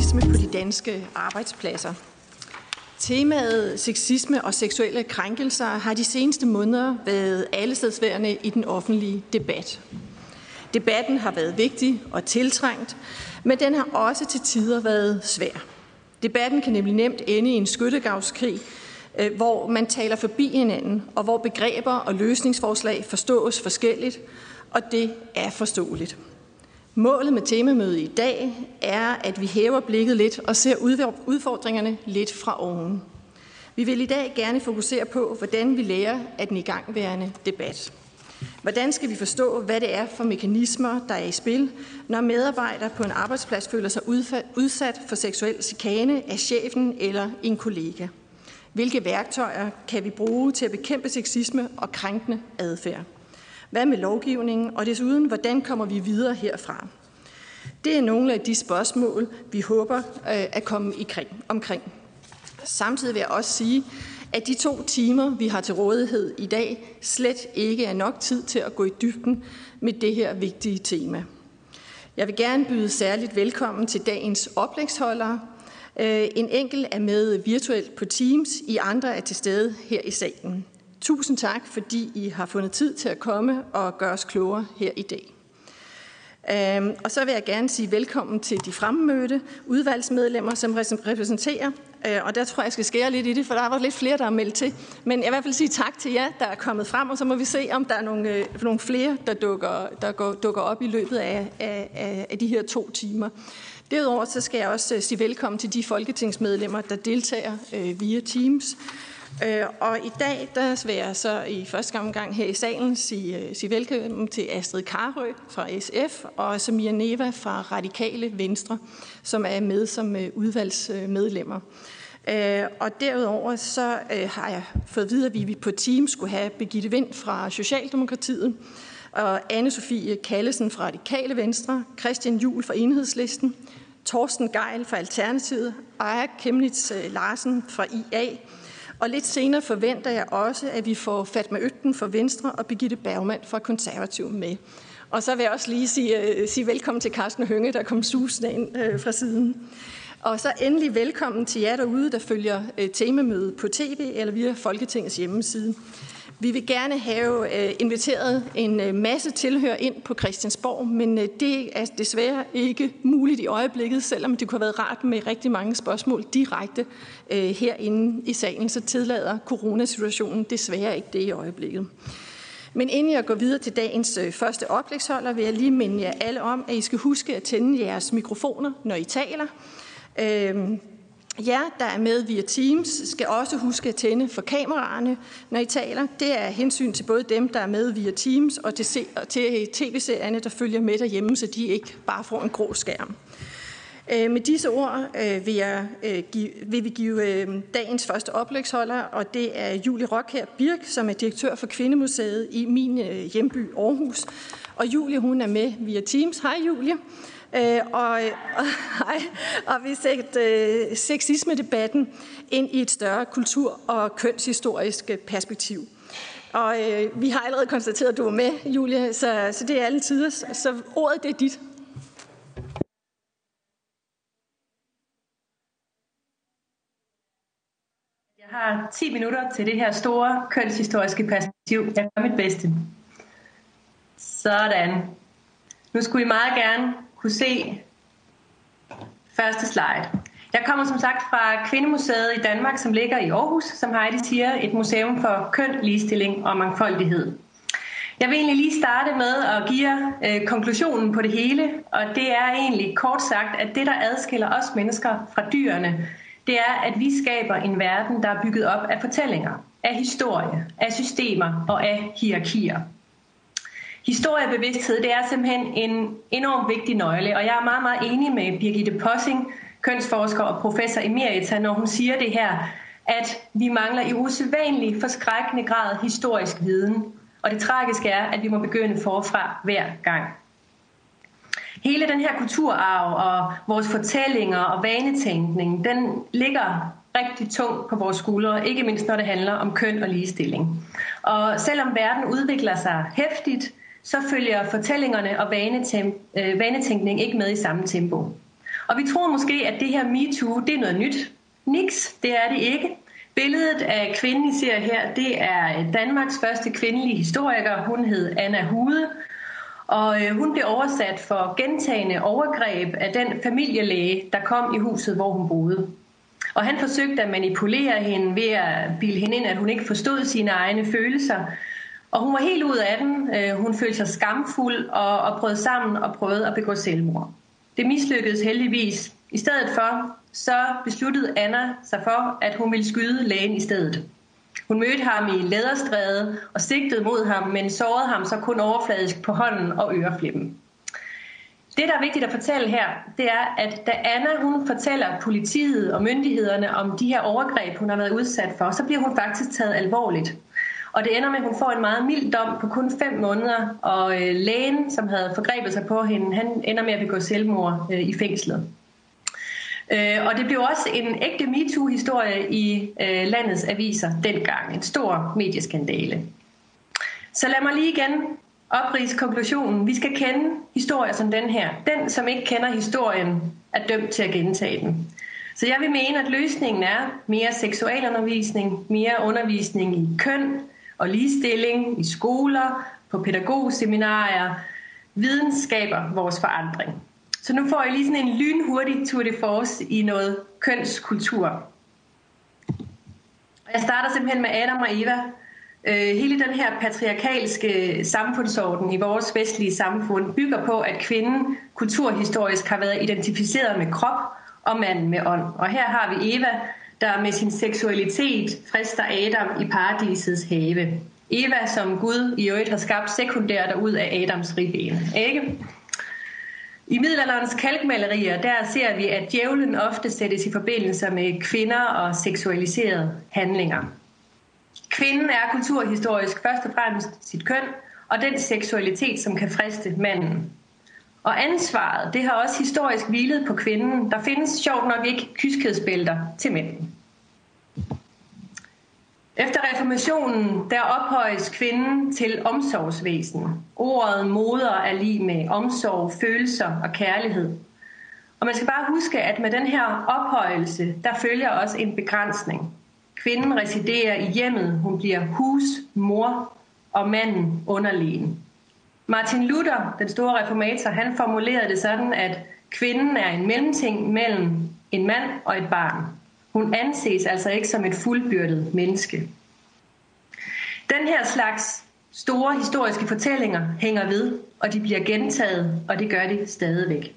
sexisme på de danske arbejdspladser. Temaet sexisme og seksuelle krænkelser har de seneste måneder været allestedsværende i den offentlige debat. Debatten har været vigtig og tiltrængt, men den har også til tider været svær. Debatten kan nemlig nemt ende i en skyttegravskrig, øh, hvor man taler forbi hinanden, og hvor begreber og løsningsforslag forstås forskelligt, og det er forståeligt. Målet med temamødet i dag er, at vi hæver blikket lidt og ser udfordringerne lidt fra oven. Vi vil i dag gerne fokusere på, hvordan vi lærer af den igangværende debat. Hvordan skal vi forstå, hvad det er for mekanismer, der er i spil, når medarbejdere på en arbejdsplads føler sig udsat for seksuel chikane af chefen eller en kollega? Hvilke værktøjer kan vi bruge til at bekæmpe sexisme og krænkende adfærd? Hvad med lovgivningen? Og desuden, hvordan kommer vi videre herfra? Det er nogle af de spørgsmål, vi håber øh, at komme omkring. Samtidig vil jeg også sige, at de to timer, vi har til rådighed i dag, slet ikke er nok tid til at gå i dybden med det her vigtige tema. Jeg vil gerne byde særligt velkommen til dagens oplægsholdere. Øh, en enkelt er med virtuelt på Teams, I andre er til stede her i salen. Tusind tak, fordi I har fundet tid til at komme og gøre os klogere her i dag. Øhm, og så vil jeg gerne sige velkommen til de fremmødte udvalgsmedlemmer, som repræsenterer. Øh, og der tror jeg, jeg skal skære lidt i det, for der var lidt flere, der er meldt til. Men jeg vil i hvert fald sige tak til jer, der er kommet frem, og så må vi se, om der er nogle, øh, nogle flere, der dukker, der går, dukker op i løbet af, af, af de her to timer. Derudover så skal jeg også øh, sige velkommen til de folketingsmedlemmer, der deltager øh, via Teams. Øh, og i dag der vil jeg så i første omgang her i salen sige, øh, sige velkommen til Astrid Karø fra SF og Samia Neva fra Radikale Venstre, som er med som øh, udvalgsmedlemmer. Øh, og derudover så har jeg fået at vide, at vi på team skulle have Begitte Vind fra Socialdemokratiet, og Anne-Sophie Kallesen fra Radikale Venstre, Christian Jul fra Enhedslisten, Torsten Geil fra Alternativet, Aya Kemnitz Larsen fra IA, og lidt senere forventer jeg også, at vi får Fatma Øtten fra Venstre og Birgitte Bergmann fra Konservativ med. Og så vil jeg også lige sige, øh, sige velkommen til Carsten Hønge, der kom susende ind øh, fra siden. Og så endelig velkommen til jer derude, der følger øh, temamødet på tv eller via Folketingets hjemmeside. Vi vil gerne have øh, inviteret en øh, masse tilhør ind på Christiansborg, men øh, det er desværre ikke muligt i øjeblikket, selvom det kunne have været rart med rigtig mange spørgsmål direkte herinde i salen, så tillader coronasituationen desværre ikke det i øjeblikket. Men inden jeg går videre til dagens første oplægsholder, vil jeg lige minde jer alle om, at I skal huske at tænde jeres mikrofoner, når I taler. Øhm, jer, der er med via Teams, skal også huske at tænde for kameraerne, når I taler. Det er hensyn til både dem, der er med via Teams, og til, til tv-serierne, der følger med derhjemme, så de ikke bare får en grå skærm. Øh, med disse ord øh, vil, jeg, øh, give, vil vi give dagens første oplægsholder, og det er Julie Rockher Birk, som er direktør for Kvindemuseet i min hjemby Aarhus. Og Julie, hun er med via Teams. Hej Julie. Øh, og, og, og vi sætter øh, sexisme-debatten ind i et større kultur- og kønshistorisk øh, perspektiv. Og øh, vi har allerede konstateret, at du er med, Julie, så, så det er alle tider. Så ordet det er dit. Jeg har 10 minutter til det her store kønshistoriske perspektiv. Jeg gør mit bedste. Sådan. Nu skulle I meget gerne kunne se første slide. Jeg kommer som sagt fra Kvindemuseet i Danmark, som ligger i Aarhus, som Heidi siger, et museum for køn, ligestilling og mangfoldighed. Jeg vil egentlig lige starte med at give jer øh, konklusionen på det hele, og det er egentlig kort sagt, at det, der adskiller os mennesker fra dyrene, det er, at vi skaber en verden, der er bygget op af fortællinger, af historie, af systemer og af hierarkier. Historiebevidsthed, det er simpelthen en enormt vigtig nøgle, og jeg er meget, meget enig med Birgitte Possing, kønsforsker og professor emerita, når hun siger det her, at vi mangler i usædvanlig forskrækkende grad historisk viden. Og det tragiske er, at vi må begynde forfra hver gang. Hele den her kulturarv og vores fortællinger og vanetænkning, den ligger rigtig tungt på vores skuldre, ikke mindst når det handler om køn og ligestilling. Og selvom verden udvikler sig hæftigt, så følger fortællingerne og vanetænkning øh, ikke med i samme tempo. Og vi tror måske, at det her MeToo, det er noget nyt. Niks, det er det ikke. Billedet af kvinden, I ser her, det er Danmarks første kvindelige historiker. Hun hed Anna Hude, og øh, hun blev oversat for gentagende overgreb af den familielæge, der kom i huset, hvor hun boede. Og han forsøgte at manipulere hende ved at bilde hende ind, at hun ikke forstod sine egne følelser. Og hun var helt ud af den. Øh, hun følte sig skamfuld og, og prøvede sammen og prøvede at begå selvmord. Det mislykkedes heldigvis. I stedet for, så besluttede Anna sig for, at hun ville skyde lægen i stedet. Hun mødte ham i læderstræde og sigtede mod ham, men sårede ham så kun overfladisk på hånden og øreflippen. Det, der er vigtigt at fortælle her, det er, at da Anna hun fortæller politiet og myndighederne om de her overgreb, hun har været udsat for, så bliver hun faktisk taget alvorligt. Og det ender med, at hun får en meget mild dom på kun fem måneder, og øh, lægen, som havde forgrebet sig på hende, han ender med at begå selvmord øh, i fængslet. Øh, og det blev også en ægte MeToo-historie i øh, landets aviser dengang. En stor medieskandale. Så lad mig lige igen oprise konklusionen. Vi skal kende historier som den her. Den, som ikke kender historien, er dømt til at gentage den. Så jeg vil mene, at løsningen er mere seksualundervisning, mere undervisning i køn og ligestilling i skoler, på pædagogseminarier. Viden skaber vores forandring. Så nu får I lige sådan en lynhurtig tour de force i noget kønskultur. Jeg starter simpelthen med Adam og Eva. Øh, hele den her patriarkalske samfundsorden i vores vestlige samfund bygger på, at kvinden kulturhistorisk har været identificeret med krop og manden med ånd. Og her har vi Eva, der med sin seksualitet frister Adam i paradisets have. Eva, som Gud i øvrigt har skabt sekundært ud af Adams ribben. Ikke? I middelalderens kalkmalerier, der ser vi, at djævlen ofte sættes i forbindelse med kvinder og seksualiserede handlinger. Kvinden er kulturhistorisk først og fremmest sit køn og den seksualitet, som kan friste manden. Og ansvaret, det har også historisk hvilet på kvinden. Der findes sjovt nok ikke kyskhedsbælter til mænden. Efter reformationen, der ophøjes kvinden til omsorgsvæsen. Ordet moder er lige med omsorg, følelser og kærlighed. Og man skal bare huske, at med den her ophøjelse, der følger også en begrænsning. Kvinden residerer i hjemmet, hun bliver husmor og manden underlegen. Martin Luther, den store reformator, han formulerede det sådan, at kvinden er en mellemting mellem en mand og et barn. Hun anses altså ikke som et fuldbyrdet menneske. Den her slags store historiske fortællinger hænger ved, og de bliver gentaget, og det gør de stadigvæk.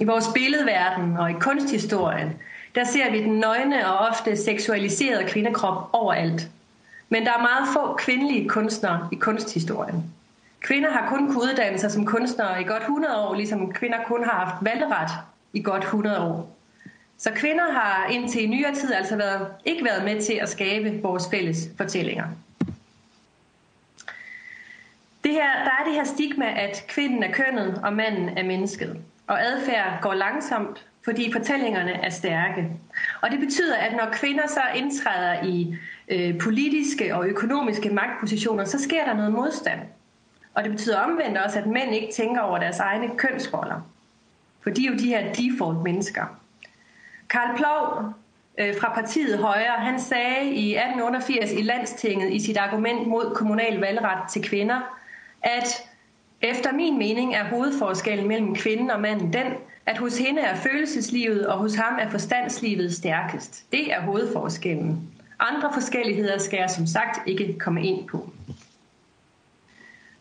I vores billedverden og i kunsthistorien, der ser vi den nøgne og ofte seksualiserede kvindekrop overalt. Men der er meget få kvindelige kunstnere i kunsthistorien. Kvinder har kun kunnet uddanne sig som kunstnere i godt 100 år, ligesom kvinder kun har haft valgret i godt 100 år. Så kvinder har indtil i nyere tid altså været, ikke været med til at skabe vores fælles fortællinger. Det her, der er det her stigma, at kvinden er kønnet og manden er mennesket. Og adfærd går langsomt, fordi fortællingerne er stærke. Og det betyder, at når kvinder så indtræder i øh, politiske og økonomiske magtpositioner, så sker der noget modstand. Og det betyder omvendt også, at mænd ikke tænker over deres egne kønsroller. For de er jo de her default mennesker. Karl Plov øh, fra partiet Højre, han sagde i 1888 i landstinget i sit argument mod kommunal valgret til kvinder, at efter min mening er hovedforskellen mellem kvinden og manden den, at hos hende er følelseslivet, og hos ham er forstandslivet stærkest. Det er hovedforskellen. Andre forskelligheder skal jeg som sagt ikke komme ind på.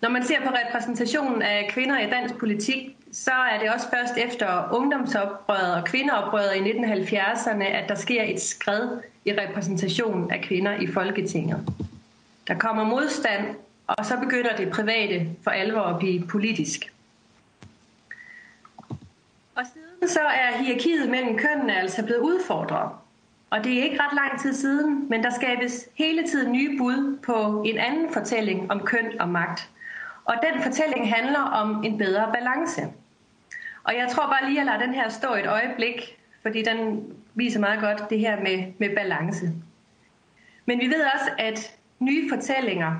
Når man ser på repræsentationen af kvinder i dansk politik, så er det også først efter ungdomsoprøret og kvindeoprøret i 1970'erne, at der sker et skred i repræsentationen af kvinder i Folketinget. Der kommer modstand, og så begynder det private for alvor at blive politisk. Og siden så er hierarkiet mellem kønnene altså blevet udfordret. Og det er ikke ret lang tid siden, men der skabes hele tiden nye bud på en anden fortælling om køn og magt. Og den fortælling handler om en bedre balance. Og jeg tror bare lige, at jeg lader den her stå et øjeblik, fordi den viser meget godt det her med, med balance. Men vi ved også, at nye fortællinger,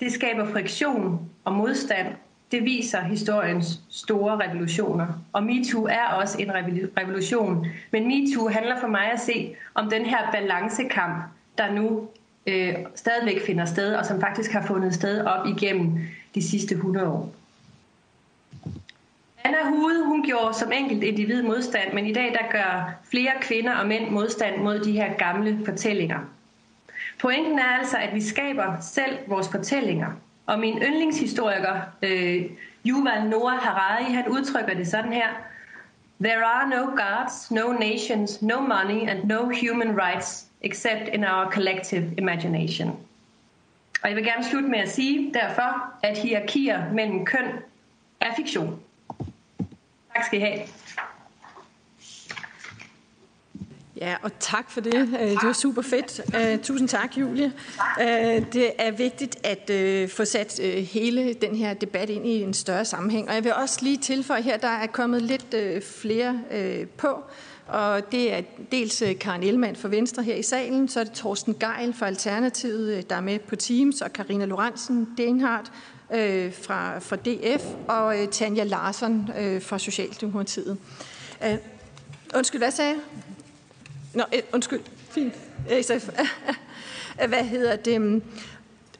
det skaber friktion og modstand, Det viser historiens store revolutioner. Og MeToo er også en revolution. Men MeToo handler for mig at se om den her balancekamp, der nu øh, stadigvæk finder sted, og som faktisk har fundet sted op igennem de sidste 100 år. Anna Hude, hun gjorde som enkelt individ modstand, men i dag der gør flere kvinder og mænd modstand mod de her gamle fortællinger. Pointen er altså, at vi skaber selv vores fortællinger. Og min yndlingshistoriker, øh, Yuval Noah Harari, han udtrykker det sådan her. There are no gods, no nations, no money and no human rights except in our collective imagination. Og jeg vil gerne slutte med at sige derfor, at hierarkier mellem køn er fiktion. Tak skal I have. Ja, og tak for det. Øh, det var super fedt. Øh, tusind tak, Julie. Øh, det er vigtigt at få sat hele den her debat ind i en større sammenhæng. Og jeg vil også lige tilføje her, der er kommet lidt flere på. Og det er dels øh, Karen Ellemann fra Venstre her i salen, så er det Torsten Geil fra Alternativet, øh, der er med på Teams, og Karina Lorentzen Denhardt øh, fra, fra DF, og Tanja Larsen fra Socialdemokratiet. undskyld, hvad sagde jeg? Nå, eh, undskyld. Fint. SF. Hvad hedder det?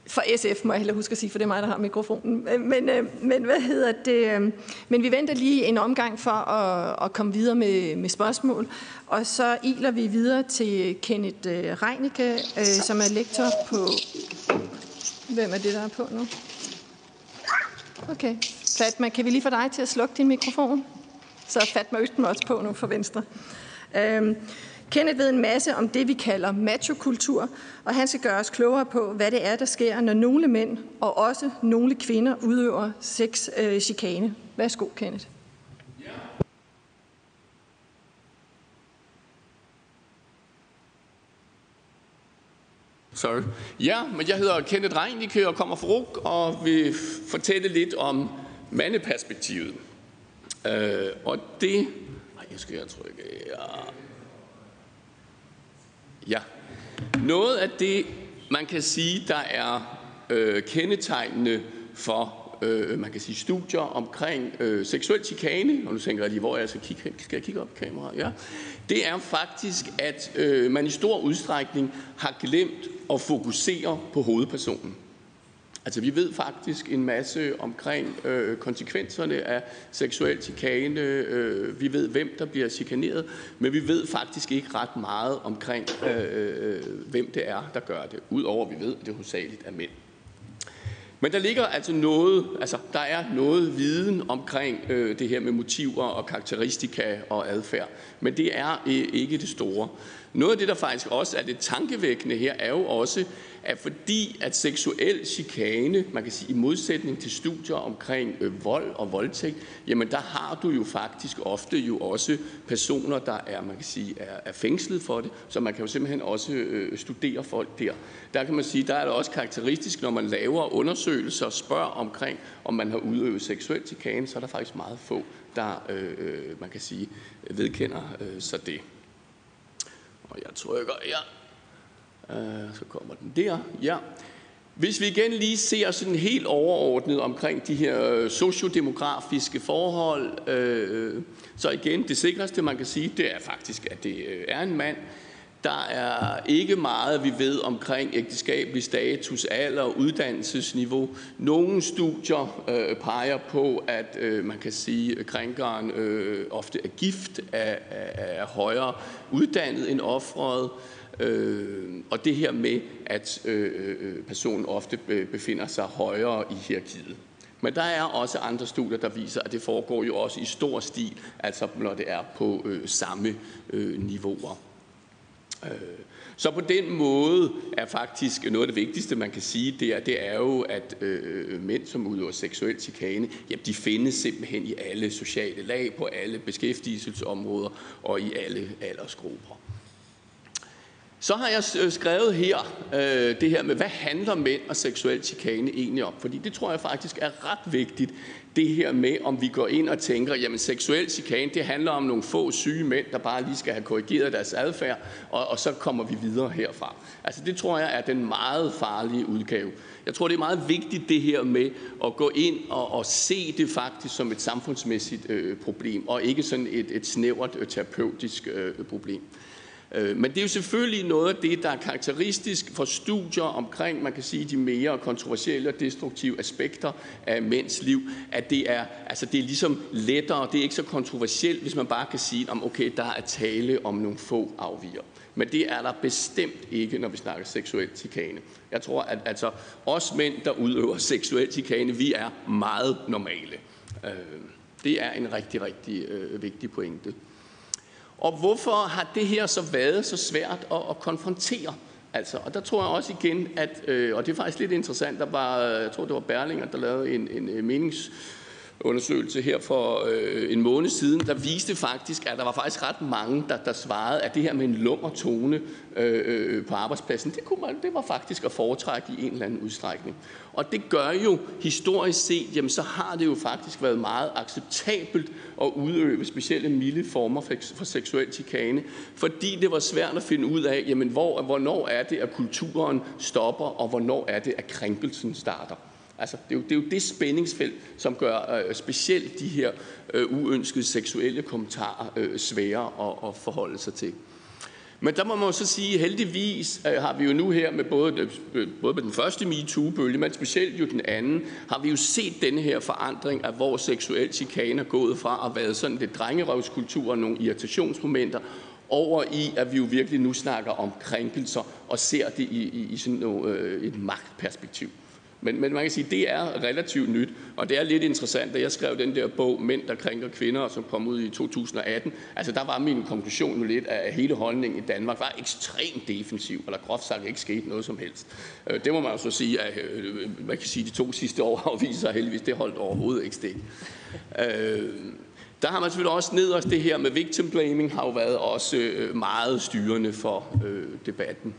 For SF må jeg heller huske at sige, for det er mig, der har mikrofonen. Øh, men, øh, men hvad hedder det? Øh, men vi venter lige en omgang for at, at komme videre med, med spørgsmål. Og så iler vi videre til Kenneth Reinicke, som er lektor på... Hvem er det, der er på nu? Okay. Fatma, kan vi lige få dig til at slukke din mikrofon? Så er Fatma Østen også på nu for Venstre. Øhm, Kenneth ved en masse om det, vi kalder machokultur, og han skal gøre os klogere på, hvad det er, der sker, når nogle mænd og også nogle kvinder udøver sexchikane. øh, chikane. Værsgo, Kenneth. Sorry. Ja, men jeg hedder Kenneth Reinicke og kommer fra RUG og vil fortælle lidt om mandeperspektivet. Øh, og det... Nej, jeg skal jeg trykke... Ja. Ja. Noget af det, man kan sige, der er øh, kendetegnende for øh, man kan sige, studier omkring øh, seksuel chikane, og nu tænker jeg lige, hvor jeg skal kigge. Skal jeg kigge op kameraet? Ja. Det er faktisk, at øh, man i stor udstrækning har glemt at fokusere på hovedpersonen. Altså vi ved faktisk en masse omkring øh, konsekvenserne af seksuel chikane. Øh, vi ved, hvem der bliver chikaneret, men vi ved faktisk ikke ret meget omkring, øh, øh, hvem det er, der gør det. Udover at vi ved, at det hovedsageligt er mænd. Men der ligger altså noget, altså der er noget viden omkring øh, det her med motiver og karakteristika og adfærd, men det er øh, ikke det store. Noget af det, der faktisk også er det tankevækkende her, er jo også, at fordi at seksuel chikane, man kan sige i modsætning til studier omkring øh, vold og voldtægt, jamen der har du jo faktisk ofte jo også personer, der er, man kan sige, er, er fængslet for det, så man kan jo simpelthen også øh, studere folk der. Der kan man sige, der er det også karakteristisk, når man laver undersøgelser og spørger omkring, om man har udøvet seksuel chikane, så er der faktisk meget få, der, øh, øh man kan sige, vedkender øh, sig det. Og jeg trykker, ja. Uh, øh, så kommer den der, ja. Hvis vi igen lige ser sådan helt overordnet omkring de her øh, sociodemografiske forhold, øh, øh, så igen, det sikreste man kan sige, det er faktisk, at det er en mand. Der er ikke meget, vi ved omkring ægteskabelig status, alder og uddannelsesniveau. Nogle studier øh, peger på, at øh, man kan sige, at krænkeren øh, ofte er gift, er, er, er højere uddannet end offeret. Øh, og det her med, at øh, øh, øh personen ofte befinder sig højere i hierarkiet. Men der er også andre studier, der viser, at det foregår jo også i stor stil, altså når det er på øh, samme øh, niveauer. Øh, så på den måde er faktisk noget af det vigtigste, man kan sige, det er, det er jo, at øh, mænd, som udøver seksuel chikane, jamen, de findes simpelthen i alle sociale lag, på alle beskæftigelsesområder og i alle aldersgrupper. Så har jeg øh, skrevet her, øh, det her med, hvad handler mænd og seksuel chikane egentlig om? Fordi det tror jeg faktisk er ret vigtigt, det her med, om vi går ind og tænker, jamen seksuel chikane, det handler om nogle få syge mænd, der bare lige skal have korrigeret deres adfærd, og, og så kommer vi videre herfra. Altså det tror jeg er den meget farlige udgave. Jeg tror, det er meget vigtigt det her med at gå ind og, og se det faktisk som et samfundsmæssigt øh, problem, og ikke sådan et, et snævert øh, terapeutisk øh, problem. Øh, men det er jo selvfølgelig noget af det, der er karakteristisk for studier omkring, man kan sige, de mere kontroversielle og destruktive aspekter af mænds liv, at det er, altså det er ligesom lettere, det er ikke så kontroversielt, hvis man bare kan sige, om okay, der er tale om nogle få afviger. Men det er der bestemt ikke, når vi snakker seksuel chikane. Jeg tror, at altså, os mænd, der udøver seksuel chikane, vi er meget normale. Øh, det er en rigtig, rigtig øh, vigtig pointe. Og hvorfor har det her så været så svært at, at konfrontere? Altså, og der tror jeg også igen, at, øh, og det er faktisk lidt interessant, der var, øh, jeg tror det var Berlinger, der lavede en, en øh, menings undersøgelse her for øh, en måned siden, der viste faktisk, at der var faktisk ret mange, der, der svarede, at det her med en lummer tone øh, øh, på arbejdspladsen, det, kunne man, det var faktisk at foretrække i en eller anden udstrækning. Og det gør jo historisk set, jamen så har det jo faktisk været meget acceptabelt at udøve specielle milde former for, for seksuel chikane, fordi det var svært at finde ud af, jamen hvor, hvornår er det, at kulturen stopper, og hvornår er det, at krænkelsen starter. Altså, det, er jo, det er jo det spændingsfelt, som gør øh, specielt de her øh, uønskede seksuelle kommentarer øh, svære at, at forholde sig til. Men der må man så sige, heldigvis øh, har vi jo nu her med både, øh, både med den første MeToo-bølge, men specielt jo den anden, har vi jo set denne her forandring af, hvor seksuel chikane er gået fra at være sådan lidt drengerøvskultur og nogle irritationsmomenter, over i, at vi jo virkelig nu snakker om krænkelser og ser det i, i, i sådan noget, øh, et magtperspektiv. Men, men man kan sige, at det er relativt nyt, og det er lidt interessant, da jeg skrev den der bog, Mænd, der krænker kvinder, som kom ud i 2018. Altså der var min konklusion jo lidt, at hele holdningen i Danmark var ekstremt defensiv, eller groft sagt ikke skete noget som helst. Øh, det må man jo så sige, at øh, man kan sige, de to sidste år har vist sig heldigvis, det holdt overhovedet ikke stik. Øh, der har man selvfølgelig også nederst det her med victim blaming, har jo været også meget styrende for debatten.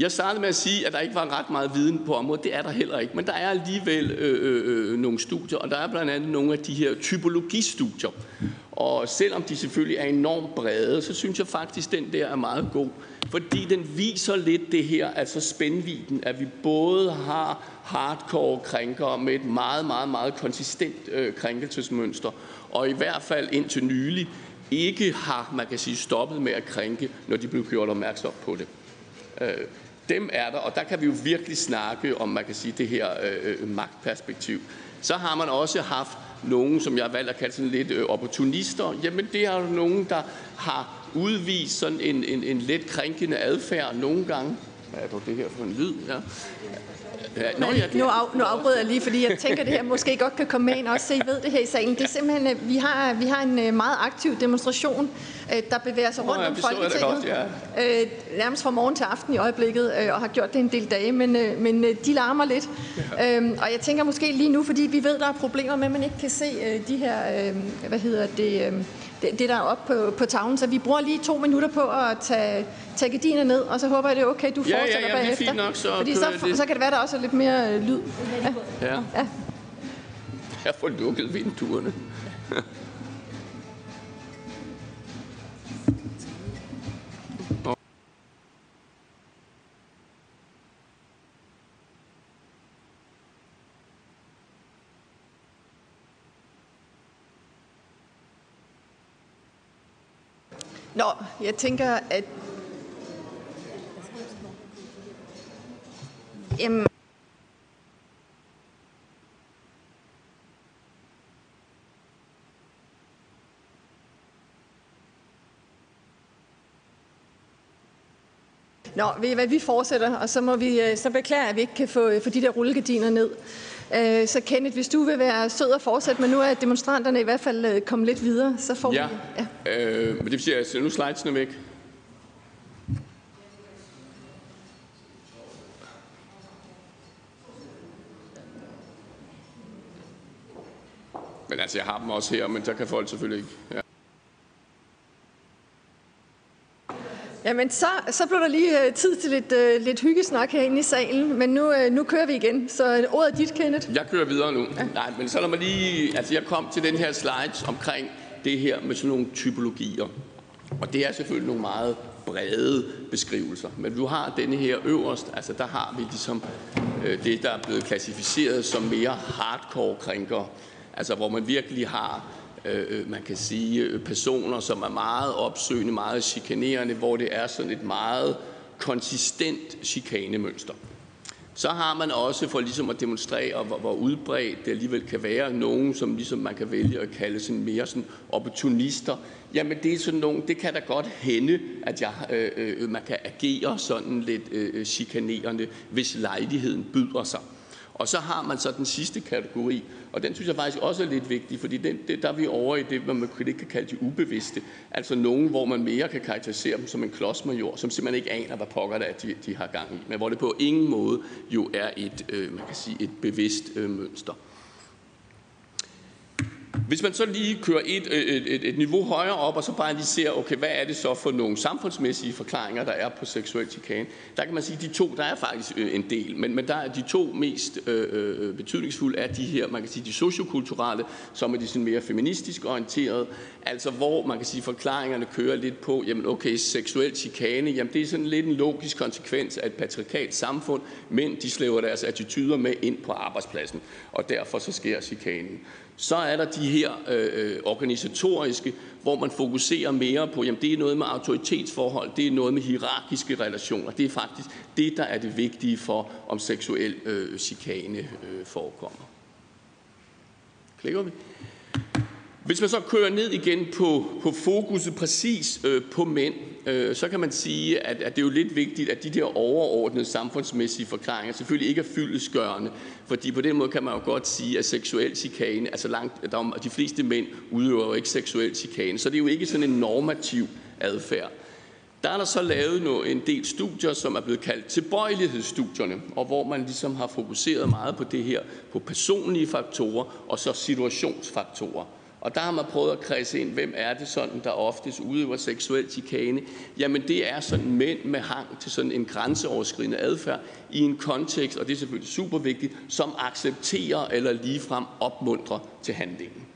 Jeg startede med at sige, at der ikke var ret meget viden på området. Det er der heller ikke. Men der er alligevel øh, øh, øh, nogle studier, og der er blandt andet nogle af de her typologistudier. Og selvom de selvfølgelig er enormt brede, så synes jeg faktisk, at den der er meget god. Fordi den viser lidt det her, altså spændviden, at vi både har hardcore krænkere med et meget, meget, meget konsistent øh, krænkelsesmønster, og i hvert fald indtil nylig ikke har, man kan sige, stoppet med at krænke, når de blev gjort opmærksom på det. Øh, dem er der, og der kan vi jo virkelig snakke om, man kan sige, det her øh, øh, magtperspektiv. Så har man også haft nogen, som jeg har valgt at kalde sådan lidt øh, opportunister. Jamen det er jo nogen, der har udvist sådan en, en, en lidt krænkende adfærd nogle gange. Hvad er det her for en lyd? Ja. Ja, nå, ja, det... nu, af, nu afbryder jeg lige, fordi jeg tænker, det her måske godt kan komme med ind også, så I ved det her i salen. Det er simpelthen, øh, vi har, vi har en øh, meget aktiv demonstration, øh, der bevæger sig rundt oh, ja, om Folketinget. Godt, ja. nærmest fra morgen til aften i øjeblikket, og har gjort det en del dage, men, men de larmer lidt. Ja. Øhm, og jeg tænker måske lige nu, fordi vi ved, der er problemer med, at man ikke kan se de her, hvad hedder det, det, det der er oppe på, på tavlen. Så vi bruger lige to minutter på at tage, tage gardiner ned, og så håber jeg, det er okay, du fortsætter ja, ja, ja, bagefter. Er fint nok, så, Fordi så, det. så kan det være, der også er lidt mere øh, lyd. Ja. ja. ja. Jeg får lukket vinduerne. Nå, jeg tænker, at... Jamen, Nå, ved I hvad, vi fortsætter, og så må vi øh, så beklager, at vi ikke kan få, øh, få de der rullegardiner ned. Øh, så Kenneth, hvis du vil være sød og fortsætte, men nu er demonstranterne i hvert fald øh, kommet lidt videre, så får ja. vi... Ja, øh, men det vil sige, at nu slidesene væk. Men altså, jeg har dem også her, men der kan folk selvfølgelig ikke. Ja. Jamen, så, så blev der lige uh, tid til lidt, uh, lidt hyggesnak herinde i salen, men nu, uh, nu kører vi igen. Så ordet er dit, Kenneth. Jeg kører videre nu. Ja. Nej, men så lad mig lige... Altså, jeg kom til den her slides omkring det her med sådan nogle typologier. Og det er selvfølgelig nogle meget brede beskrivelser. Men du har denne her øverst, altså der har vi ligesom øh, det, der er blevet klassificeret som mere hardcore krænker. Altså hvor man virkelig har Øh, øh, man kan sige, øh, personer, som er meget opsøgende, meget chikanerende, hvor det er sådan et meget konsistent chikanemønster. Så har man også for ligesom at demonstrere, hvor, hvor udbredt det alligevel kan være, nogen, som ligesom man kan vælge at kalde sådan mere sådan opportunister. Jamen det er sådan nogen, det kan da godt hende, at jeg, øh, øh, man kan agere sådan lidt øh, øh chikanerende, hvis lejligheden byder sig. Og så har man så den sidste kategori, og den synes jeg faktisk også er lidt vigtig, fordi den, det, der er vi over i det, man ikke kan kalde de ubevidste. Altså nogen, hvor man mere kan karakterisere dem som en klodsmajor, som simpelthen ikke aner, hvad pokker det er, de, de har gang i. Men hvor det på ingen måde jo er et, øh, man kan sige, et bevidst øh, mønster. Hvis man så lige kører et, øh, et, et, et niveau højere op, og så bare lige ser, okay, hvad er det så for nogle samfundsmæssige forklaringer, der er på seksuel chikane, der kan man sige, at de to, der er faktisk øh, en del, men, men der er de to mest øh, øh, betydningsfulde er de her, man kan sige, de sociokulturelle, som er de sådan mere feministisk orienterede, altså hvor man kan sige, forklaringerne kører lidt på, jamen okay, seksuel chikane, jamen det er sådan lidt en logisk konsekvens af et patriarkalt samfund, men de slæver deres attityder med ind på arbejdspladsen, og derfor så sker chikanen. Så er der de her øh, øh, organisatoriske, hvor man fokuserer mere på, jamen det er noget med autoritetsforhold, det er noget med hierarkiske relationer. Det er faktisk det, der er det vigtige for, om seksuel øh, chikane øh, forekommer. Klikker vi? Hvis man så kører ned igen på, på fokuset præcis øh, på mænd, øh, så kan man sige, at, at det er jo lidt vigtigt, at de der overordnede samfundsmæssige forklaringer selvfølgelig ikke er fyldesgørende, fordi på den måde kan man jo godt sige, at seksuel chikane, altså langt, der de fleste mænd udøver jo ikke seksuel chikane, så det er jo ikke sådan en normativ adfærd. Der er der så lavet en del studier, som er blevet kaldt tilbøjelighedsstudierne, og hvor man ligesom har fokuseret meget på det her, på personlige faktorer og så situationsfaktorer. Og der har man prøvet at kredse ind, hvem er det sådan, der oftest udøver seksuel chikane? Jamen det er sådan mænd med hang til sådan en grænseoverskridende adfærd i en kontekst, og det er selvfølgelig super vigtigt, som accepterer eller ligefrem opmuntrer til handlingen.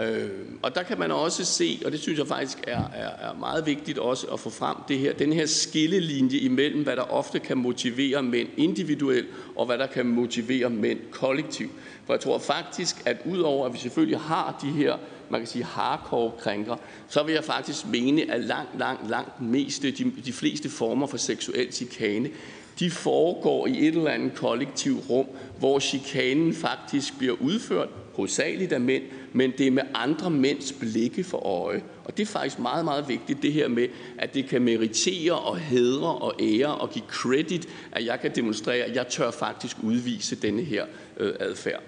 Øh, og der kan man også se, og det synes jeg faktisk er, er, er meget vigtigt også at få frem, det her, den her skillelinje imellem, hvad der ofte kan motivere mænd individuelt, og hvad der kan motivere mænd kollektivt. For jeg tror faktisk, at udover at vi selvfølgelig har de her, man kan sige hardcore krænker, så vil jeg faktisk mene, at langt, langt, langt meste, de, de fleste former for seksuel chikane, de foregår i et eller andet kollektivt rum, hvor chikanen faktisk bliver udført, hovedsageligt af mænd, men det er med andre mænds blikke for øje. Og det er faktisk meget, meget vigtigt, det her med, at det kan meritere og hedre og ære og give credit, at jeg kan demonstrere, at jeg tør faktisk udvise denne her øh, adfærd.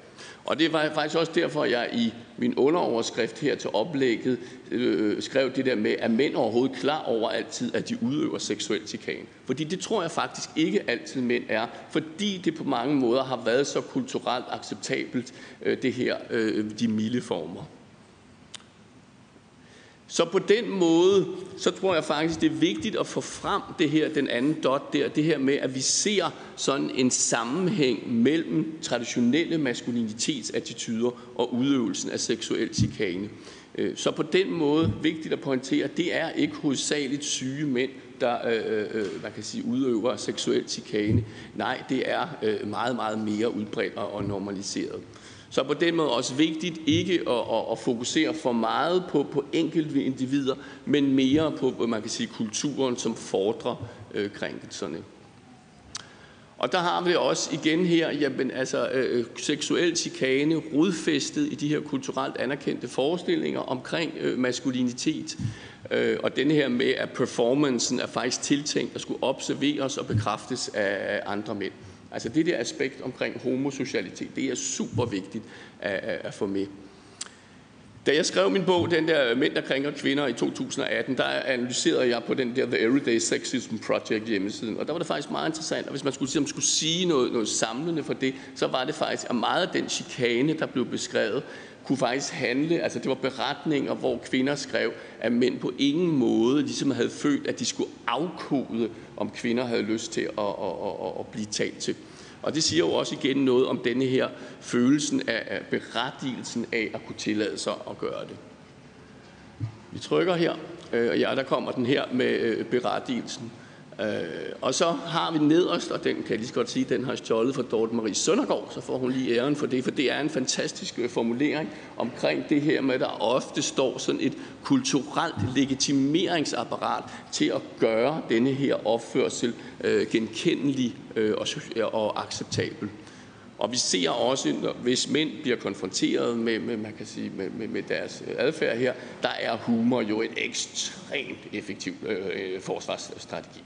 Og det var faktisk også derfor, jeg i min underoverskrift her til oplægget øh, skrev det der med, at mænd overhovedet klar over altid, at de udøver seksuel chikane. Fordi det tror jeg faktisk ikke altid mænd er, fordi det på mange måder har været så kulturelt acceptabelt, øh, det her, øh, de milde former. Så på den måde, så tror jeg faktisk, det er vigtigt at få frem det her, den anden dot der, det her med, at vi ser sådan en sammenhæng mellem traditionelle maskulinitetsattityder og udøvelsen af seksuel chikane. Øh, så på den måde, vigtigt at pointere, det er ikke hovedsageligt syge mænd, der øh, øh, øh man kan sige, udøver seksuel chikane. Nej, det er øh, meget, meget mere udbredt og normaliseret. Så på den måde også vigtigt ikke at, at, at fokusere for meget på, på enkelte individer, men mere på, man kan sige, kulturen, som fordrer øh, krænkelserne. Og der har vi også igen her, jamen altså øh, seksuel chikane rodfæstet i de her kulturelt anerkendte forestillinger omkring øh, maskulinitet. Øh, og den her med, at performancen er faktisk tiltænkt at skulle observeres og bekræftes af andre mænd. Altså det der aspekt omkring homosocialitet, det er super vigtigt at, at, at få med. Da jeg skrev min bog, den der Mænd, der krænker kvinder i 2018, der analyserede jeg på den der The Everyday Sexism Project hjemmesiden. Og der var det faktisk meget interessant, og hvis man skulle, man skulle sige noget, noget samlende for det, så var det faktisk, at meget af den chikane, der blev beskrevet, kunne faktisk handle, altså det var beretninger, hvor kvinder skrev, at mænd på ingen måde ligesom havde følt, at de skulle afkode, om kvinder havde lyst til at, at, at, at blive talt til. Og det siger jo også igen noget om denne her følelsen af berettigelsen af at kunne tillade sig at gøre det. Vi trykker her, øh, og ja, der kommer den her med øh, berettigelsen. Øh, og så har vi nederst, og den kan jeg lige så godt sige, den har stjålet fra Dorte Marie Søndergaard, så får hun lige æren for det, for det er en fantastisk øh, formulering omkring det her med, at der ofte står sådan et kulturelt legitimeringsapparat til at gøre denne her opførsel øh, genkendelig øh, og, og acceptabel. Og vi ser også, når, hvis mænd bliver konfronteret med, med, man kan sige, med, med, med deres adfærd her, der er humor jo et ekstremt effektiv øh, øh, forsvarsstrategi.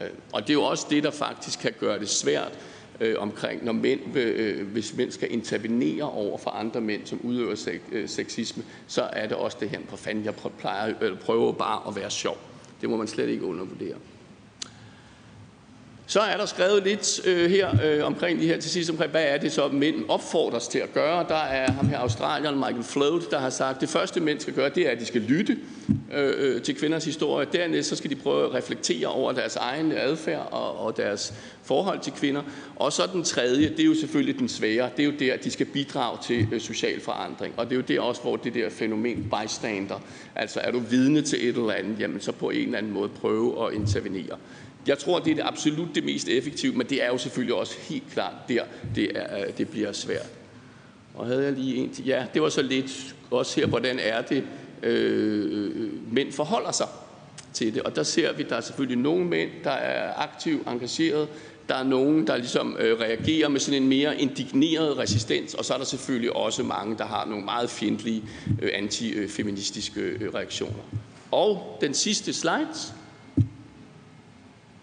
Øh, og det er jo også det, der faktisk kan gøre det svært øh, omkring, når mænd, øh, hvis mænd skal intervenere over for andre mænd, som udøver sek, øh, sexisme, så er det også det her, på fanden, jeg plejer, øh, prøver bare at være sjov. Det må man slet ikke undervurdere. Så er der skrevet lidt øh, her øh, omkring de her til sidst omkring, hvad er det så, mænd opfordres til at gøre. Der er ham her Australien, Michael Float, der har sagt, at det første mænd skal gøre, det er, at de skal lytte øh, øh, til kvinders historie. Dernæst så skal de prøve at reflektere over deres egen adfærd og, og deres forhold til kvinder. Og så den tredje, det er jo selvfølgelig den svære. Det er jo der, at de skal bidrage til øh, social forandring. Og det er jo der også, hvor det der fænomen bystander, altså er du vidne til et eller andet, jamen så på en eller anden måde prøve at intervenere. Jeg tror, det er det absolut det mest effektive, men det er jo selvfølgelig også helt klart der, det, er, øh, det bliver svært. Og havde jeg lige en til, ja, det var så lidt også her, hvordan er det, øh, øh mænd forholder sig til det. Og der ser vi, der er selvfølgelig nogle mænd, der er aktivt engageret, der er nogen, der ligesom øh, reagerer med sådan en mere indigneret resistens, og så er der selvfølgelig også mange, der har nogle meget fjendtlige øh, antifeministiske øh, øh, reaktioner. Og den sidste slide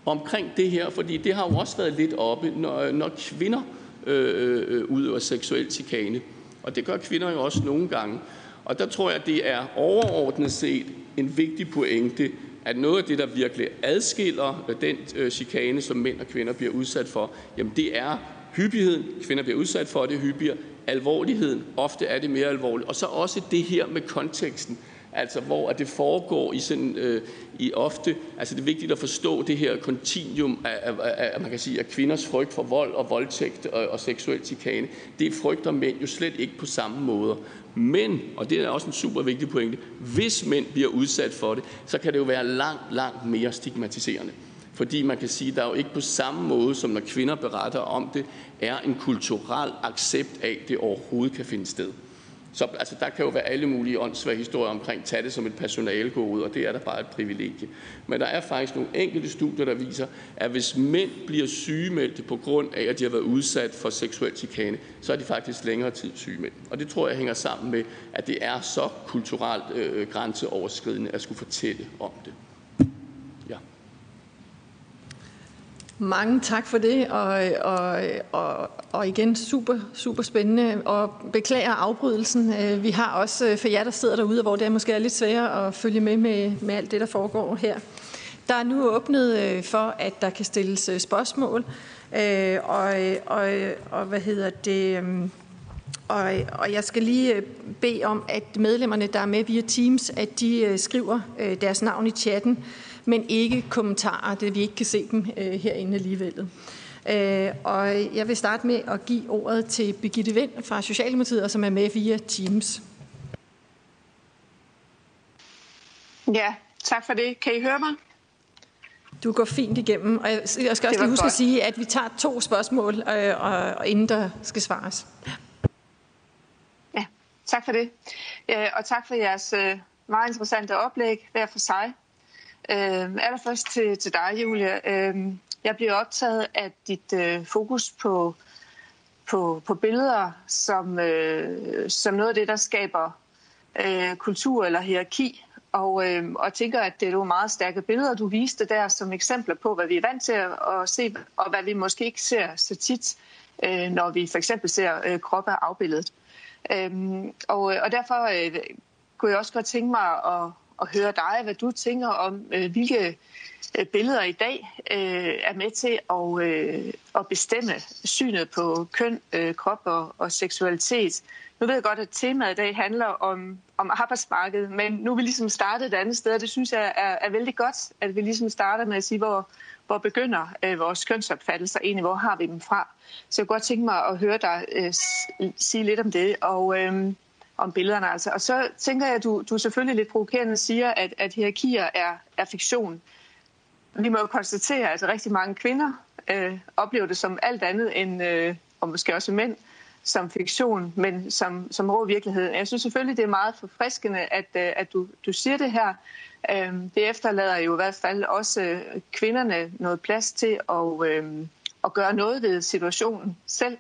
omkring det her, fordi det har jo også været lidt oppe, når, når kvinder øh, øh, udøver seksuel chikane. Og det gør kvinder jo også nogle gange. Og der tror jeg, det er overordnet set en vigtig pointe, at noget af det, der virkelig adskiller øh, den øh, chikane, som mænd og kvinder bliver udsat for, jamen det er hyppigheden. Kvinder bliver udsat for det hyppigere. Alvorligheden. Ofte er det mere alvorligt. Og så også det her med konteksten altså hvor at det foregår i sådan øh, i ofte, altså det er vigtigt at forstå det her kontinuum af, af, af, af man kan sige, af kvinders frygt for vold og voldtægt og, og seksuel chikane. Det frygter mænd jo slet ikke på samme måde. Men, og det er også en super vigtig pointe, hvis mænd bliver udsat for det, så kan det jo være langt, langt mere stigmatiserende. Fordi man kan sige, at der er jo ikke på samme måde, som når kvinder beretter om det, er en kulturel accept af, at det overhovedet kan finde sted. Så altså, der kan jo være alle mulige åndssvage historier omkring, tage det som et personalegode, og det er der bare et privilegie. Men der er faktisk nogle enkelte studier, der viser, at hvis mænd bliver sygemeldte på grund af, at de har været udsat for seksuel chikane, så er de faktisk længere tid sygemeldt. Og det tror jeg hænger sammen med, at det er så kulturelt øh, grænseoverskridende at skulle fortælle om det. Mange tak for det, og, og, og, og igen super, super spændende, og beklager afbrydelsen. Øh, vi har også øh, for jer, der sidder derude, hvor det er måske er lidt sværere at følge med med, med alt det, der foregår her. Der er nu åbnet øh, for, at der kan stilles spørgsmål, og, og, og hvad hedder det... Øhm, og, og jeg skal lige bede om, at medlemmerne, der er med via Teams, at de skriver deres navn i chatten, men ikke kommentarer, det vi ikke kan se dem øh, herinde alligevel. Øh, og jeg vil starte med at give ordet til Birgitte Vind fra Socialdemokratiet, som er med via Teams. Ja, tak for det. Kan I høre mig? Du går fint igennem, og jeg skal også lige huske godt. at sige, at vi tager to spørgsmål, øh, og, og inden der skal svares. Ja, tak for det. Øh, og tak for jeres øh, meget interessante oplæg hver for sig. Øhm, allerførst til, til dig, Julia. Øhm, jeg bliver optaget af dit øh, fokus på, på, på billeder som, øh, som noget af det, der skaber øh, kultur eller hierarki. Og, øh, og tænker, at det er nogle meget stærke billeder, du viste der som eksempler på, hvad vi er vant til at se, og hvad vi måske ikke ser så tit, øh, når vi for eksempel ser øh, kroppe afbildet. Øh, og, og derfor øh, kunne jeg også godt tænke mig at at høre dig, hvad du tænker om, øh, hvilke øh, billeder i dag øh, er med til at, øh, at bestemme synet på køn, øh, krop og, og seksualitet. Nu ved jeg godt, at temaet i dag handler om, om arbejdsmarkedet, men nu er vi ligesom startet et andet sted, og det synes jeg er, er vældig godt, at vi ligesom starter med at sige, hvor, hvor begynder øh, vores kønsopfattelser egentlig, hvor har vi dem fra? Så jeg kunne godt tænke mig at høre dig øh, sige lidt om det, og øh, om billederne altså. Og så tænker jeg, at du, du selvfølgelig lidt provokerende siger, at, at hierarkier er, er fiktion. Vi må jo konstatere, at rigtig mange kvinder øh, oplever det som alt andet end, øh, og måske også mænd, som fiktion, men som, som rå virkelighed. Jeg synes selvfølgelig, det er meget forfriskende, at, øh, at du, du siger det her. Øh, det efterlader jo i hvert fald også øh, kvinderne noget plads til at, øh, at gøre noget ved situationen selv.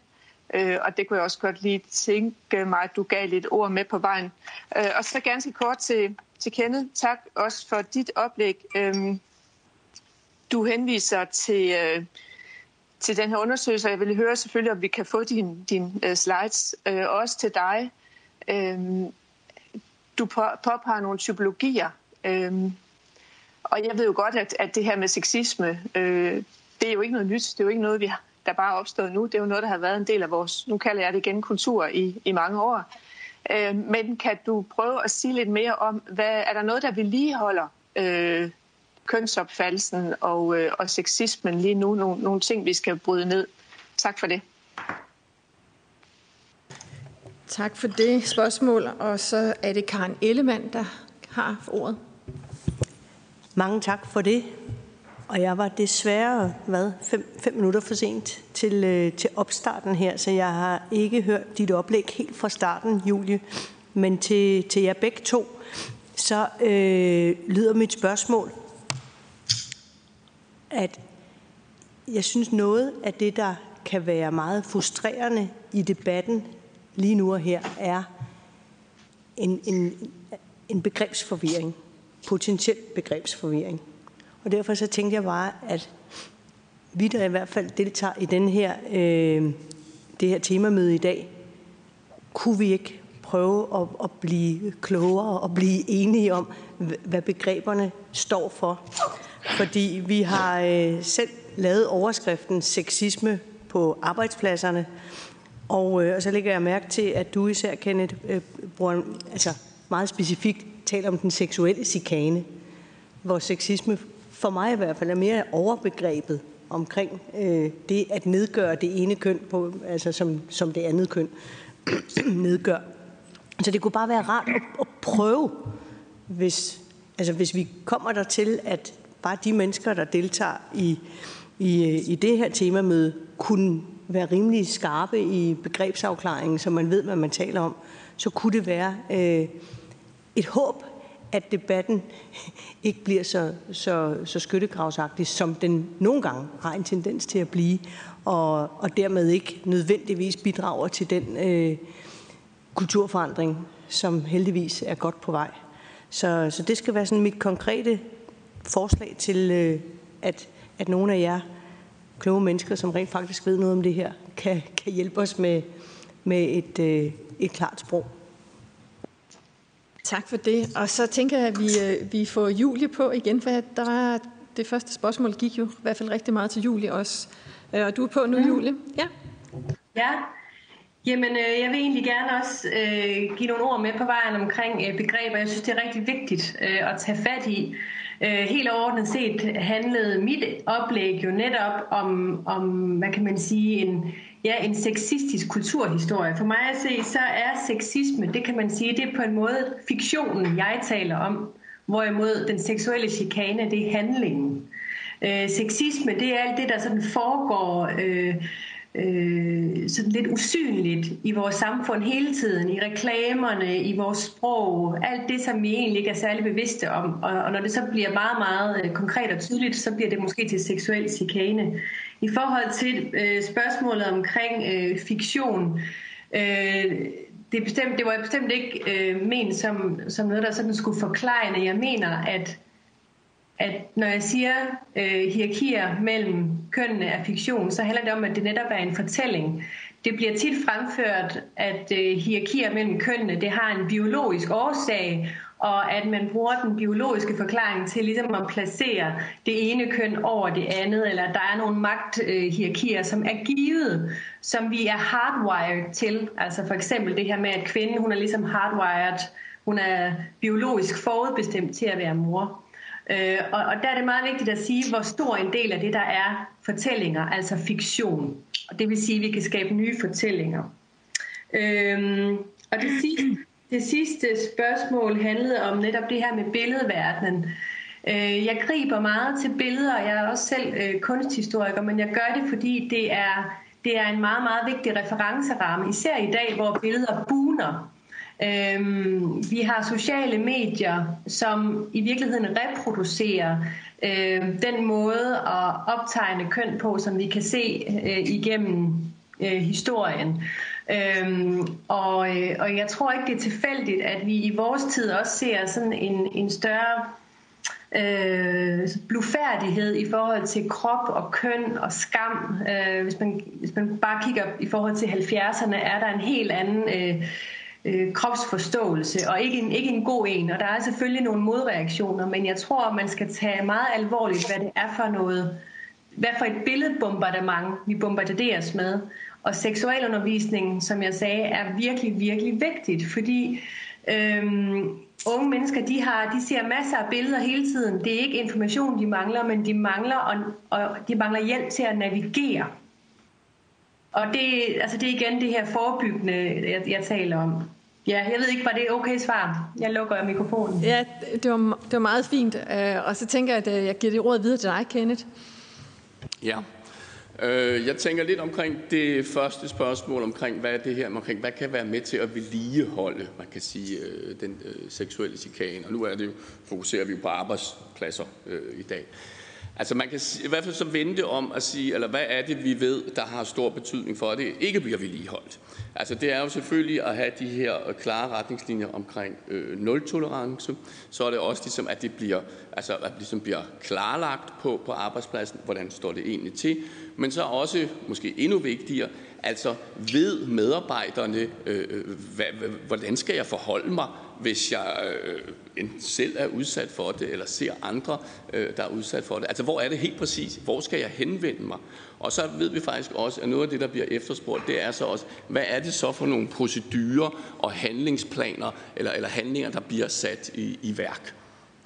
Øh, og det kunne jeg også godt lige tænke mig, at du gav lidt ord med på vejen. Øh, Og så ganske kort til, til Kenneth. Tak også for dit oplæg. Øh, du henviser til øh, til den her undersøgelse, jeg vil høre selvfølgelig, om vi kan få dine din, uh, slides, øh, også til dig. Øh, du på, påpeger nogle typologier, Øh, og jeg ved jo godt, at, at det her med sexisme, øh, det er jo ikke noget nyt, det er jo ikke noget, vi har, der bare er opstået nu, det er jo noget, der har været en del af vores, nu kalder jeg det igen, kultur i, i mange år. Uh, men kan du prøve at sige lidt mere om, hvad, er der noget, der vedligeholder uh, kønsopfattelsen og, øh, og sexismen lige nu. Nogle, nogle ting, vi skal bryde ned. Tak for det. Tak for det spørgsmål. Og så er det Karen Ellemann, der har ordet. Mange tak for det. Og jeg var desværre hvad, fem, fem minutter for sent til, øh, til opstarten her, så jeg har ikke hørt dit oplæg helt fra starten, Julie. Men til, til jer begge to, så øh, lyder mit spørgsmål at jeg synes noget af det, der kan være meget frustrerende i debatten lige nu og her, er en, en, en begrebsforvirring. Potentiel begrebsforvirring. Og derfor så tænkte jeg bare, at vi der i hvert fald deltager i den her, øh, det her temamøde i dag, kunne vi ikke prøve at, at blive klogere og blive enige om, hvad begreberne står for fordi vi har øh, selv lavet overskriften sexisme på arbejdspladserne. Og, øh, og så lægger jeg mærke til, at du især, Kenneth, øh, bruger altså meget specifikt taler om den seksuelle chikane, hvor sexisme for mig i hvert fald er mere overbegrebet omkring øh, det at nedgøre det ene køn på, altså som, som det andet køn nedgør. Så det kunne bare være rart at, at prøve, hvis, altså hvis vi kommer der til, at bare de mennesker, der deltager i, i, øh, i det her temamøde, kunne være rimelig skarpe i begrebsafklaringen, så man ved, hvad man taler om, så kunne det være øh, et håb, at debatten ikke bliver så, så, så skyttegravsagtig, som den nogle gange har en tendens til at blive, og, og dermed ikke nødvendigvis bidrager til den øh, kulturforandring, som heldigvis er godt på vej. Så, så det skal være sådan mit konkrete forslag til, øh, at, at nogle af jer kloge mennesker, som rent faktisk ved noget om det her, kan, kan hjælpe os med, med et, øh, et klart sprog. Tak for det. Og så tænker jeg, at vi, øh, vi får Julie på igen, for der var det første spørgsmål gik jo i hvert fald rigtig meget til Julie også. Og du er på nu, ja. Julie. Ja. Ja, Jamen, øh, jeg vil egentlig gerne også øh, give nogle ord med på vejen omkring øh, begreber. Jeg synes, det er rigtig vigtigt øh, at tage fat i. Øh, helt overordnet set handlede mit oplæg jo netop om, om hvad kan man sige, en, ja, en sexistisk kulturhistorie. For mig at se, så er sexisme, det kan man sige, det er på en måde fiktionen, jeg taler om. Hvorimod den seksuelle chikane, det er handlingen. Øh, sexisme, det er alt det, der sådan foregår... Øh, øh, sådan lidt usynligt i vores samfund hele tiden, i reklamerne, i vores sprog, alt det, som vi egentlig ikke er særlig bevidste om. Og, og når det så bliver meget, meget øh, konkret og tydeligt, så bliver det måske til seksuel chikane. I forhold til øh, spørgsmålet omkring øh, fiktion, øh, det, er bestemt, det var bestemt ikke øh, ment som, som noget, der sådan skulle forklare. Jeg mener, at at når jeg siger øh, hierarkier mellem kønnene er fiktion, så handler det om, at det netop er en fortælling. Det bliver tit fremført, at øh, hierarkier mellem kønnene det har en biologisk årsag, og at man bruger den biologiske forklaring til ligesom at placere det ene køn over det andet, eller der er nogle magthierarkier, som er givet, som vi er hardwired til. Altså for eksempel det her med, at kvinden hun er ligesom hardwired, hun er biologisk forudbestemt til at være mor. Øh, og, og der er det meget vigtigt at sige, hvor stor en del af det, der er fortællinger, altså fiktion. Og det vil sige, at vi kan skabe nye fortællinger. Øhm, og det sidste, det sidste spørgsmål handlede om netop det her med billedverdenen. Øh, jeg griber meget til billeder, jeg er også selv øh, kunsthistoriker, men jeg gør det, fordi det er, det er en meget, meget vigtig referenceramme, især i dag, hvor billeder buner. Øhm, vi har sociale medier, som i virkeligheden reproducerer øh, den måde at optegne køn på, som vi kan se øh, igennem øh, historien. Øhm, og, øh, og jeg tror ikke, det er tilfældigt, at vi i vores tid også ser sådan en, en større øh, blufærdighed i forhold til krop og køn og skam. Øh, hvis, man, hvis man bare kigger i forhold til 70'erne, er der en helt anden øh, øh, kropsforståelse, og ikke en, ikke en god en. Og der er selvfølgelig nogle modreaktioner, men jeg tror, man skal tage meget alvorligt, hvad det er for noget, hvad for et billedbombardement vi bombarderes med. Og seksualundervisningen, som jeg sagde, er virkelig, virkelig vigtigt, fordi øhm, unge mennesker, de, har, de ser masser af billeder hele tiden. Det er ikke information, de mangler, men de mangler, og, og de mangler hjælp til at navigere. Og det, altså det er igen det her forebyggende, jeg, jeg taler om. Ja, jeg ved ikke, var det okay svar? Jeg lukker mikrofonen. Ja, det var, det var meget fint. Øh, og så tænker jeg, at jeg giver det råd videre til dig, Kenneth. Ja, Øh, Øh, jeg tænker lidt omkring det første spørgsmål omkring, hvad er det her, omkring, hvad kan være med til at vedligeholde, man kan sige, øh, den øh, seksuelle chikane. Og nu er det jo, fokuserer vi jo på arbejdspladser øh, i dag. Altså man kan i hvert fald så vente om at sige, eller hvad er det, vi ved, der har stor betydning for, at det ikke bliver vedligeholdt. Altså det er jo selvfølgelig at have de her øh, klare retningslinjer omkring øh, nul-tolerance. Så er det også ligesom, at det bliver, altså, at det ligesom bliver klarlagt på, på arbejdspladsen, hvordan står det egentlig til. Men så også, måske endnu vigtigere, altså ved medarbejderne, øh, øh hvad, hvordan skal jeg forholde mig hvis jeg øh, selv er udsat for det, eller ser andre, øh, der er udsat for det. Altså, hvor er det helt præcis? Hvor skal jeg henvende mig? Og så ved vi faktisk også, at noget af det, der bliver efterspurgt, det er så også, hvad er det så for nogle procedurer og handlingsplaner, eller, eller handlinger, der bliver sat i, i værk?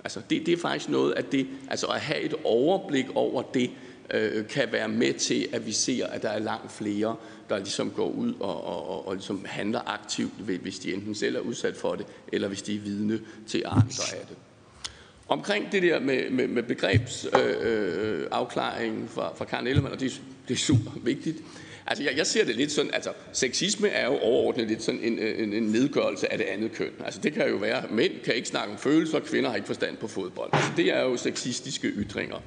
Altså, det, det er faktisk noget af det, altså at have et overblik over det, øh, kan være med til, at vi ser, at der er langt flere, der ligesom går ud og, og, og, og ligesom handler aktivt, hvis de enten selv er udsat for det, eller hvis de er vidne til andre af det. Omkring det der med, med, med begrebsafklaringen øh, øh fra, fra Karen Ellemann, og det, det er super vigtigt. Altså, jeg, jeg ser det lidt sådan, altså, sexisme er jo overordnet lidt sådan en, øh, en, en nedgørelse af det andet køn. Altså, det kan jo være, at mænd kan ikke snakke om følelser, kvinder har ikke forstand på fodbold. Altså, det er jo sexistiske ytringer.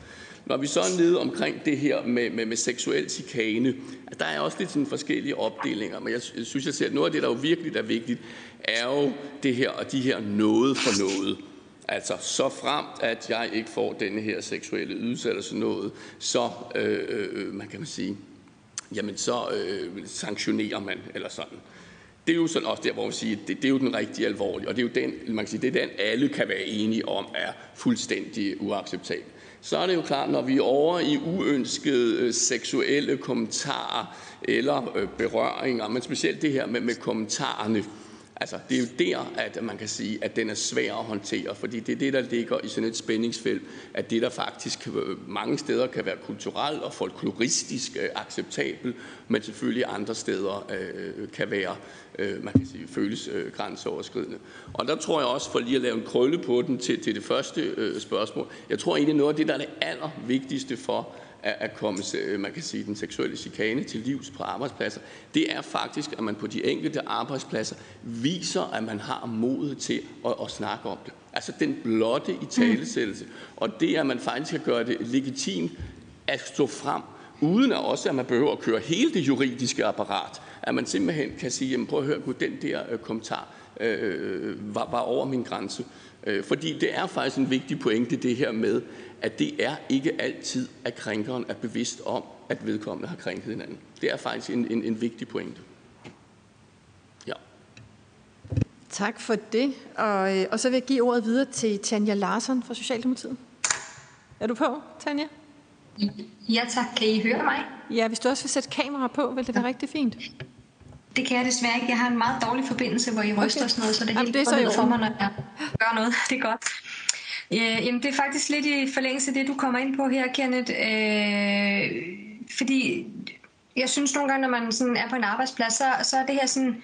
Når vi så er nede omkring det her med, med, med seksuel chikane, der er også lidt sådan forskellige opdelinger, men jeg synes, jeg ser, at noget af det, der jo virkelig er vigtigt, er jo det her og de her noget for noget. Altså, så fremt, at jeg ikke får denne her seksuelle ydelse eller sådan noget, så, øh, øh, øh man kan man sige, jamen så øh, sanktionerer man, eller sådan. Det er jo sådan også der, hvor man siger, det, det er jo den rigtig alvorlige, og det er jo den, man kan sige, det er den, alle kan være enige om, er fuldstændig uacceptabel så er det jo klart, når vi er over i uønskede øh, seksuelle kommentarer eller øh, berøringer, men specielt det her med, med kommentarerne, Altså, det er jo der, at man kan sige, at den er svær at håndtere, fordi det er det, der ligger i sådan et spændingsfelt, at det, der faktisk øh, mange steder kan være kulturelt og folkloristisk øh, acceptabel, men selvfølgelig andre steder øh, øh kan være, øh, man kan sige, føles øh, grænseoverskridende. Og der tror jeg også, for lige at lave en krølle på den til, til det første øh, spørgsmål, jeg tror egentlig noget af det, der er det allervigtigste for, at komme øh, man kan sige, den seksuelle chikane til livs på arbejdspladser, det er faktisk, at man på de enkelte arbejdspladser viser, at man har modet til at, at snakke om det. Altså den blotte i talesættelse. Og det, at man faktisk kan gøre det legitimt at stå frem, uden at også, at man behøver at køre hele det juridiske apparat. At man simpelthen kan sige, jamen prøv at høre, den der øh, kommentar øh, var, var over min grænse. Øh, fordi det er faktisk en vigtig pointe, det her med, at det er ikke altid, at krænkeren er bevidst om, at vedkommende har krænket hinanden. Det er faktisk en, en, en vigtig pointe. Ja. Tak for det. Og, øh, og så vil jeg give ordet videre til Tanja Larsen fra Socialdemokratiet. Er du på, Tanja? Ja tak, kan I høre mig? Ja, hvis du også vil sætte kamera på, vil det være ja. rigtig fint. Det kan jeg desværre ikke. Jeg har en meget dårlig forbindelse, hvor I okay. ryster og sådan noget, så det er helt Jamen, det er så for mig, når jeg gør noget. Det er godt. Øh, jamen, det er faktisk lidt i forlængelse af det, du kommer ind på her, Kenneth. Øh, fordi jeg synes nogle gange, når man sådan er på en arbejdsplads, så, så er det her sådan,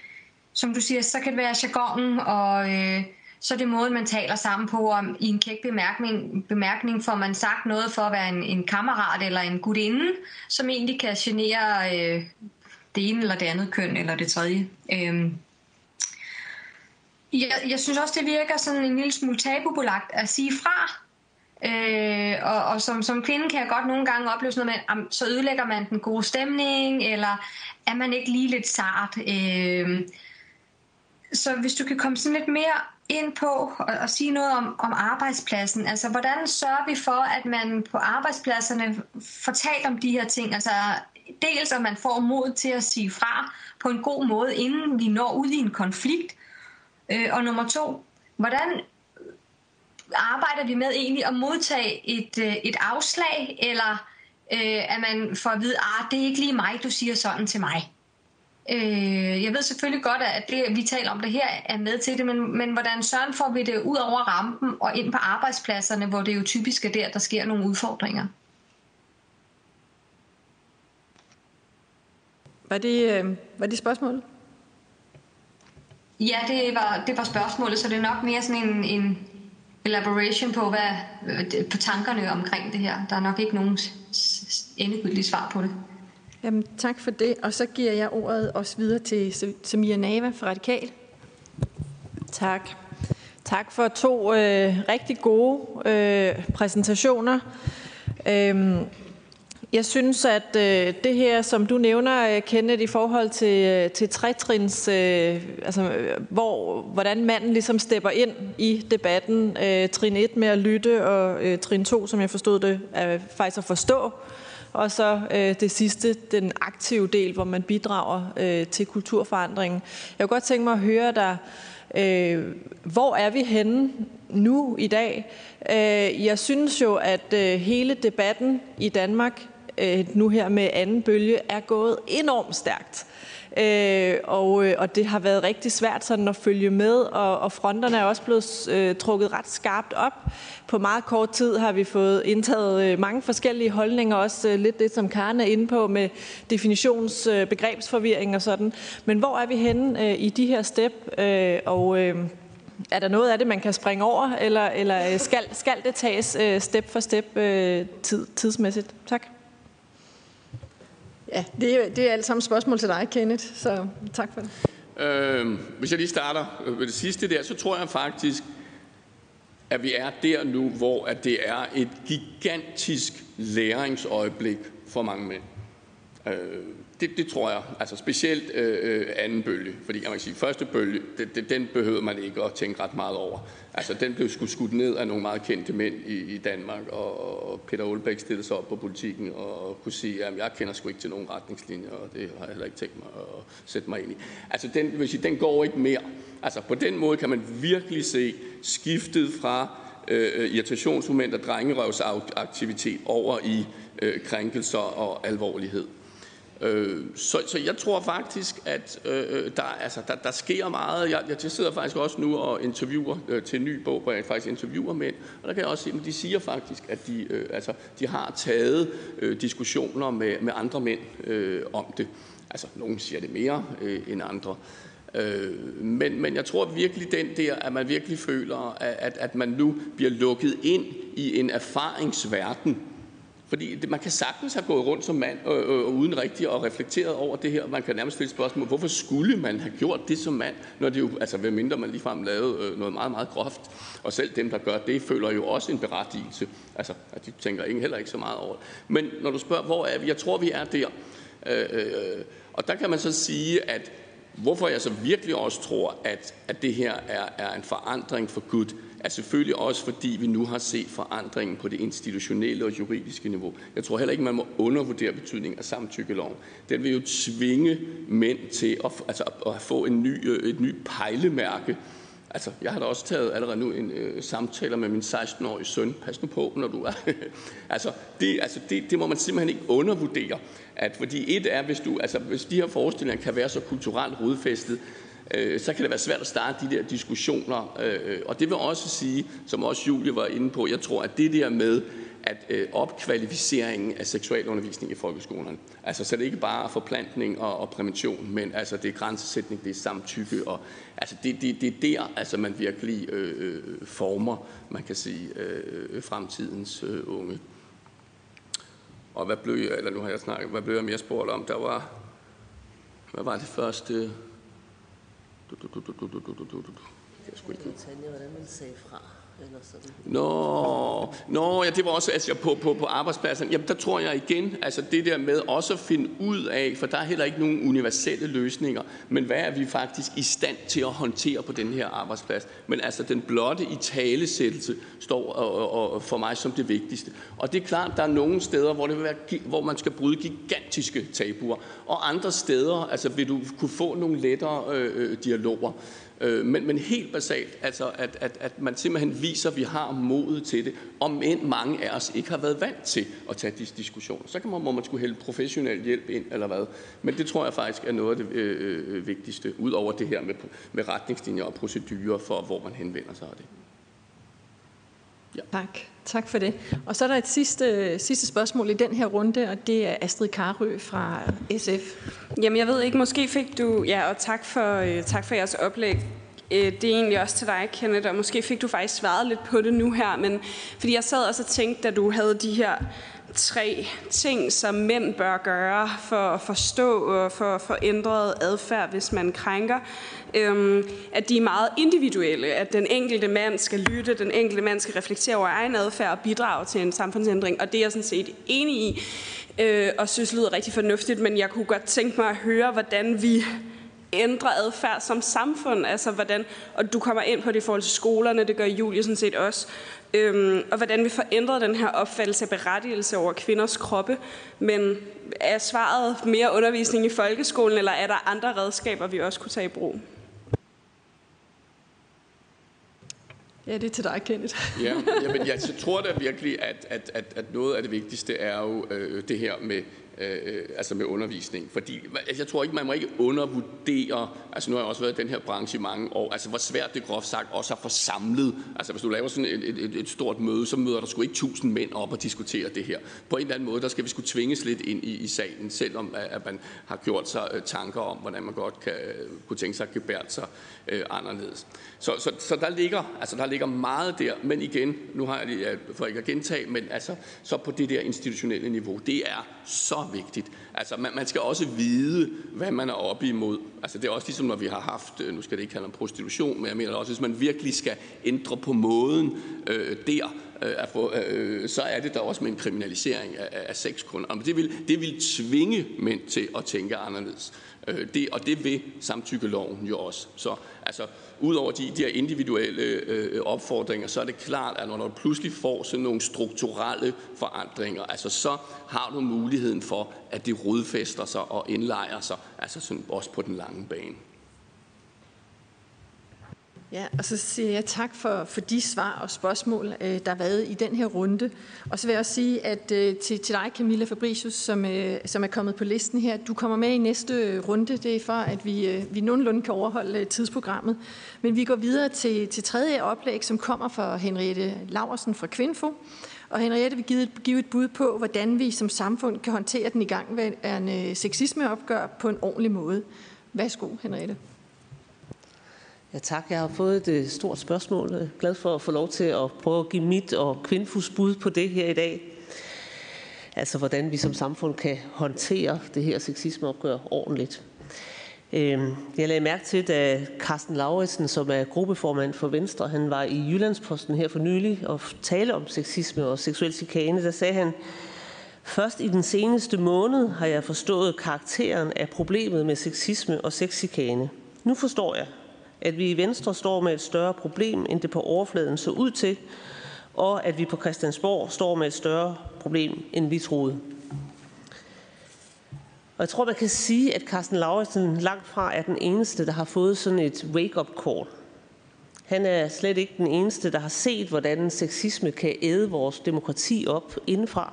som du siger, så kan det være jargonen, og øh, så er det måden, man taler sammen på. Om i en kæk bemærkning, bemærkning får man sagt noget for at være en, en kammerat eller en gudinde, som egentlig kan genere øh, det ene eller det andet køn eller det tredje. Øh, jeg, jeg synes også, det virker sådan en lille smule tabubelagt at sige fra. Øh, og og som, som kvinde kan jeg godt nogle gange opleve sådan noget med, at så ødelægger man den gode stemning, eller er man ikke lige lidt sart. Øh, så hvis du kan komme sådan lidt mere ind på og, og sige noget om, om arbejdspladsen. Altså, hvordan sørger vi for, at man på arbejdspladserne får talt om de her ting? Altså, dels at man får mod til at sige fra på en god måde, inden vi når ud i en konflikt. Øh, og nummer to, hvordan arbejder vi med egentlig at modtage et, øh, et afslag, eller øh, at man får at vide, at ah, det er ikke lige mig, du siger sådan til mig? Øh, jeg ved selvfølgelig godt, at det, vi taler om det her, er med til det, men, men hvordan søren får vi det ud over rampen og ind på arbejdspladserne, hvor det jo typisk er der, der sker nogle udfordringer? Var det, øh, var det spørgsmålet? Ja, det var, det var spørgsmålet, så det er nok mere sådan en, en elaboration på, hvad, øh, på tankerne omkring det her. Der er nok ikke nogen endegyldigt svar på det. Jamen, tak for det. Og så giver jeg ordet også videre til Samia Nava fra Radikal. Tak. Tak for to øh, rigtig gode øh, præsentationer. Øhm, jeg synes, at øh, det her, som du nævner, øh, Kenneth, i forhold til, øh, til trætrins, øh, altså øh, hvor, hvordan manden ligesom stepper ind i debatten, øh, trin 1 med at lytte, og øh, trin 2, som jeg forstod det, er faktisk at forstå, og så øh, det sidste, den aktive del, hvor man bidrager øh, til kulturforandringen. Jeg kunne godt tænke mig at høre dig, øh, hvor er vi henne nu i dag? Øh, jeg synes jo, at øh, hele debatten i Danmark øh, nu her med anden bølge er gået enormt stærkt. Øh, og, øh, og det har været rigtig svært sådan at følge med, og, og fronterne er også blevet øh, trukket ret skarpt op. På meget kort tid har vi fået indtaget øh, mange forskellige holdninger, også øh, lidt det, som Karen er inde på med definitions- øh, begrebsforvirring og sådan. Men hvor er vi henne øh, i de her step, øh, og øh, er der noget af det, man kan springe over, eller, eller øh, skal, skal det tages øh, step for step øh, tid, tidsmæssigt? Tak. Ja, det er, det er alt sammen spørgsmål til dig, Kenneth, så tak for det. Øh, hvis jeg lige starter med det sidste der, så tror jeg faktisk, at vi er der nu, hvor at det er et gigantisk læringsøjeblik for mange mænd. Øh, det, det tror jeg. Altså specielt øh, øh, anden bølge. Fordi jeg kan sige, første bølge, det, det, den behøver man ikke at tænke ret meget over. Altså den blev sgu skudt ned af nogle meget kendte mænd i, i Danmark, og, og Peter Olbæk stillede sig op på politikken og, og kunne sige, at jeg kender sgu ikke til nogen retningslinjer, og det har jeg heller ikke tænkt mig at sætte mig ind i. Altså den, vil sige, den går ikke mere. Altså på den måde kan man virkelig se skiftet fra øh, og drengerøvsaktivitet over i øh, krænkelser og alvorlighed. Øh, så, så jeg tror faktisk, at øh, der, altså, der, der sker meget. Jeg, jeg sidder faktisk også nu og interviewer øh, til en ny bog, hvor jeg faktisk interviewer mænd, og der kan jeg også se, at de siger faktisk, at de, øh, altså, de har taget øh, diskussioner med, med andre mænd øh, om det. Altså, nogen siger det mere øh, end andre. Øh, men, men jeg tror virkelig den der, at man virkelig føler, at, at man nu bliver lukket ind i en erfaringsverden, fordi man kan sagtens have gået rundt som mand øh, øh, uden rigtig at reflekteret over det her. Man kan nærmest stille spørgsmål, hvorfor skulle man have gjort det som mand, når det jo, altså ved mindre man ligefrem lavede øh, noget meget, meget groft. Og selv dem, der gør det, føler jo også en berettigelse. Altså, at de tænker ikke, heller ikke så meget over det. Men når du spørger, hvor er vi? Jeg tror, vi er der. Øh, øh, og der kan man så sige, at Hvorfor jeg så virkelig også tror, at, at det her er, er en forandring for Gud, er selvfølgelig også fordi, vi nu har set forandringen på det institutionelle og juridiske niveau. Jeg tror heller ikke, man må undervurdere betydningen af samtykkeloven. Den vil jo tvinge mænd til at, altså, at få en ny, øh, et nyt pejlemærke. Altså, jeg har da også taget allerede nu en øh, samtaler med min 16-årige søn. Pas nu på, når du er... altså, det, altså det, det må man simpelthen ikke undervurdere. At, fordi et er, hvis, du, altså, hvis de her forestillinger kan være så kulturelt rodfæstet, øh, så kan det være svært at starte de der diskussioner. Øh, og det vil også sige, som også Julie var inde på, jeg tror, at det der med, at øh, opkvalificeringen af seksualundervisning i folkeskolerne, altså så det ikke bare forplantning og, og prævention, men altså det er grænsesætning, det er samtykke, og altså det, det, det er der, altså man virkelig øh, øh former, man kan sige, øh, fremtidens øh, unge. Og hvad blev jeg, eller nu har jeg snakket, hvad blev jeg mere spurgt om? Der var, hvad var det første? Du, du, du, du, du, du, du, du. Jeg skulle ikke lige tage, hvordan man sagde fra eller sådan? Nå, nå ja, det var også altså, på, på, på arbejdspladsen. Jamen, der tror jeg igen, altså det der med også at finde ud af, for der er heller ikke nogen universelle løsninger, men hvad er vi faktisk i stand til at håndtere på den her arbejdsplads? Men altså den blotte i talesættelse står og, og, og for mig som det vigtigste. Og det er klart, der er nogle steder, hvor, det vil være, hvor man skal bryde gigantiske tabuer, og andre steder altså, vil du kunne få nogle lettere øh, øh dialoger. Øh, men, men helt basalt, altså at, at, at man simpelthen viser, at vi har modet til det, om end mange af os ikke har været vant til at tage disse diskussioner. Så kan man, må man skulle hælde professionel hjælp ind, eller hvad. Men det tror jeg faktisk er noget af det øh, øh vigtigste, ud over det her med, med retningslinjer og procedurer for, hvor man henvender sig af det. Ja. Tak. Tak for det. Og så er der et sidste, sidste spørgsmål i den her runde, og det er Astrid Karø fra SF. Jamen, jeg ved ikke, måske fik du... Ja, og tak for, øh, tak for jeres oplæg. Øh, det er egentlig også til dig, Kenneth, og måske fik du faktisk svaret lidt på det nu her, men fordi jeg sad også og tænkte, da du havde de her tre ting, som mænd bør gøre for at forstå og for at få ændret adfærd, hvis man krænker, øhm, at de er meget individuelle, at den enkelte mand skal lytte, den enkelte mand skal reflektere over egen adfærd og bidrage til en samfundsændring, og det er jeg sådan set enig i, øh, og synes lyder rigtig fornuftigt, men jeg kunne godt tænke mig at høre, hvordan vi ændrer adfærd som samfund, altså hvordan, og du kommer ind på det i forhold til skolerne, det gør Julie sådan set også, øhm, og hvordan vi får ændret den her opfattelse af berettigelse over kvinders kroppe. Men er svaret mere undervisning i folkeskolen, eller er der andre redskaber, vi også kunne tage i brug? Ja, det er til dig, Kenneth. ja, jamen, jeg tror da virkelig, at, at, at, at noget af det vigtigste er jo øh, det her med øh, øh, altså med undervisning. Fordi altså, jeg tror ikke, man må ikke undervurdere, altså nu har jeg også været i den her branche i mange år, altså hvor svært det groft sagt også er forsamlet. Altså hvis du laver sådan et, et, et stort møde, så møder der sgu ikke tusind mænd op og diskuterer det her. På en eller anden måde, der skal vi skulle tvinges lidt ind i, i salen, selvom øh, at man har gjort sig øh, tanker om, hvordan man godt kan, kunne tænke sig at gebære sig øh, anderledes. Så, så, så der, ligger, altså, der ligger meget der, men igen, nu har jeg det, for ikke at gentage, men altså, så på det der institutionelle niveau, det er så vigtigt. Altså, man, man skal også vide, hvad man er oppe imod. Altså, det er også ligesom, når vi har haft, øh, nu skal det ikke kalde om prostitution, men jeg mener også, hvis man virkelig skal ændre på måden øh, der, øh, at få, øh, øh så er det da også med en kriminalisering af, af sexkunder. Det vil, det vil tvinge mænd til at tænke anderledes. Øh, det, og det vil samtykkeloven jo også. Så altså, udover de, de her individuelle øh, opfordringer, så er det klart, at når du pludselig får sådan nogle strukturelle forandringer, altså så har du muligheden for, at det rodfæster sig og indlejer sig, altså sådan også på den lange bane. Ja, og så siger jeg tak for, for de svar og spørgsmål, øh, der har været i den her runde. Og så vil jeg også sige at øh, til, til dig, Camilla Fabricius, som, øh, som er kommet på listen her, du kommer med i næste runde. Det er for, at vi, vi nogenlunde kan overholde tidsprogrammet. Men vi går videre til, til tredje oplæg, som kommer fra Henriette Laversen fra Kvinfo. Og Henriette vil give, give et bud på, hvordan vi som samfund kan håndtere den igangværende sexismeopgør på en ordentlig måde. Værsgo, Henriette. Ja, tak. Jeg har fået et øh, stort spørgsmål. Jeg er glad for at få lov til at prøve at give mit og Kvindfus bud på det her i dag. Altså, hvordan vi som samfund kan håndtere det her sexismeopgør ordentligt. Øhm, jeg lagde mærke til, da Carsten Lauritsen, som er gruppeformand for Venstre, han var i Jyllandsposten her for nylig og tale om sexisme og seksuel chikane, der sagde han, Først i den seneste måned har jeg forstået karakteren af problemet med sexisme og sexchikane. Nu forstår jeg, at vi i Venstre står med et større problem, end det på overfladen så ud til, og at vi på Christiansborg står med et større problem, end vi troede. Og jeg tror, man kan sige, at Carsten Lauritsen langt fra er den eneste, der har fået sådan et wake-up call. Han er slet ikke den eneste, der har set, hvordan sexisme kan æde vores demokrati op indenfra.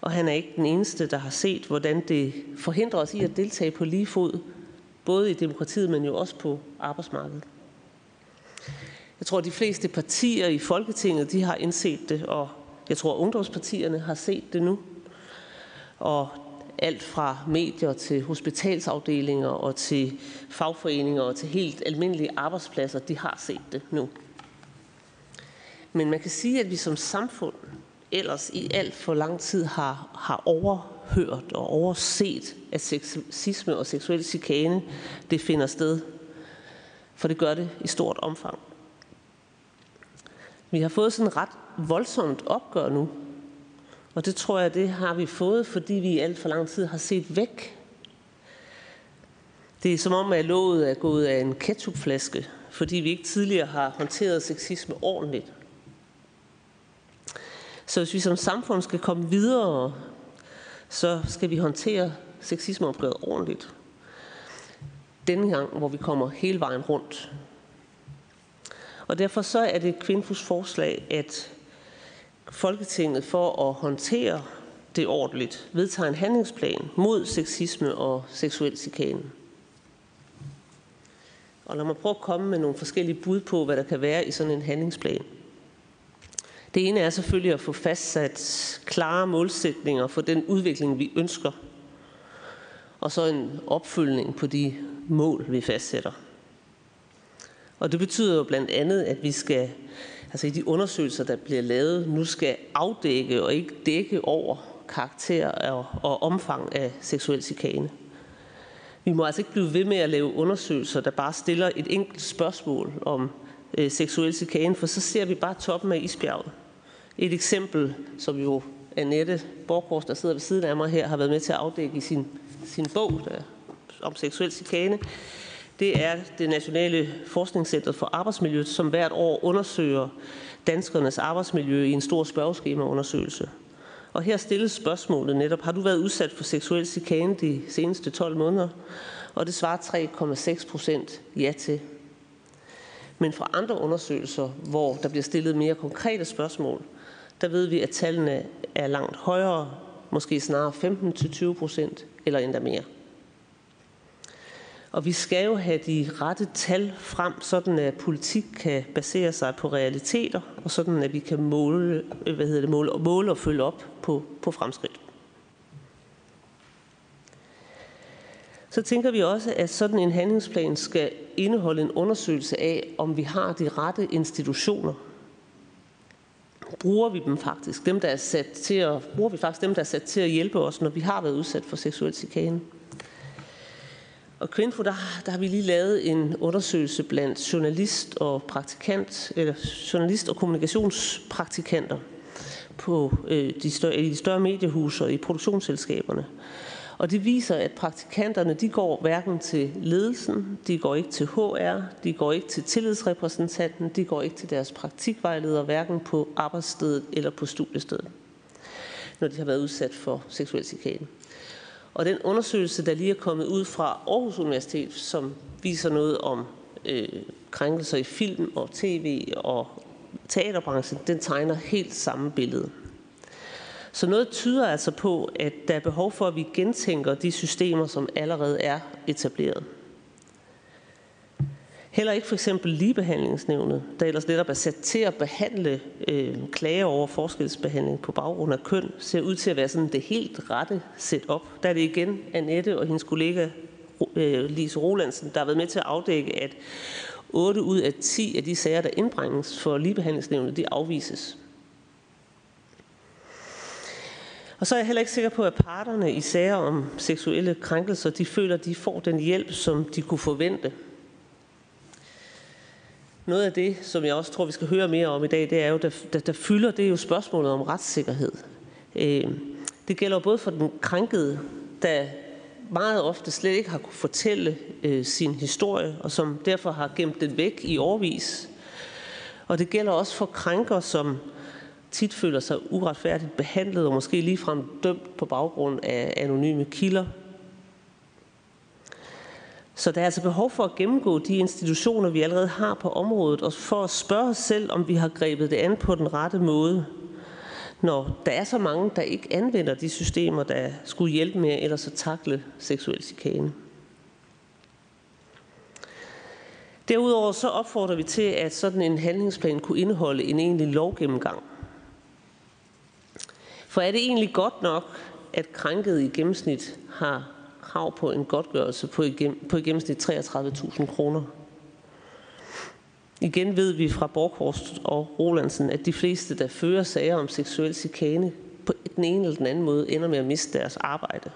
Og han er ikke den eneste, der har set, hvordan det forhindrer os i at deltage på lige fod, både i demokratiet, men jo også på arbejdsmarkedet. Jeg tror, at de fleste partier i Folketinget, de har indset det, og jeg tror, at ungdomspartierne har set det nu. Og alt fra medier til hospitalsafdelinger og til fagforeninger og til helt almindelige arbejdspladser, de har set det nu. Men man kan sige, at vi som samfund ellers i alt for lang tid har, har overhørt og overset, at sexisme og seksuel chikane det finder sted. For det gør det i stort omfang. Vi har fået sådan et ret voldsomt opgør nu og det tror jeg, det har vi fået, fordi vi i alt for lang tid har set væk. Det er som om, at låget er gået af en ketchupflaske, fordi vi ikke tidligere har håndteret sexisme ordentligt. Så hvis vi som samfund skal komme videre, så skal vi håndtere sexismeopgøret ordentligt. Denne gang, hvor vi kommer hele vejen rundt. Og derfor så er det Kvindfus forslag, at Folketinget for at håndtere det ordentligt vedtager en handlingsplan mod sexisme og seksuel chikane. Og lad mig prøve at komme med nogle forskellige bud på, hvad der kan være i sådan en handlingsplan. Det ene er selvfølgelig at få fastsat klare målsætninger for den udvikling, vi ønsker. Og så en opfølgning på de mål, vi fastsætter. Og det betyder jo blandt andet, at vi skal altså i de undersøgelser, der bliver lavet, nu skal afdække og ikke dække over karakter og, og omfang af seksuel chikane. Vi må altså ikke blive ved med at lave undersøgelser, der bare stiller et enkelt spørgsmål om øh, seksuel chikane, for så ser vi bare toppen af isbjerget. Et eksempel, som jo Annette Borgårds, der sidder ved siden af mig her, har været med til at afdække i sin, sin bog der, om seksuel chikane, det er det Nationale Forskningscenter for Arbejdsmiljø, som hvert år undersøger danskernes arbejdsmiljø i en stor spørgeskemaundersøgelse. Og her stilles spørgsmålet netop, har du været udsat for seksuel chikane de seneste 12 måneder? Og det svarer 3,6 procent ja til. Men fra andre undersøgelser, hvor der bliver stillet mere konkrete spørgsmål, der ved vi, at tallene er langt højere, måske snarere 15-20 procent eller endda mere. Og vi skal jo have de rette tal frem, sådan at politik kan basere sig på realiteter, og sådan at vi kan måle, hvad hedder det, måle, måle og følge op på, på fremskridt. Så tænker vi også, at sådan en handlingsplan skal indeholde en undersøgelse af, om vi har de rette institutioner. Bruger vi dem faktisk? Dem, der er sat til at, bruger vi faktisk dem, der er sat til at hjælpe os, når vi har været udsat for seksuel chikane? Og Kvinfo, der, der har vi lige lavet en undersøgelse blandt journalist og praktikant, eller journalist og kommunikationspraktikanter på øh, de, større, de større mediehuse og i produktionsselskaberne. Og det viser, at praktikanterne, de går hverken til ledelsen, de går ikke til HR, de går ikke til tillidsrepræsentanten, de går ikke til deres praktikvejleder, hverken på arbejdsstedet eller på studiestedet, når de har været udsat for seksuel chikane. Og den undersøgelse, der lige er kommet ud fra Aarhus Universitet, som viser noget om øh, krænkelser i film og tv og teaterbranchen, den tegner helt samme billede. Så noget tyder altså på, at der er behov for, at vi gentænker de systemer, som allerede er etableret. Heller ikke for eksempel ligebehandlingsnævnet, der ellers netop er sat til at behandle øh, klager over forskelsbehandling på baggrund af køn, ser ud til at være sådan det helt rette setup. Der er det igen Annette og hendes kollega øh, Lise Rolandsen, der har været med til at afdække, at 8 ud af 10 af de sager, der indbringes for ligebehandlingsnævnet, de afvises. Og så er jeg heller ikke sikker på, at parterne i sager om seksuelle krænkelser, de føler, at de får den hjælp, som de kunne forvente noget af det, som jeg også tror, vi skal høre mere om i dag, det er jo, der, der, der fylder, det er jo spørgsmålet om retssikkerhed. Øh, Det gælder både for den krænkede, der meget ofte slet ikke har kunne fortælle øh, sin historie, og som derfor har gemt den væk i årvis. Og det gælder også for krænker, som tit føler sig uretfærdigt behandlet og måske ligefrem dømt på baggrund af anonyme kilder. Så der er altså behov for at gennemgå de institutioner, vi allerede har på området, og for at spørge os selv, om vi har grebet det an på den rette måde, når der er så mange, der ikke anvender de systemer, der skulle hjælpe med eller så takle seksuel chikane. Derudover så opfordrer vi til, at sådan en handlingsplan kunne indeholde en egentlig lovgennemgang. For er det egentlig godt nok, at krænket i gennemsnit har krav på en godtgørelse på i, på i gennemsnit 33.000 kroner? Igen ved vi fra Borghorst og Rolandsen, at de fleste, der fører sager om seksuel chikane, på den ene eller den anden måde ender med at miste deres arbejde.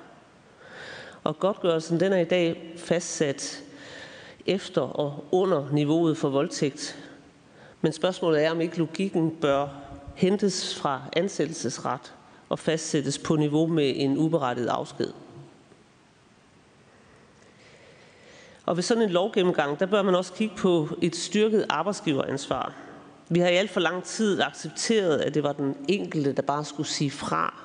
Og godtgørelsen den er i dag fastsat efter og under niveauet for voldtægt. Men spørgsmålet er, om ikke logikken bør hentes fra ansættelsesret og fastsættes på niveau med en uberettiget afsked. Og ved sådan en lovgennemgang, der bør man også kigge på et styrket arbejdsgiveransvar. Vi har i alt for lang tid accepteret, at det var den enkelte, der bare skulle sige fra.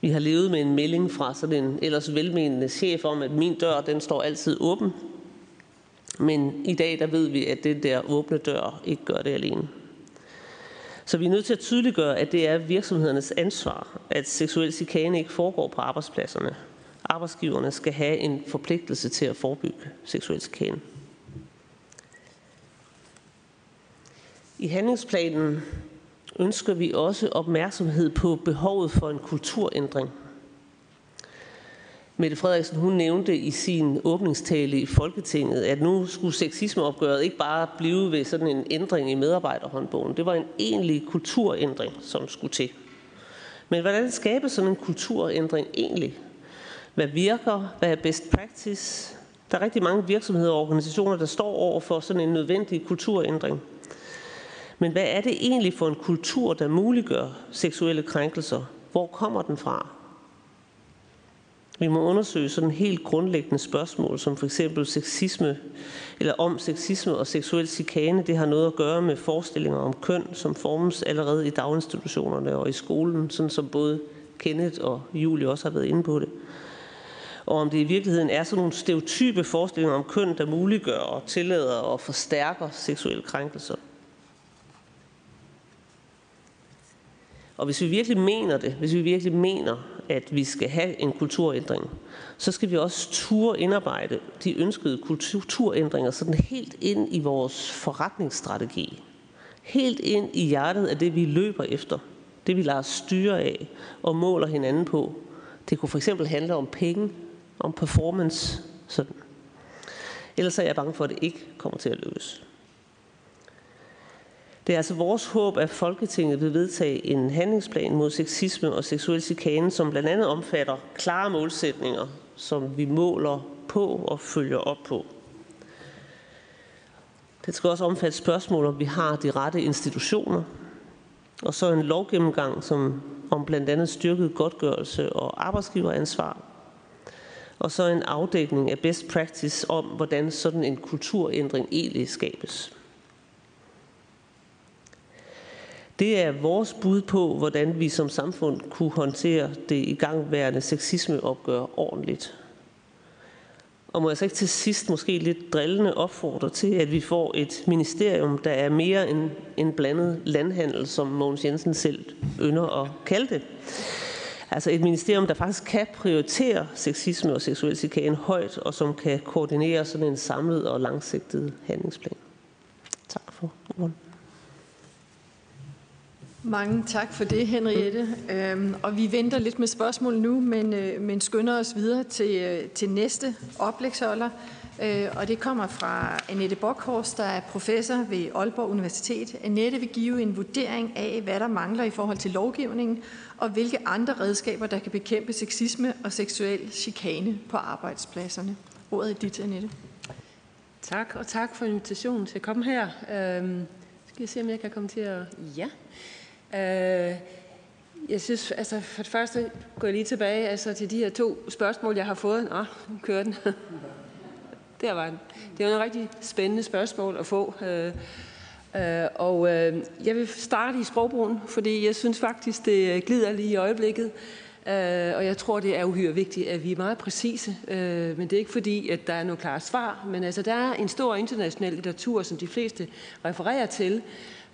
Vi har levet med en melding fra sådan en ellers velmenende chef om, at min dør, den står altid åben. Men i dag, der ved vi, at det der åbne dør ikke gør det alene. Så vi er nødt til at tydeliggøre, at det er virksomhedernes ansvar, at seksuel chikane ikke foregår på arbejdspladserne. Arbejdsgiverne skal have en forpligtelse til at forebygge seksuel chikane. I handlingsplanen ønsker vi også opmærksomhed på behovet for en kulturændring – Mette Frederiksen hun nævnte i sin åbningstale i Folketinget, at nu skulle sexismeopgøret ikke bare blive ved sådan en ændring i medarbejderhåndbogen. Det var en egentlig kulturændring, som skulle til. Men hvordan skabes sådan en kulturændring egentlig? Hvad virker? Hvad er best practice? Der er rigtig mange virksomheder og organisationer, der står over for sådan en nødvendig kulturændring. Men hvad er det egentlig for en kultur, der muliggør seksuelle krænkelser? Hvor kommer den fra? Vi må undersøge sådan helt grundlæggende spørgsmål, som for eksempel sexisme, eller om sexisme og seksuel chikane, det har noget at gøre med forestillinger om køn, som formes allerede i daginstitutionerne og i skolen, sådan som både Kenneth og Julie også har været inde på det. Og om det i virkeligheden er sådan nogle stereotype forestillinger om køn, der muliggør og tillader og forstærker seksuelle krænkelser. Og hvis vi virkelig mener det, hvis vi virkelig mener, at vi skal have en kulturændring, så skal vi også ture indarbejde de ønskede kulturændringer sådan helt ind i vores forretningsstrategi. Helt ind i hjertet af det, vi løber efter. Det, vi lader styre af og måler hinanden på. Det kunne for eksempel handle om penge, om performance. Sådan. Ellers er jeg bange for, at det ikke kommer til at lykkes. Det er altså vores håb, at Folketinget vil vedtage en handlingsplan mod sexisme og seksuel chikane, som blandt andet omfatter klare målsætninger, som vi måler på og følger op på. Det skal også omfatte spørgsmål, om vi har de rette institutioner, og så en lovgennemgang som om blandt andet styrket godtgørelse og arbejdsgiveransvar, og så en afdækning af best practice om, hvordan sådan en kulturændring egentlig skabes. Det er vores bud på, hvordan vi som samfund kunne håndtere det igangværende sexismeopgør ordentligt. Og må jeg så ikke til sidst måske lidt drillende opfordre til, at vi får et ministerium, der er mere end en blandet landhandel, som Mogens Jensen selv ynder at kalde det. Altså et ministerium, der faktisk kan prioritere sexisme og seksuel chikane højt, og som kan koordinere sådan en samlet og langsigtet handlingsplan. Tak for ordet. Mange tak for det, Henriette. Øhm, og vi venter lidt med spørgsmål nu, men, øh, men skynder os videre til, øh, til næste oplægsholder. Øh, og det kommer fra Annette Bockhorst, der er professor ved Aalborg Universitet. Annette vil give en vurdering af, hvad der mangler i forhold til lovgivningen, og hvilke andre redskaber, der kan bekæmpe sexisme og seksuel chikane på arbejdspladserne. Ordet er dit, Annette. Tak, og tak for invitationen til at komme her. Øhm, skal jeg se, om jeg kan komme til at... Ja. Øh, Jeg synes, altså for det første går jeg lige tilbage altså, til de her to spørgsmål, jeg har fået. Nå, nu kører den. Der var den. Det er jo en rigtig spændende spørgsmål at få. Øh, øh, og øh, jeg vil starte i sprogbrugen, fordi jeg synes faktisk, det glider lige i øjeblikket. Øh, og jeg tror, det er uhyre vigtigt, at vi er meget præcise. Øh, men det er ikke fordi, at der er nogle klare svar. Men altså, der er en stor international litteratur, som de fleste refererer til,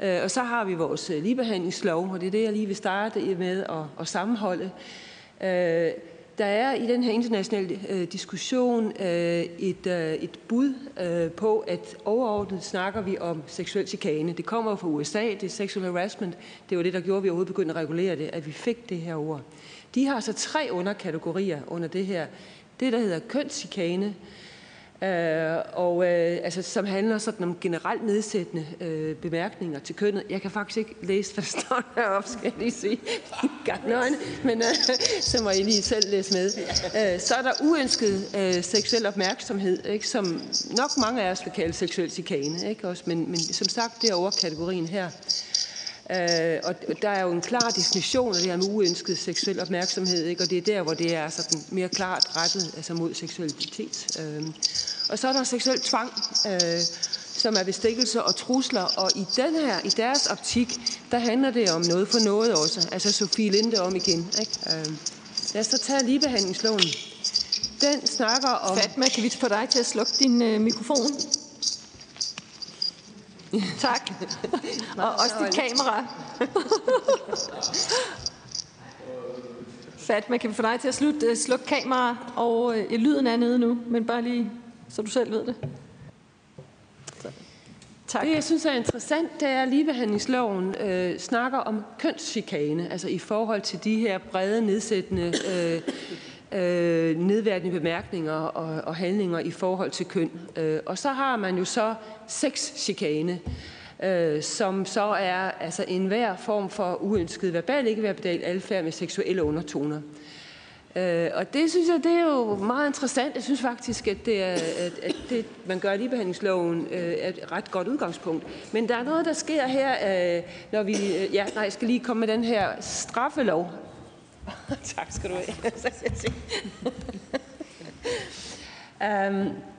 Øh, og så har vi vores øh, ligebehandlingslov, og det er det, jeg lige vil starte med at, at sammenholde. Øh, der er i den her internationale øh, diskussion et, et bud på, at overordnet snakker vi om seksuel chikane. Det kommer fra USA, det er sexual harassment. Det var det, der gjorde, at vi overhovedet begyndte at regulere det, at vi fik det her ord. De har så tre underkategorier under det her. Det, der hedder kønschikane, Øh, Øh, og øh, altså, som handler sådan om generelt nedsættende øh, bemærkninger til kønnet. Jeg kan faktisk ikke læse, hvad der står deroppe, skal jeg lige sige. Nøgne, men øh, så må I lige selv læse med. Øh, så er der uønsket øh, seksuel opmærksomhed, ikke, som nok mange af os vil kalde seksuel chikane, ikke, også, men, men som sagt, det er over kategorien her. Øh, og der er jo en klar definition af det her med uønsket seksuel opmærksomhed, ikke? og det er der, hvor det er sådan mere klart rettet altså mod seksualitet. Øh, og så er der seksuel tvang, øh, som er bestikkelse og trusler, og i den her, i deres optik, der handler det om noget for noget også. Altså Sofie Linde om igen. Ikke? Øh, lad os så tage ligebehandlingsloven. Den snakker om... Fatma, kan vi få dig til at slukke din øh, mikrofon? Tak. Og også dit kamera. Fatma, kan vi få dig til at slutte, øh, slukke kamera, og øh, lyden er nede nu, men bare lige, så du selv ved det. Tak. Det, jeg synes er interessant, det er, at ligebehandlingsloven øh, snakker om kønschikane, altså i forhold til de her brede, nedsættende, øh, øh, nedværdende bemærkninger og, og handlinger i forhold til køn. Øh, og så har man jo så sexchikane, øh, som så er altså enhver form for uønsket verbal ikke verbal adfærd med seksuelle undertoner. Øh, og det synes jeg, det er jo meget interessant. Jeg synes faktisk, at det, er, at, at det man gør i ligebehandlingsloven, øh, er et ret godt udgangspunkt. Men der er noget, der sker her, øh, når vi... Øh, ja, nej, jeg skal lige komme med den her straffelov. tak skal du have. um,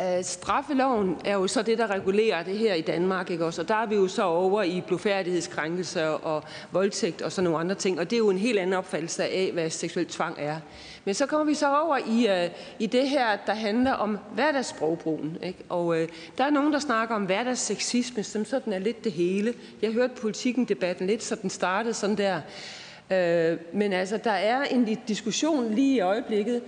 Øh, straffeloven er jo så det, der regulerer det her i Danmark, ikke også? Og der er vi jo så over i blufærdighedskrænkelser og voldtægt og sådan nogle andre ting, og det er jo en helt anden opfattelse af, hvad seksuel tvang er. Men så kommer vi så over i, uh, i det her, der handler om hverdagssprogbrugen, ikke? Og uh, der er nogen, der snakker om hverdagsseksisme, som sådan er lidt det hele. Jeg hørte politikken-debatten lidt, så den startede sådan der. Uh, men altså, der er en diskussion lige i øjeblikket,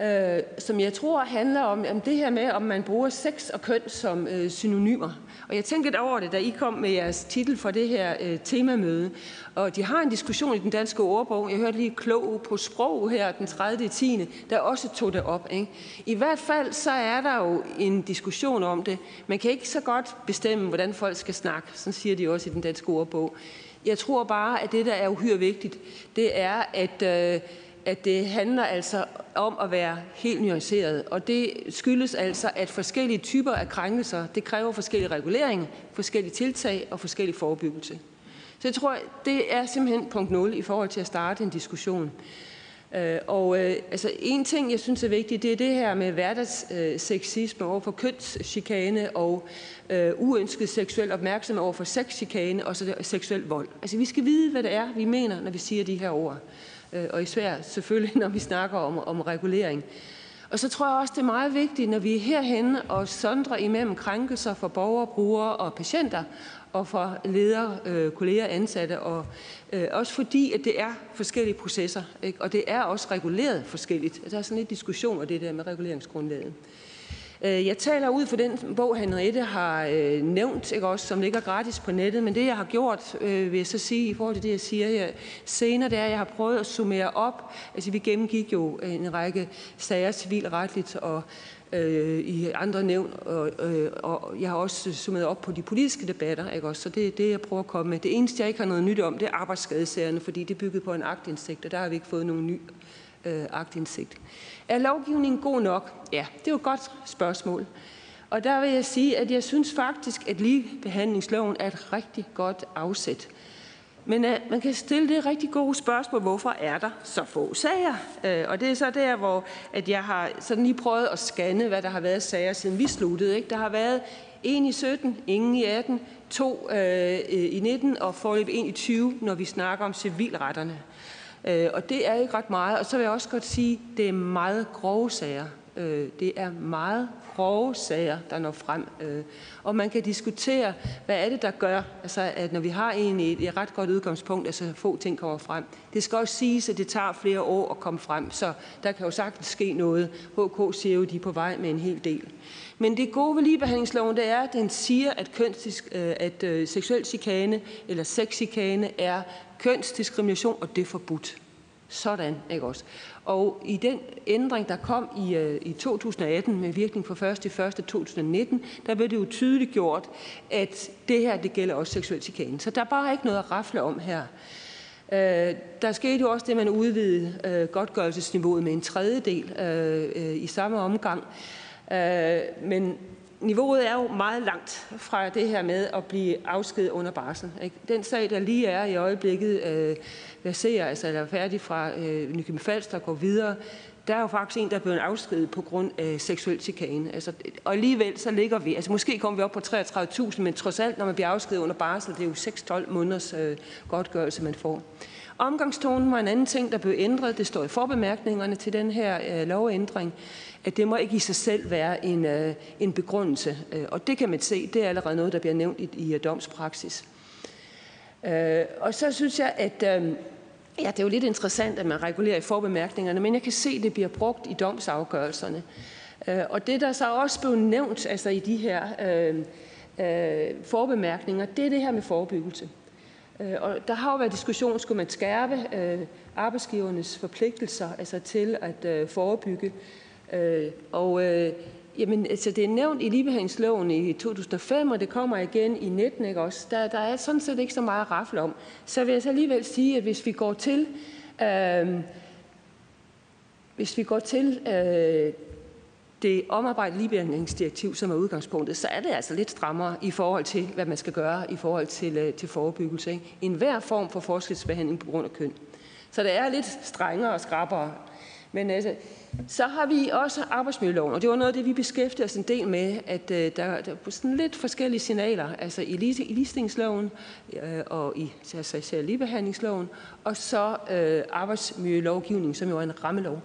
øh, som jeg tror handler om, om det her med, om man bruger sex og køn som øh, synonymer. Og jeg tænkte lidt over det, da I kom med jeres titel for det her øh, temamøde. Og de har en diskussion i den danske ordbog. Jeg hørte lige klog på sprog her den 30. 10. der også tog det op. Ikke? I hvert fald så er der jo en diskussion om det. Man kan ikke så godt bestemme, hvordan folk skal snakke. Sådan siger de også i den danske ordbog. Jeg tror bare, at det, der er uhyre vigtigt, det er, at... Øh, at det handler altså om at være helt nuanceret. Og det skyldes altså, at forskellige typer af krænkelser, det kræver forskellige regulering, forskellige tiltag og forskellige forebyggelse. Så jeg tror, det er simpelthen punkt 0 i forhold til at starte en diskussion. Øh, og øh, altså en ting, jeg synes er vigtigt, det er det her med hverdagssexisme over for kønschikane og øh, uønsket seksuel opmærksomhed over for sexchikane og så seksuel vold. Altså vi skal vide, hvad det er, vi mener, når vi siger de her ord Øh, og især selvfølgelig, når vi snakker om, om regulering. Og så tror jeg også, det er meget vigtigt, når vi er herhenne og sondrer imellem krænkelser for borgere, brugere og patienter, og for ledere, øh, kolleger, ansatte, og øh, også fordi, at det er forskellige processer, ikke? og det er også reguleret forskelligt. Der er sådan lidt diskussion om det der med reguleringsgrundlaget. Øh, jeg taler ud for den bog, Henriette har øh, nævnt, ikke også, som ligger gratis på nettet, men det, jeg har gjort, øh, vil jeg så sige, i forhold til det, jeg siger jeg senere, det er, at jeg har prøvet at summere op. Altså, vi gennemgik jo en række sager civilretligt og øh, i andre nævn, og, øh, og jeg har også summeret op på de politiske debatter, ikke også? så det er det, jeg prøver at komme med. Det eneste, jeg ikke har noget nyt om, det er arbejdsskadesagerne, fordi det er bygget på en aktindsigt, og der har vi ikke fået nogen ny øh, aktindsigt. Er lovgivningen god nok? Ja, det er jo et godt spørgsmål. Og der vil jeg sige, at jeg synes faktisk, at ligebehandlingsloven er et rigtig godt afsæt. Men uh, man kan stille det rigtig gode spørgsmål, hvorfor er der så få sager? Uh, og det er så der, hvor at jeg har sådan lige prøvet at scanne, hvad der har været sager, siden vi sluttede. Ikke? Der har været en i 17, ingen i 18, to uh, i 19 og forløb en i 20, når vi snakker om civilretterne. Øh, og det er ikke ret meget. Og så vil jeg også godt sige, at det er meget grove sager. Øh, det er meget grove sager, der når frem. Øh, og man kan diskutere, hvad er det, der gør, altså, at når vi har en et, et ret godt udgangspunkt, altså få ting kommer frem. Det skal også siges, at det tager flere år at komme frem, så der kan jo sagtens ske noget. HK siger jo, at de er på vej med en hel del. Men det gode ved ligebehandlingsloven, det er, at den siger, at, kønsdisk, at seksuel chikane eller sexchikane er kønsdiskrimination, og det er forbudt. Sådan, ikke også? Og i den ændring, der kom i, øh, i 2018 med virkning fra 1. 1. 2019, der blev det jo tydeligt gjort, at det her, det gælder også seksuel chikane. Så der er bare ikke noget at rafle om her. Øh, der skete jo også det, man udvidede øh, godtgørelsesniveauet med en tredjedel øh, øh, i samme omgang. Øh, men niveauet er jo meget langt fra det her med at blive afskedet under barsel. Ikke? Den sag, der lige er i øjeblikket, øh, verserer, altså er færdig fra øh, Nykøbing Falster og går videre, der er jo faktisk en, der er blevet afskedet på grund af seksuel chikane. Altså, og alligevel så ligger vi, altså måske kommer vi op på 33.000, men trods alt, når man bliver afskedet under barsel, det er jo 6-12 måneders øh, godtgørelse, man får. Omgangstonen var en anden ting, der blev ændret. Det står i forbemærkningerne til den her øh, lovændring, at det må ikke i sig selv være en, øh, en begrundelse. Øh, og det kan man se, det er allerede noget, der bliver nævnt i, i øh, domspraksis. Øh, og så synes jeg, at øh, ja, det er jo lidt interessant, at man regulerer i forbemærkningerne, men jeg kan se, at det bliver brugt i domsafgørelserne. Øh, og det, der så også blev nævnt altså i de her øh, øh, forbemærkninger, det er det her med forebyggelse. Øh, og der har jo været diskussion, skulle man skærpe øh, arbejdsgivernes forpligtelser altså til at øh, forebygge. Øh, og øh, Jamen, altså, det er nævnt i ligebehandlingsloven i 2005, og det kommer igen i 19, ikke også? Der, der er sådan set ikke så meget at rafle om. Så vil jeg så alligevel sige, at hvis vi går til, øh, hvis vi går til øh, det omarbejdede ligebehandlingsdirektiv, som er udgangspunktet, så er det altså lidt strammere i forhold til, hvad man skal gøre i forhold til, øh, til forebyggelse. Ikke? En hver form for forskelsbehandling på grund af køn. Så det er lidt strengere og skrappere. Men altså, så har vi også arbejdsmiljøloven, og det var noget af det, vi beskæftigede os en del med, at øh, der, der er sådan lidt forskellige signaler, altså i, i ligestillingsloven øh, og i altså, ligebehandlingsloven, og så øh, arbejdsmiljølovgivningen, som jo er en rammelov.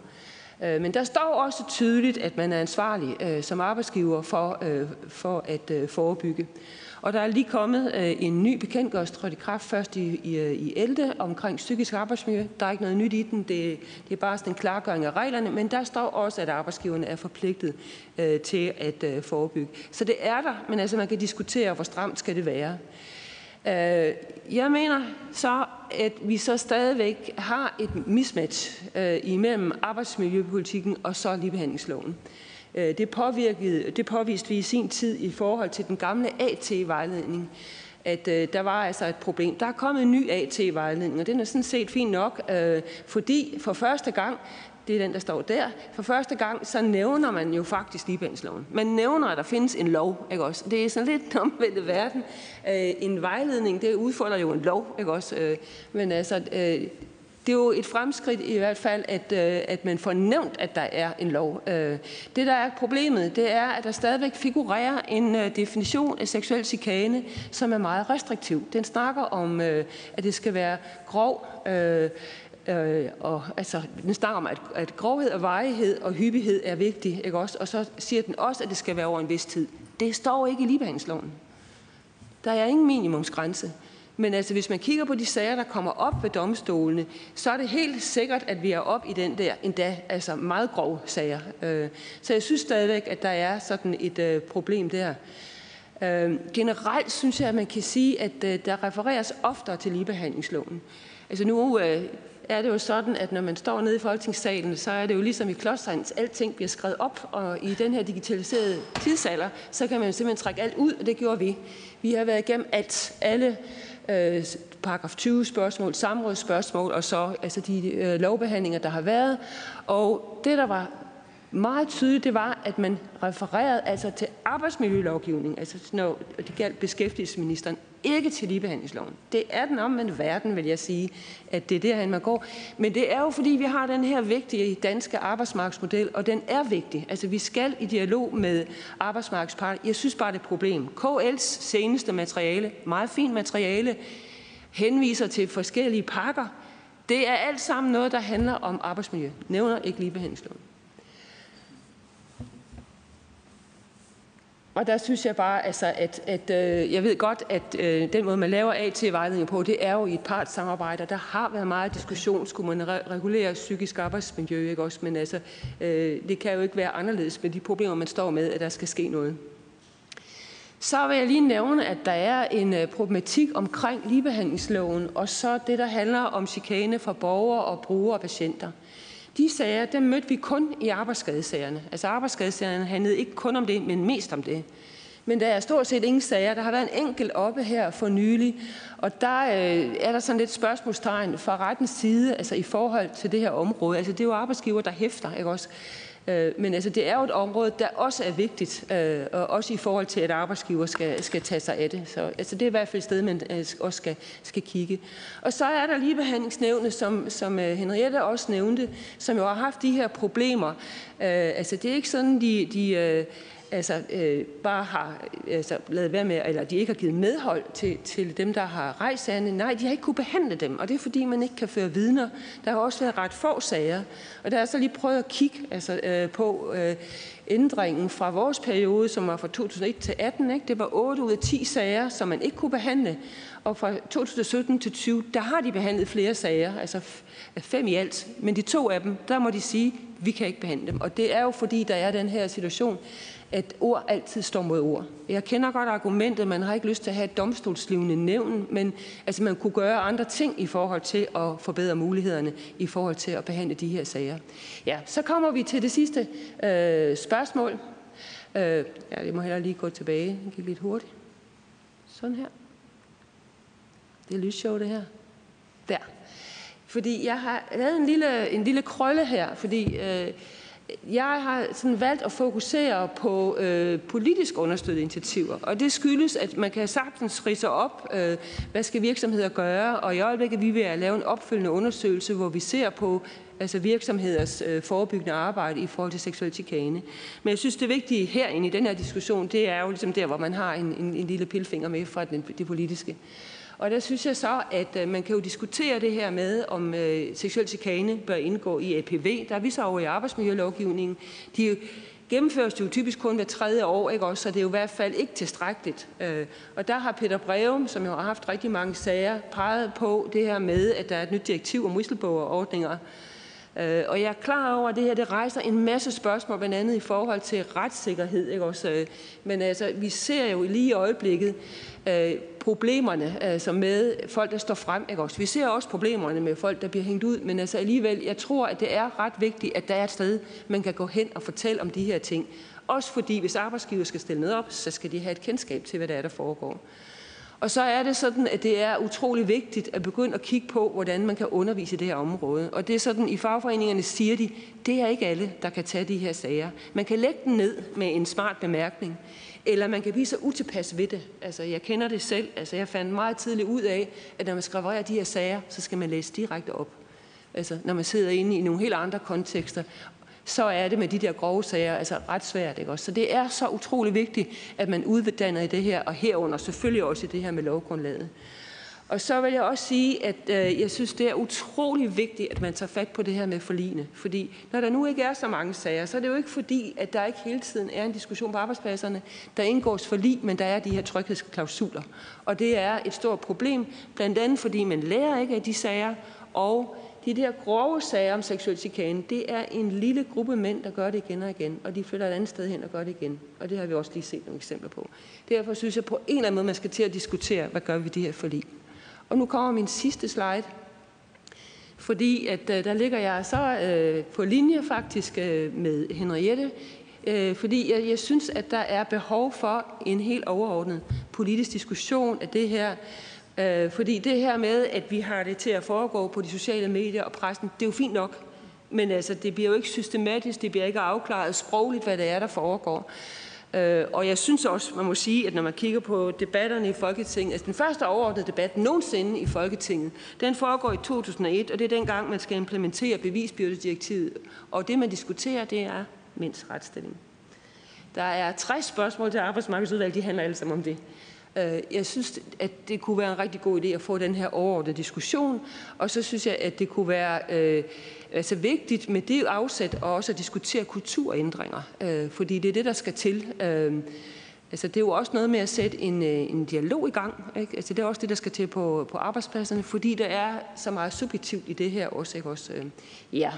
Øh, men der står også tydeligt, at man er ansvarlig øh, som arbejdsgiver for, øh, for at øh, forebygge. Og der er lige kommet øh, en ny bekendtgørelse, trådt i kraft først i, i, øh, i 11 omkring psykisk arbejdsmiljø. Der er ikke noget nyt i den, det, det er bare sådan en klargøring af reglerne, men der står også, at arbejdsgiverne er forpligtet øh, til at øh, forebygge. Så det er der, men altså man kan diskutere, hvor stramt skal det være. Øh, jeg mener så, at vi så stadigvæk har et mismatch øh, imellem arbejdsmiljøpolitikken og så ligebehandlingsloven. Øh, det, påvirkede, det påviste vi i sin tid i forhold til den gamle AT-vejledning, at øh, der var altså et problem. Der er kommet en ny AT-vejledning, og den er sådan set fint nok, øh, fordi for første gang, det er den, der står der, for første gang, så nævner man jo faktisk ligebehandlingsloven. Man nævner, at der findes en lov, ikke også? Det er sådan lidt den omvendte verden. Øh, en vejledning, det udfordrer jo en lov, ikke også? Øh, men altså, øh, det er jo et fremskridt i hvert fald, at, øh, at man får nævnt, at der er en lov. Øh, det, der er problemet, det er, at der stadigvæk figurerer en øh, definition af seksuel chikane, som er meget restriktiv. Den snakker om, øh, at det skal være grov, øh, øh, og altså, den snakker om, at, at grovhed og varighed og hyppighed er vigtig, ikke også? Og så siger den også, at det skal være over en vis tid. Det står ikke i ligebehandlingsloven. Der er ingen minimumsgrænse. Men altså, hvis man kigger på de sager, der kommer op ved domstolene, så er det helt sikkert, at vi er op i den der endda altså meget grove sager. Øh, så jeg synes stadigvæk, at der er sådan et øh, problem der. Øh, generelt synes jeg, at man kan sige, at der refereres oftere til ligebehandlingsloven. Altså nu er det jo sådan, at når man står nede i folketingssalen, så er det jo ligesom i klodstegns, alting bliver skrevet op, og i den her digitaliserede tidsalder, så kan man simpelthen trække alt ud, og det gjorde vi. Vi har været igennem alt, alle øh, paragraf 20 spørgsmål, samrådsspørgsmål og så altså de øh, lovbehandlinger, der har været. Og det, der var meget tydeligt, det var, at man refererede altså til arbejdsmiljølovgivning, altså når det galt beskæftigelsesministeren ikke til ligebehandlingsloven. Det er den omvendte verden, vil jeg sige, at det er derhen, man går. Men det er jo, fordi vi har den her vigtige danske arbejdsmarkedsmodel, og den er vigtig. Altså, vi skal i dialog med arbejdsmarkedsparter. Jeg synes bare, det er et problem. KL's seneste materiale, meget fint materiale, henviser til forskellige pakker. Det er alt sammen noget, der handler om arbejdsmiljø. Nævner ikke ligebehandlingsloven. Og der synes jeg bare, altså, at, at øh, jeg ved godt, at øh, den måde, man laver AT-vejledning på, det er jo i et partssamarbejde. Der har været meget diskussion, skulle man re- regulere psykisk arbejdsmiljø, ikke også? Men altså, øh, det kan jo ikke være anderledes med de problemer, man står med, at der skal ske noget. Så vil jeg lige nævne, at der er en øh, problematik omkring ligebehandlingsloven, og så det, der handler om chikane for borgere og brugere og patienter. De sager, dem mødte vi kun i arbejdsskadesagerne. Altså arbejdsskadesagerne handlede ikke kun om det, men mest om det. Men der er stort set ingen sager. Der har været en enkelt oppe her for nylig, og der øh, er der sådan lidt spørgsmålstegn fra rettens side, altså i forhold til det her område. Altså det er jo arbejdsgiver, der hæfter, ikke også? Øh, men altså, det er jo et område, der også er vigtigt, øh, og også i forhold til, at arbejdsgiver skal, skal tage sig af det. Så altså, det er i hvert fald et sted, man øh, også skal, skal kigge. Og så er der ligebehandlingsnævnet, som, som øh, Henriette også nævnte, som jo har haft de her problemer. Øh, altså, det er ikke sådan, de, de altså, øh, bare har altså, lavet være med, eller de ikke har givet medhold til, til dem, der har rejst sagerne. Nej, de har ikke kunne behandle dem, og det er fordi, man ikke kan føre vidner. Der har også været ret få sager, og der er så lige prøvet at kigge altså, øh, på øh, ændringen fra vores periode, som var fra 2001 til 18. Ikke? Det var 8 ud af 10 sager, som man ikke kunne behandle, og fra 2017 til 20, der har de behandlet flere sager, altså fem i alt. Men de to af dem, der må de sige, vi kan ikke behandle dem. Og det er jo fordi, der er den her situation, at ord altid står mod ord. Jeg kender godt argumentet, man har ikke lyst til at have et domstolslivende nævn, men altså, man kunne gøre andre ting i forhold til at forbedre mulighederne i forhold til at behandle de her sager. Ja, så kommer vi til det sidste øh, spørgsmål. Øh, ja, det må heller lige gå tilbage. Det gik lidt hurtigt. Sådan her. Det er lysshow, det her. Der. Fordi jeg har lavet en lille, en lille krølle her, fordi øh, jeg har sådan valgt at fokusere på øh, politisk understøttede initiativer, og det skyldes, at man kan sagtens rise op, øh, hvad skal virksomheder gøre, og i øjeblikket er vi ved at lave en opfølgende undersøgelse, hvor vi ser på altså virksomheders øh, forebyggende arbejde i forhold til seksuel chikane. Men jeg synes, det vigtige herinde i den her diskussion, det er jo ligesom der, hvor man har en, en, en lille pilfinger med fra den, det politiske. Og der synes jeg så, at øh, man kan jo diskutere det her med, om øh, seksuel chikane bør indgå i APV. Der er vi så over i arbejdsmiljølovgivningen. De gennemføres jo typisk kun hver tredje år, ikke også? så det er jo i hvert fald ikke tilstrækkeligt. Øh, og der har Peter Breum, som jo har haft rigtig mange sager, peget på det her med, at der er et nyt direktiv om whistleblower-ordninger, Øh, og jeg er klar over, at det her det rejser en masse spørgsmål, blandt andet i forhold til retssikkerhed. Ikke også? Øh, men altså, vi ser jo lige i øjeblikket øh, problemerne altså med folk, der står frem. Ikke også? Vi ser også problemerne med folk, der bliver hængt ud. Men altså alligevel, jeg tror, at det er ret vigtigt, at der er et sted, man kan gå hen og fortælle om de her ting. Også fordi, hvis arbejdsgiver skal stille noget op, så skal de have et kendskab til, hvad der er, der foregår. Og så er det sådan, at det er utrolig vigtigt at begynde at kigge på, hvordan man kan undervise det her område. Og det er sådan, i fagforeningerne siger de, det er ikke alle, der kan tage de her sager. Man kan lægge den ned med en smart bemærkning, eller man kan blive så utilpas ved det. Altså, jeg kender det selv. Altså, jeg fandt meget tidligt ud af, at når man skriver de her sager, så skal man læse direkte op. Altså, når man sidder inde i nogle helt andre kontekster så er det med de der grove sager altså ret svært. Ikke også? Så det er så utrolig vigtigt, at man uddanner i det her, og herunder selvfølgelig også i det her med lovgrundlaget. Og så vil jeg også sige, at øh, jeg synes, det er utrolig vigtigt, at man tager fat på det her med forligende. Fordi når der nu ikke er så mange sager, så er det jo ikke fordi, at der ikke hele tiden er en diskussion på arbejdspladserne. Der indgås forlig, men der er de her tryghedsklausuler. Og det er et stort problem, blandt andet fordi man lærer ikke af de sager, og de der grove sager om seksuel chikane, det er en lille gruppe mænd, der gør det igen og igen, og de flytter et andet sted hen og gør det igen. Og det har vi også lige set nogle eksempler på. Derfor synes jeg på en eller anden måde, man skal til at diskutere, hvad gør vi det her forlig. Og nu kommer min sidste slide, fordi at øh, der ligger jeg så øh, på linje faktisk øh, med Henriette, øh, fordi jeg, jeg synes, at der er behov for en helt overordnet politisk diskussion af det her Øh, fordi det her med, at vi har det til at foregå på de sociale medier og pressen, det er jo fint nok. Men altså, det bliver jo ikke systematisk, det bliver ikke afklaret sprogligt, hvad det er, der foregår. Øh, og jeg synes også, man må sige, at når man kigger på debatterne i Folketinget, altså den første overordnede debat nogensinde i Folketinget, den foregår i 2001, og det er dengang, man skal implementere bevisbyrdedirektivet. Og det, man diskuterer, det er mænds retsstilling. Der er 60 spørgsmål til arbejdsmarkedsudvalget, de handler alle sammen om det. Øh, jeg synes, at det kunne være en rigtig god idé at få den her overordnede diskussion, og så synes jeg, at det kunne være øh, altså vigtigt med det afsæt og også at diskutere kulturændringer, øh, fordi det er det, der skal til. Øh, altså, det er jo også noget med at sætte en, øh, en dialog i gang. Ikke? Altså, det er også det, der skal til på, på arbejdspladserne, fordi der er så meget subjektivt i det her også. Ikke? også øh, ja.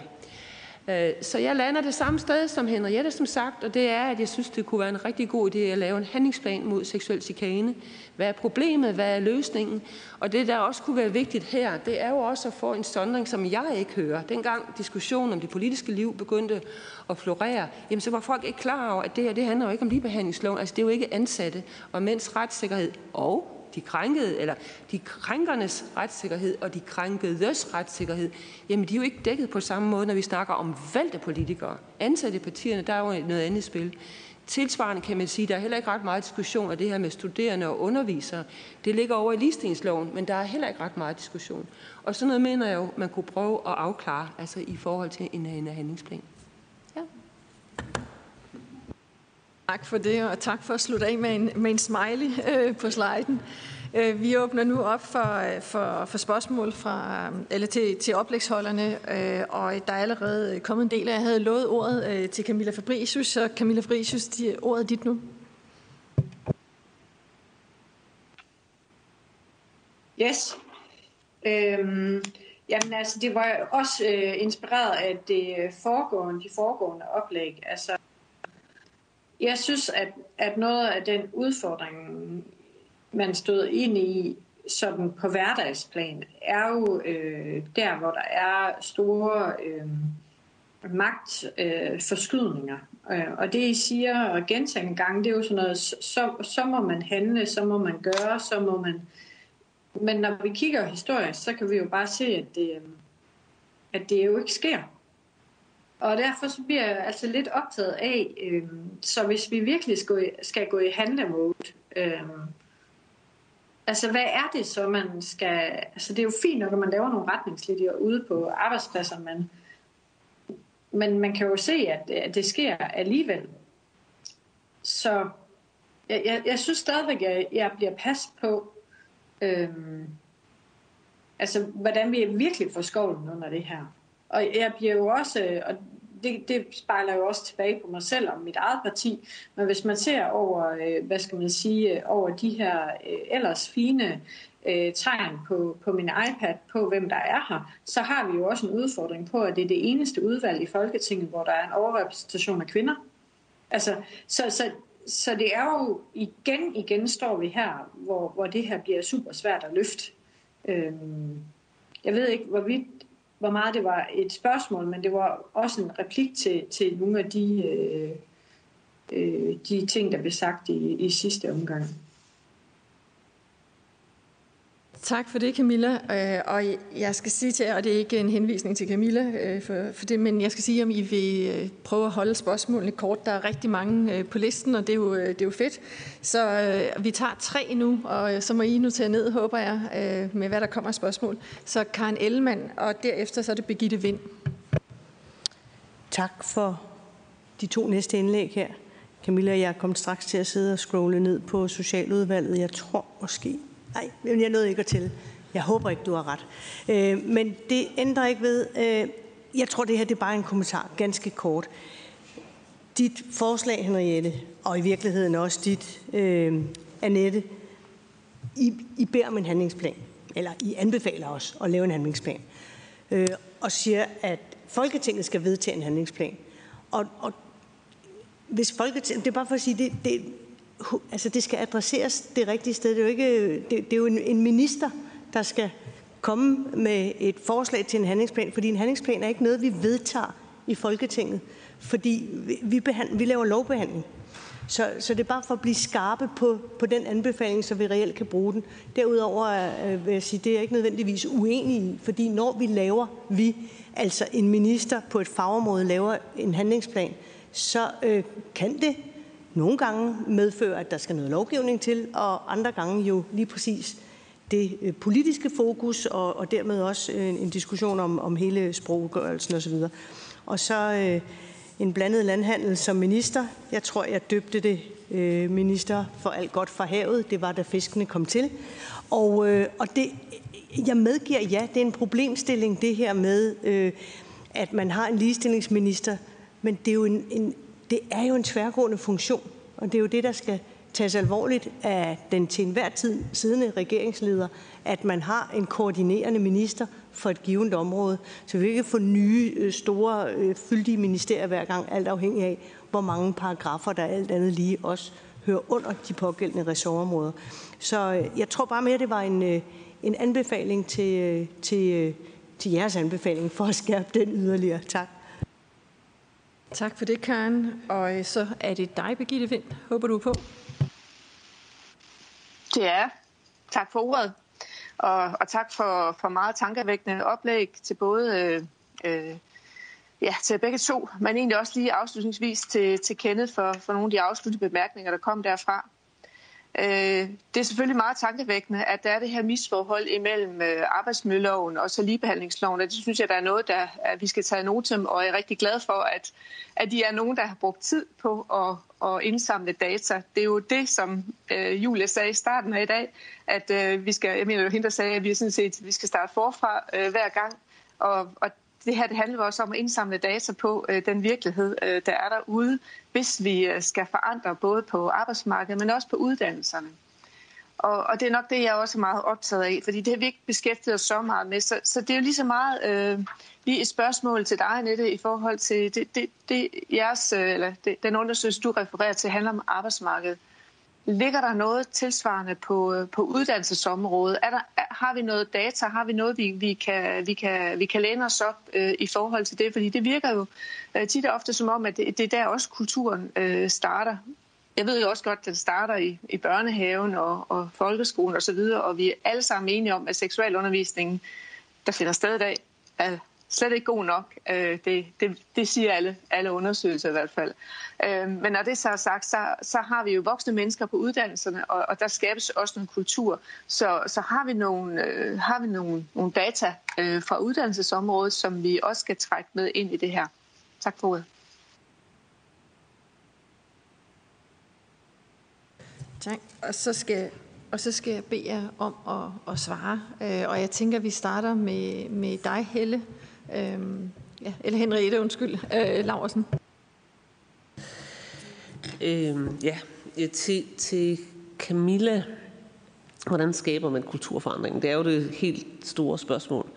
Øh, så jeg lander det samme sted som Henriette, som sagt, og det er, at jeg synes, det kunne være en rigtig god idé at lave en handlingsplan mod seksuel chikane. Hvad er problemet? Hvad er løsningen? Og det, der også kunne være vigtigt her, det er jo også at få en sondring, som jeg ikke hører. Dengang diskussionen om det politiske liv begyndte at florere, jamen så var folk ikke klar over, at det her det handler jo ikke om ligebehandlingsloven. Altså det er jo ikke ansatte og mænds retssikkerhed og de krænkede, eller de krænkernes retssikkerhed og de krænkedes retssikkerhed, jamen de er jo ikke dækket på samme måde, når vi snakker om valgte politikere. Ansatte partierne, der er jo noget andet spil. Tilsvarende kan man sige, at der er heller ikke ret meget diskussion af det her med studerende og undervisere. Det ligger over i ligestillingsloven, men der er heller ikke ret meget diskussion. Og sådan noget mener jeg jo, man kunne prøve at afklare altså i forhold til en, en handlingsplan. Ja. Tak for det, og tak for at slutte af med en, med en smiley øh, på sliden. Øh, vi åbner nu op for, øh, for, for spørgsmål fra, øh, eller til, til oplægsholderne, øh, og der er allerede kommet en del af, jeg havde lovet ordet øh, til Camilla Fabricius, så Camilla Fabricius, de, ordet er dit nu. Yes. Øhm, jamen altså, det var også øh, inspireret af det foregående, de foregående oplæg. Altså, jeg synes, at, at noget af den udfordring, man stod ind i sådan på hverdagsplan, er jo øh, der, hvor der er store øh, magtforskydninger. Øh, og det, I siger og gentagende gange, det er jo sådan noget, så, så må man handle, så må man gøre, så må man... Men når vi kigger historisk, så kan vi jo bare se, at det, øh, at det jo ikke sker. Og derfor så bliver jeg altså lidt optaget af, øh, så hvis vi virkelig skal, skal gå i handlemode, øh, altså hvad er det så, man skal... Altså det er jo fint nok, at man laver nogle retningslinjer ude på arbejdspladser, men, men man kan jo se, at, at det sker alligevel. Så jeg, jeg, jeg synes stadigvæk, at jeg, jeg bliver pas på, øh, altså hvordan vi virkelig får skovlen under det her. Og jeg bliver jo også, øh, og det, det spejler jo også tilbage på mig selv og mit eget parti, men hvis man ser over, øh, hvad skal man sige, øh, over de her ellers fine øh, tegn på, på min iPad på, hvem der er her, så har vi jo også en udfordring på, at det er det eneste udvalg i Folketinget, hvor der er en overrepræsentation af kvinder. Altså, så, så, så det er jo igen, igen står vi her, hvor, hvor det her bliver super svært at løfte. Øhm, jeg ved ikke, hvorvidt hvor meget det var et spørgsmål, men det var også en replik til, til nogle af de, øh, øh, de ting, der blev sagt i, i sidste omgang. Tak for det, Camilla. Øh, og jeg skal sige til jer, og det er ikke en henvisning til Camilla øh, for, for det, men jeg skal sige, om I vil øh, prøve at holde spørgsmålene kort. Der er rigtig mange øh, på listen, og det er jo, det er jo fedt. Så vi tager tre nu, og så må I nu tage ned, håber jeg, med hvad der kommer af spørgsmål. Så Karen Ellemann, og derefter så er det Begitte Vind. Tak for de to næste indlæg her. Camilla, jeg kom straks til at sidde og scrolle ned på Socialudvalget. Jeg tror måske, Nej, jeg nåede ikke at tælle. Jeg håber ikke, du har ret. Øh, men det ændrer ikke ved... Øh, jeg tror, det her det er bare en kommentar, ganske kort. Dit forslag, Henriette, og i virkeligheden også dit, øh, Annette, I, I beder om en handlingsplan, eller I anbefaler os at lave en handlingsplan, øh, og siger, at Folketinget skal vedtage en handlingsplan. Og, og hvis Folketinget, det er bare for at sige, det, det, Altså, det skal adresseres det rigtige sted. Det er jo, ikke, det, det er jo en, en minister, der skal komme med et forslag til en handlingsplan, fordi en handlingsplan er ikke noget, vi vedtager i Folketinget, fordi vi, vi, behand, vi laver lovbehandling. Så, så det er bare for at blive skarpe på, på den anbefaling, så vi reelt kan bruge den. Derudover øh, vil jeg sige, det er ikke nødvendigvis uenig i, fordi når vi laver, vi, altså en minister på et fagområde laver en handlingsplan, så øh, kan det nogle gange medfører, at der skal noget lovgivning til, og andre gange jo lige præcis det øh, politiske fokus, og, og dermed også en, en diskussion om, om hele sproggørelsen osv. Og så øh, en blandet landhandel som minister. Jeg tror, jeg døbte det øh, minister for alt godt fra havet. Det var, da fiskene kom til. Og, øh, og det, jeg medgiver, ja, det er en problemstilling, det her med, øh, at man har en ligestillingsminister, men det er, jo en, en, det er jo en tværgående funktion, og det er jo det, der skal tages alvorligt af den til enhver tid siddende regeringsleder, at man har en koordinerende minister for et givet område. Så vi ikke får nye, øh, store, øh, fyldige ministerier hver gang, alt afhængig af, hvor mange paragrafer, der alt andet lige også hører under de pågældende ressortområder. Så øh, jeg tror bare mere, det var en, en anbefaling til, til, til jeres anbefaling for at skærpe den yderligere. Tak. Tak for det, Karen. Og øh, så er det dig, Birgitte Vind. Håber du er på? Det er. Tak for ordet. Og, og tak for, for meget tankevækkende oplæg til både øh, øh, ja, til begge to, men egentlig også lige afslutningsvis til, til Kenneth for, for nogle af de afsluttende bemærkninger, der kom derfra. Øh, det er selvfølgelig meget tankevækkende, at der er det her misforhold imellem øh, arbejdsmiljøloven og så ligebehandlingsloven, og det synes jeg, der er noget, der at vi skal tage notem, og jeg er rigtig glad for, at, at de er nogen, der har brugt tid på at, at indsamle data. Det er jo det, som øh, Julia sagde i starten af i dag, at øh, vi skal, jeg mener jo hende, der sagde, at vi, sådan set, vi skal starte forfra øh, hver gang, og, og det her det handler også om at indsamle data på øh, den virkelighed, øh, der er derude, hvis vi øh, skal forandre både på arbejdsmarkedet, men også på uddannelserne. Og, og det er nok det, jeg også er meget optaget af, fordi det har vi ikke beskæftiget os så meget med. Så, så det er jo lige så meget øh, lige et spørgsmål til dig, Annette, i forhold til det, det, det jeres, øh, eller det, den undersøgelse, du refererer til, handler om arbejdsmarkedet. Ligger der noget tilsvarende på, øh, på uddannelsesområdet? Er der, har vi noget data? Har vi noget, vi, vi, kan, vi, kan, vi kan læne os op øh, i forhold til det? Fordi det virker jo øh, tit og ofte som om, at det, det er der også kulturen øh, starter. Jeg ved jo også godt, at den starter i, i børnehaven og, og folkeskolen osv., og, og vi er alle sammen enige om, at seksualundervisningen, der finder sted i dag, er slet ikke god nok. Øh, det, det, det siger alle, alle undersøgelser i hvert fald. Øh, men når det så er sagt, så, så har vi jo voksne mennesker på uddannelserne, og, og der skabes også en kultur. Så, så har vi nogle, øh, har vi nogle, nogle data øh, fra uddannelsesområdet, som vi også skal trække med ind i det her. Tak for ordet. Tak. Og så skal, og så skal jeg bede jer om at, at svare. Øh, og jeg tænker, at vi starter med, med dig, Helle. Øhm, ja, eller Henriette, undskyld, øh, Laversen. Øhm, ja, øh, til, til Camilla, hvordan skaber man kulturforandring? Det er jo det helt store spørgsmål.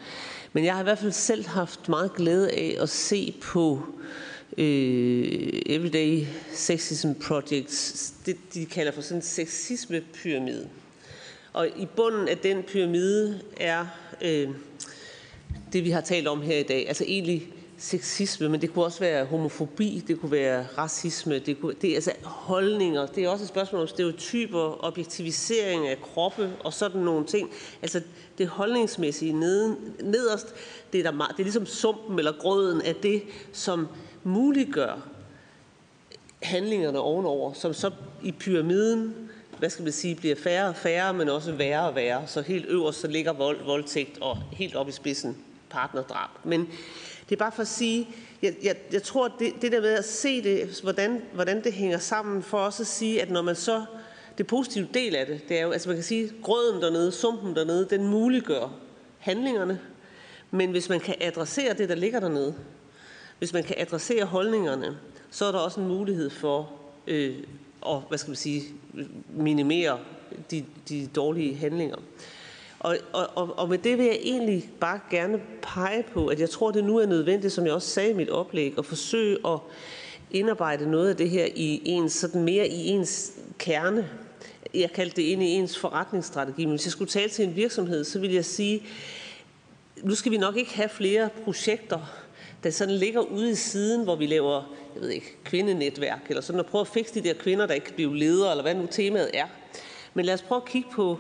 Men jeg har i hvert fald selv haft meget glæde af at se på øh, Everyday Sexism Projects, det de kalder for sådan en sexisme-pyramide. Og i bunden af den pyramide er øh, det, vi har talt om her i dag. Altså egentlig sexisme, men det kunne også være homofobi, det kunne være racisme, det, kunne, det er altså holdninger, det er også et spørgsmål om stereotyper, objektivisering af kroppe og sådan nogle ting. Altså det holdningsmæssige neden, nederst, det er, der, det er ligesom sumpen eller grøden af det, som muliggør handlingerne ovenover, som så i pyramiden, hvad skal man sige, bliver færre og færre, men også værre og værre. Så helt øverst så ligger vold, voldtægt og helt op i spidsen partnerdrab. Men det er bare for at sige, jeg, jeg, jeg tror, det, det der med at se det, hvordan, hvordan det hænger sammen, for også at sige, at når man så, det positive del af det, det er jo, altså man kan sige, grøden dernede, sumpen dernede, den muliggør handlingerne, men hvis man kan adressere det, der ligger dernede, hvis man kan adressere holdningerne, så er der også en mulighed for øh, at hvad skal man sige, minimere de, de dårlige handlinger. Og, og, og med det vil jeg egentlig bare gerne pege på, at jeg tror, det nu er nødvendigt, som jeg også sagde i mit oplæg, at forsøge at indarbejde noget af det her i ens, sådan mere i ens kerne. Jeg kaldte det ind i ens forretningsstrategi, men hvis jeg skulle tale til en virksomhed, så vil jeg sige, nu skal vi nok ikke have flere projekter, der sådan ligger ude i siden, hvor vi laver, jeg ved ikke, kvindenetværk, eller sådan, og prøve at fikse de der kvinder, der ikke kan blive ledere, eller hvad nu temaet er. Men lad os prøve at kigge på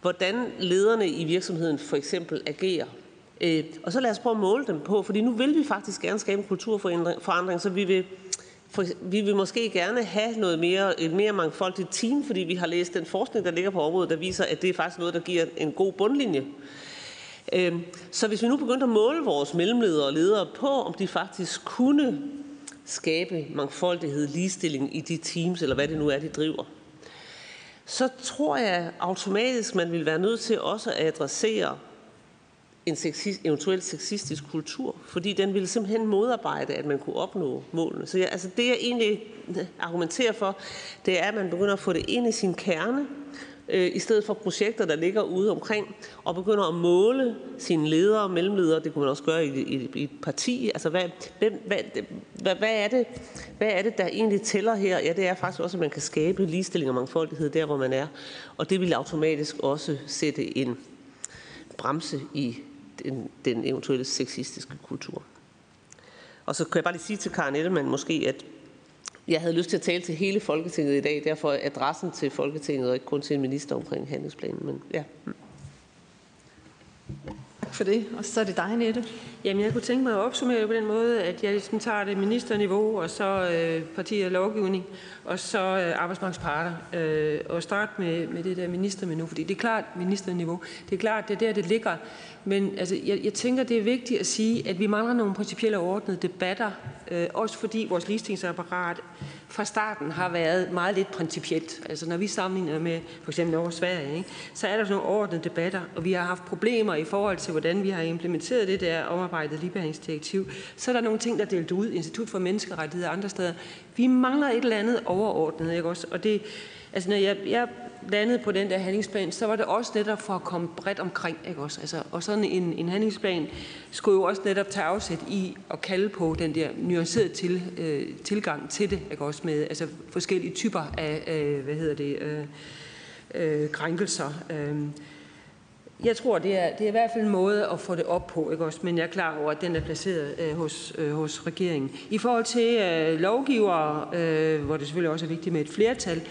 hvordan lederne i virksomheden for eksempel agerer. Øh, og så lad os prøve at måle dem på, fordi nu vil vi faktisk gerne skabe en kulturforandring, så vi vil for, vi vil måske gerne have noget mere, et mere mangfoldigt team, fordi vi har læst den forskning, der ligger på området, der viser, at det er faktisk noget, der giver en god bundlinje. Øhm, så hvis vi nu begyndte at måle vores mellemledere og ledere på, om de faktisk kunne skabe mangfoldighed, ligestilling i de teams, eller hvad det nu er, de driver, så tror jeg automatisk, man vil være nødt til også at adressere en sexist, eventuelt sexistisk kultur, fordi den ville simpelthen modarbejde, at man kunne opnå målene. Så jeg, altså det, jeg egentlig argumenterer for, det er, at man begynder at få det ind i sin kerne, Øh, i stedet for projekter, der ligger ude omkring, og begynder at måle sine ledere og mellemledere, det kunne man også gøre i, i, i et parti. Altså, hvad, hvad, hvad, hvad, hvad, er det, hvad er det, der egentlig tæller her? Ja, det er faktisk også, at man kan skabe ligestilling og mangfoldighed der, hvor man er. Og det vil automatisk også sætte en bremse i den, den eventuelle sexistiske kultur. Og så kan jeg bare lige sige til Karen Ellemann måske, at jeg havde lyst til at tale til hele Folketinget i dag, derfor adressen til Folketinget og ikke kun til en minister omkring handlingsplanen. Men ja. Tak for det. Og så er det dig, Nette. Jamen, jeg kunne tænke mig at opsummere på den måde, at jeg ligesom tager det ministerniveau, og så øh, parti og lovgivning, og så øh, arbejdsmarkedsparter, øh, og starte med, med det der ministerniveau, fordi det er klart ministerniveau. Det er klart, det er der, det ligger. Men altså, jeg, jeg tænker, det er vigtigt at sige, at vi mangler nogle principielle ordnede debatter, øh, også fordi vores listingsapparat fra starten har været meget lidt principielt. Altså når vi sammenligner med for eksempel over Sverige, ikke, så er der sådan nogle ordnede debatter, og vi har haft problemer i forhold til, hvordan vi har implementeret det der omarbejdet ligebehandlingsdirektiv. Så er der nogle ting, der er delt ud, Institut for Menneskerettigheder og andre steder. Vi mangler et eller andet overordnet, ikke også? Og det, altså når jeg, jeg landede på den der handlingsplan, så var det også netop for at komme bredt omkring. Ikke også? Altså, og sådan en, en handlingsplan skulle jo også netop tage afsæt i at kalde på den der nuancerede til, øh, tilgang til det. Ikke også? Med altså, forskellige typer af, øh, hvad hedder det, øh, øh, krænkelser. Øh, jeg tror, det er, det er i hvert fald en måde at få det op på, ikke også? men jeg er klar over, at den er placeret øh, hos, øh, hos regeringen. I forhold til øh, lovgivere, øh, hvor det selvfølgelig også er vigtigt med et flertal,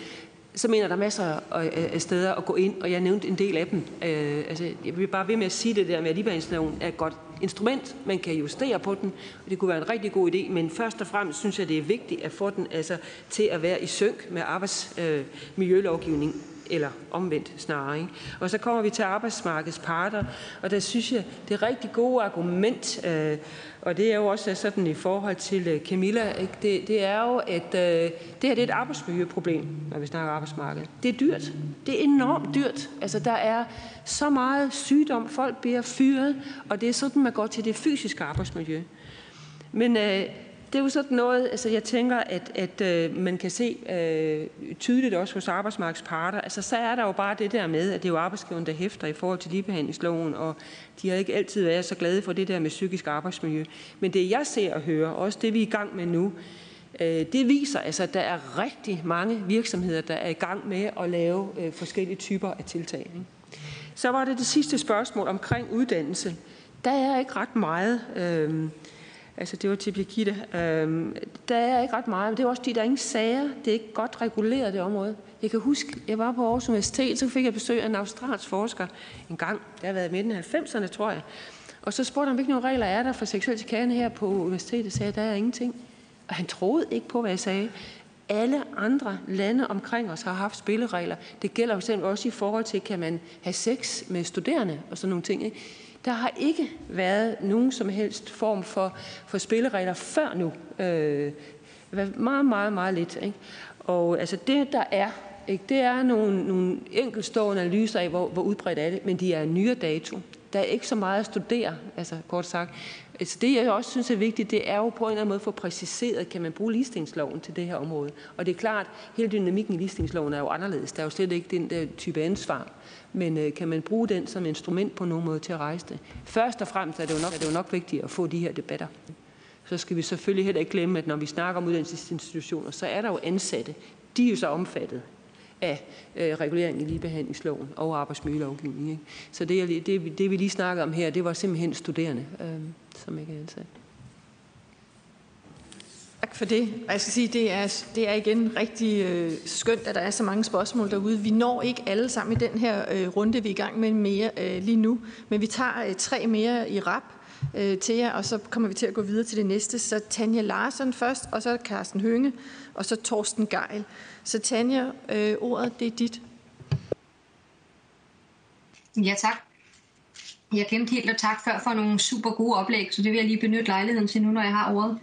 så mener der er masser øh, af steder at gå ind, og jeg nævnte en del af dem. Øh, altså, jeg vil bare ved med at sige det der med, at ligebehandlingsloven er et godt instrument. Man kan justere på den, og det kunne være en rigtig god idé, men først og fremmest synes jeg, det er vigtigt at få den altså, til at være i synk med arbejdsmiljølovgivningen. Øh, eller omvendt snarere. Ikke? Og så kommer vi til arbejdsmarkedets parter, og der synes jeg, det er rigtig gode argument, øh, og det er jo også sådan i forhold til øh, Camilla, ikke? Det, det er jo, at øh, det her det er et arbejdsmiljøproblem, når vi snakker arbejdsmarked. Det er dyrt. Det er enormt dyrt. Altså, der er så meget sygdom, folk bliver fyret, og det er sådan, man går til det fysiske arbejdsmiljø. Men øh, det er jo sådan noget, altså jeg tænker, at, at øh, man kan se øh, tydeligt også hos arbejdsmarkedsparter. Altså så er der jo bare det der med, at det er jo arbejdsgiveren, der hæfter i forhold til ligebehandlingsloven, og de har ikke altid været så glade for det der med psykisk arbejdsmiljø. Men det jeg ser og hører, også det vi er i gang med nu, øh, det viser altså, at der er rigtig mange virksomheder, der er i gang med at lave øh, forskellige typer af tiltag. Ikke? Så var det det sidste spørgsmål omkring uddannelse. Der er ikke ret meget... Øh, Altså det var til Birgitte. Øhm, der er ikke ret meget, men det er også fordi, der er ingen sager. Det er ikke godt reguleret, det område. Jeg kan huske, jeg var på Aarhus Universitet, så fik jeg besøg af en australsk forsker en gang. Det har været i midten af 90'erne, tror jeg. Og så spurgte han, hvilke nogle regler er der for seksuel chikane her på universitetet. sagde, der er ingenting. Og han troede ikke på, hvad jeg sagde. Alle andre lande omkring os har haft spilleregler. Det gælder jo også i forhold til, kan man have sex med studerende og sådan nogle ting. Ikke? Der har ikke været nogen som helst form for, for spilleregler før nu. Øh, meget, meget, meget lidt. Ikke? Og altså det, der er, ikke, det er nogle, nogle enkeltstående analyser af, hvor, hvor udbredt er det, men de er nyere dato. Der er ikke så meget at studere, altså kort sagt. Så det, jeg også synes er vigtigt, det er jo på en eller anden måde at få præciseret, kan man bruge ligestillingsloven til det her område. Og det er klart, hele dynamikken i ligestillingsloven er jo anderledes. Der er jo slet ikke den der type ansvar, men øh, kan man bruge den som instrument på nogen måde til at rejse det? Først og fremmest er det jo nok, er det jo nok vigtigt at få de her debatter. Så skal vi selvfølgelig heller ikke glemme, at når vi snakker om uddannelsesinstitutioner, så er der jo ansatte. De er jo så omfattet af øh, regulering i ligebehandlingsloven og arbejdsmiljølovgivningen. Ikke? Så det, det, det, vi lige snakker om her, det var simpelthen studerende, øh, som ikke er ansat. Tak for det. Og jeg skal sige, det er, det er igen rigtig øh, skønt, at der er så mange spørgsmål derude. Vi når ikke alle sammen i den her øh, runde, vi er i gang med mere øh, lige nu, men vi tager øh, tre mere i rap. øh, til jer, og så kommer vi til at gå videre til det næste. Så Tanja Larsen først, og så Carsten Hønge, og så Torsten Geil. Så Tanja, øh, ordet det er dit. Ja, tak. Jeg glemte helt at tak før for nogle super gode oplæg, så det vil jeg lige benytte lejligheden til nu, når jeg har ordet.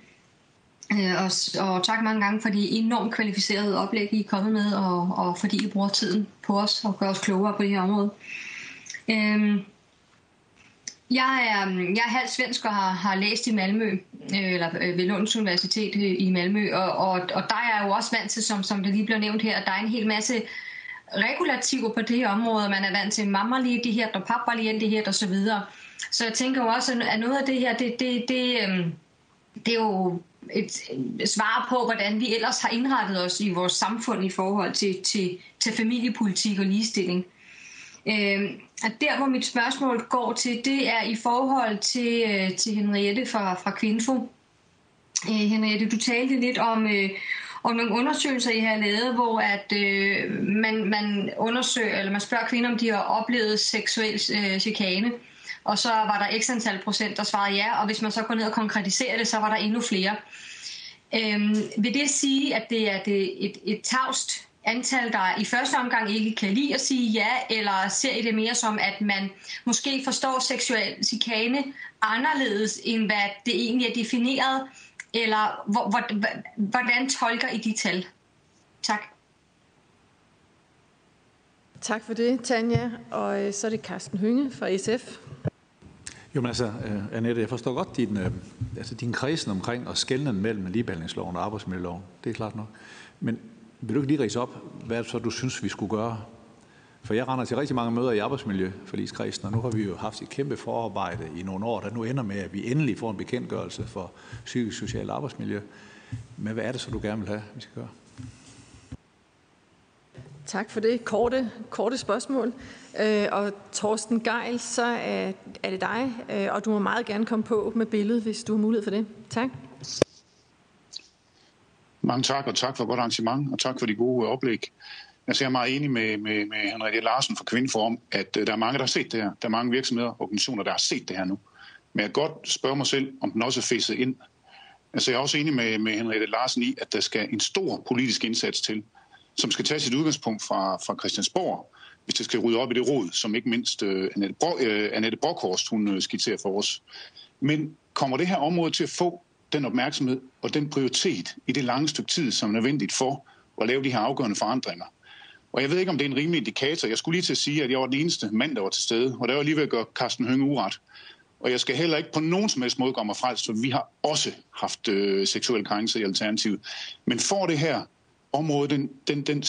Øh, og, og tak mange gange for de enormt kvalificerede oplæg, I er kommet med, og, og fordi I bruger tiden på os og gør os klogere på det her område. Øhm, jeg er, mm, jeg er halv svensk og har, har læst i Malmø, øh, eller øh, ved Lunds Universitet øh, i Malmø, og, og, og der er jeg jo også vant til, som, som det lige blev nævnt her, at der er en hel masse regulativer på det her område. Man er vant til mamma lige det her, og pappa lige det her, og så videre. Så jeg tænker jo også, at noget af det her, det, det, det, øh, det er jo et, et svar på, hvordan vi ellers har indrettet os i vores samfund i forhold til, til, til familiepolitik og ligestilling. Øh, og der, hvor mit spørgsmål går til, det er i forhold til, øh, til Henriette fra, fra Kvinfo. Øh, Henriette, du talte lidt om, øh, om nogle undersøgelser, I har lavet, hvor at øh, man, man undersøger, eller man spørger kvinder, om de har oplevet seksuel øh, chikane. Og så var der x antal procent, der svarede ja, og hvis man så går ned og konkretiserer det, så var der endnu flere. Øhm, vil det sige, at det er det et, et tavst antal, der i første omgang ikke kan lide at sige ja, eller ser I det mere som, at man måske forstår seksuel chikane anderledes, end hvad det egentlig er defineret, eller hvordan tolker I de tal? Tak. Tak for det, Tanja. Og øh, så er det Carsten Hynge fra SF. Jo, men altså, uh, Annette, jeg forstår godt din, uh, altså, din kredsen omkring at skælne mellem ligebehandlingsloven og arbejdsmiljøloven. Det er klart nok. Men vil du ikke lige rise op, hvad så du synes, vi skulle gøre? For jeg render til rigtig mange møder i arbejdsmiljøforligskredsen, og nu har vi jo haft et kæmpe forarbejde i nogle år, der nu ender med, at vi endelig får en bekendtgørelse for psykisk social arbejdsmiljø. Men hvad er det så, du gerne vil have, vi skal gøre? Tak for det korte, korte spørgsmål. Øh, og Torsten Geil, så er, er det dig, øh, og du må meget gerne komme på med billedet, hvis du har mulighed for det. Tak. Mange tak, og tak for godt arrangement, og tak for de gode oplæg. Altså, jeg er meget enig med, med, med Henriette Larsen fra Kvindeforum, at øh, der er mange, der har set det her. Der er mange virksomheder og organisationer, der har set det her nu. Men jeg kan godt spørge mig selv, om den også er fæsset ind. Altså, jeg er også enig med, med Henriette Larsen i, at der skal en stor politisk indsats til, som skal tage sit udgangspunkt fra, fra Christiansborg, hvis det skal rydde op i det råd, som ikke mindst uh, Annette, Bro, uh, Annette Brokhorst, hun uh, skitserer for os. Men kommer det her område til at få den opmærksomhed og den prioritet i det lange stykke tid, som er nødvendigt for at lave de her afgørende forandringer? Og jeg ved ikke, om det er en rimelig indikator. Jeg skulle lige til at sige, at jeg var den eneste mand, der var til stede, og der var lige ved at gøre Carsten Hønge uret. Og jeg skal heller ikke på nogen som helst måde gå mig fra, så vi har også haft øh, seksuel krænkelse i Alternativet. Men for det her område, den, den, den,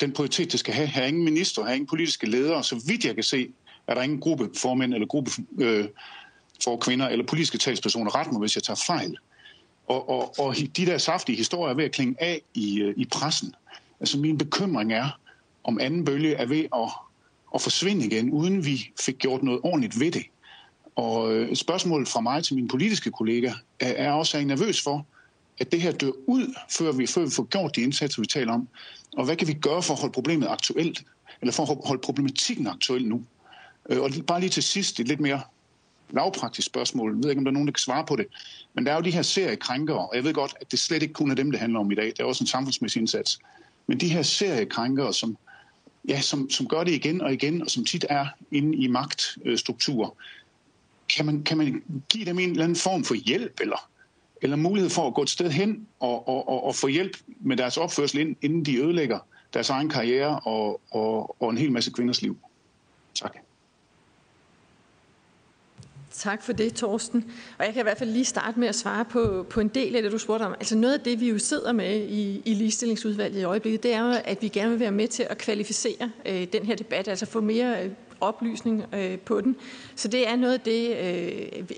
den prioritet, det skal have, her ingen minister, her ingen politiske ledere, så vidt jeg kan se, er der ingen gruppe formænd eller gruppe øh, for kvinder eller politiske talspersoner. Ret mig, hvis jeg tager fejl. Og, og, og de der saftige historier er ved at klinge af i, øh, i pressen. Altså min bekymring er, om anden bølge er ved at, at forsvinde igen, uden vi fik gjort noget ordentligt ved det. Og øh, spørgsmålet et spørgsmål fra mig til mine politiske kollegaer er, også, at jeg er nervøs for, at det her dør ud, før vi, før vi får gjort de indsatser, vi taler om. Og hvad kan vi gøre for at holde problemet aktuelt, eller for at holde problematikken aktuel nu? Øh, og bare lige til sidst et lidt mere lavpraktisk spørgsmål. Jeg ved ikke, om der er nogen, der kan svare på det. Men der er jo de her seriekrænkere, og jeg ved godt, at det slet ikke kun er dem, det handler om i dag. Det er også en samfundsmæssig indsats. Men de her seriekrænkere, som, ja, som, som gør det igen og igen, og som tit er inde i magtstrukturer, kan man, kan man give dem en eller anden form for hjælp, eller, eller mulighed for at gå et sted hen og, og, og, og få hjælp med deres opførsel, inden de ødelægger deres egen karriere og, og, og en hel masse kvinders liv. Tak. Tak for det, Torsten. Og jeg kan i hvert fald lige starte med at svare på, på en del af det, du spurgte om. Altså noget af det, vi jo sidder med i, i ligestillingsudvalget i øjeblikket, det er jo, at vi gerne vil være med til at kvalificere øh, den her debat, altså få mere øh, oplysning øh, på den. Så det er noget af det, øh,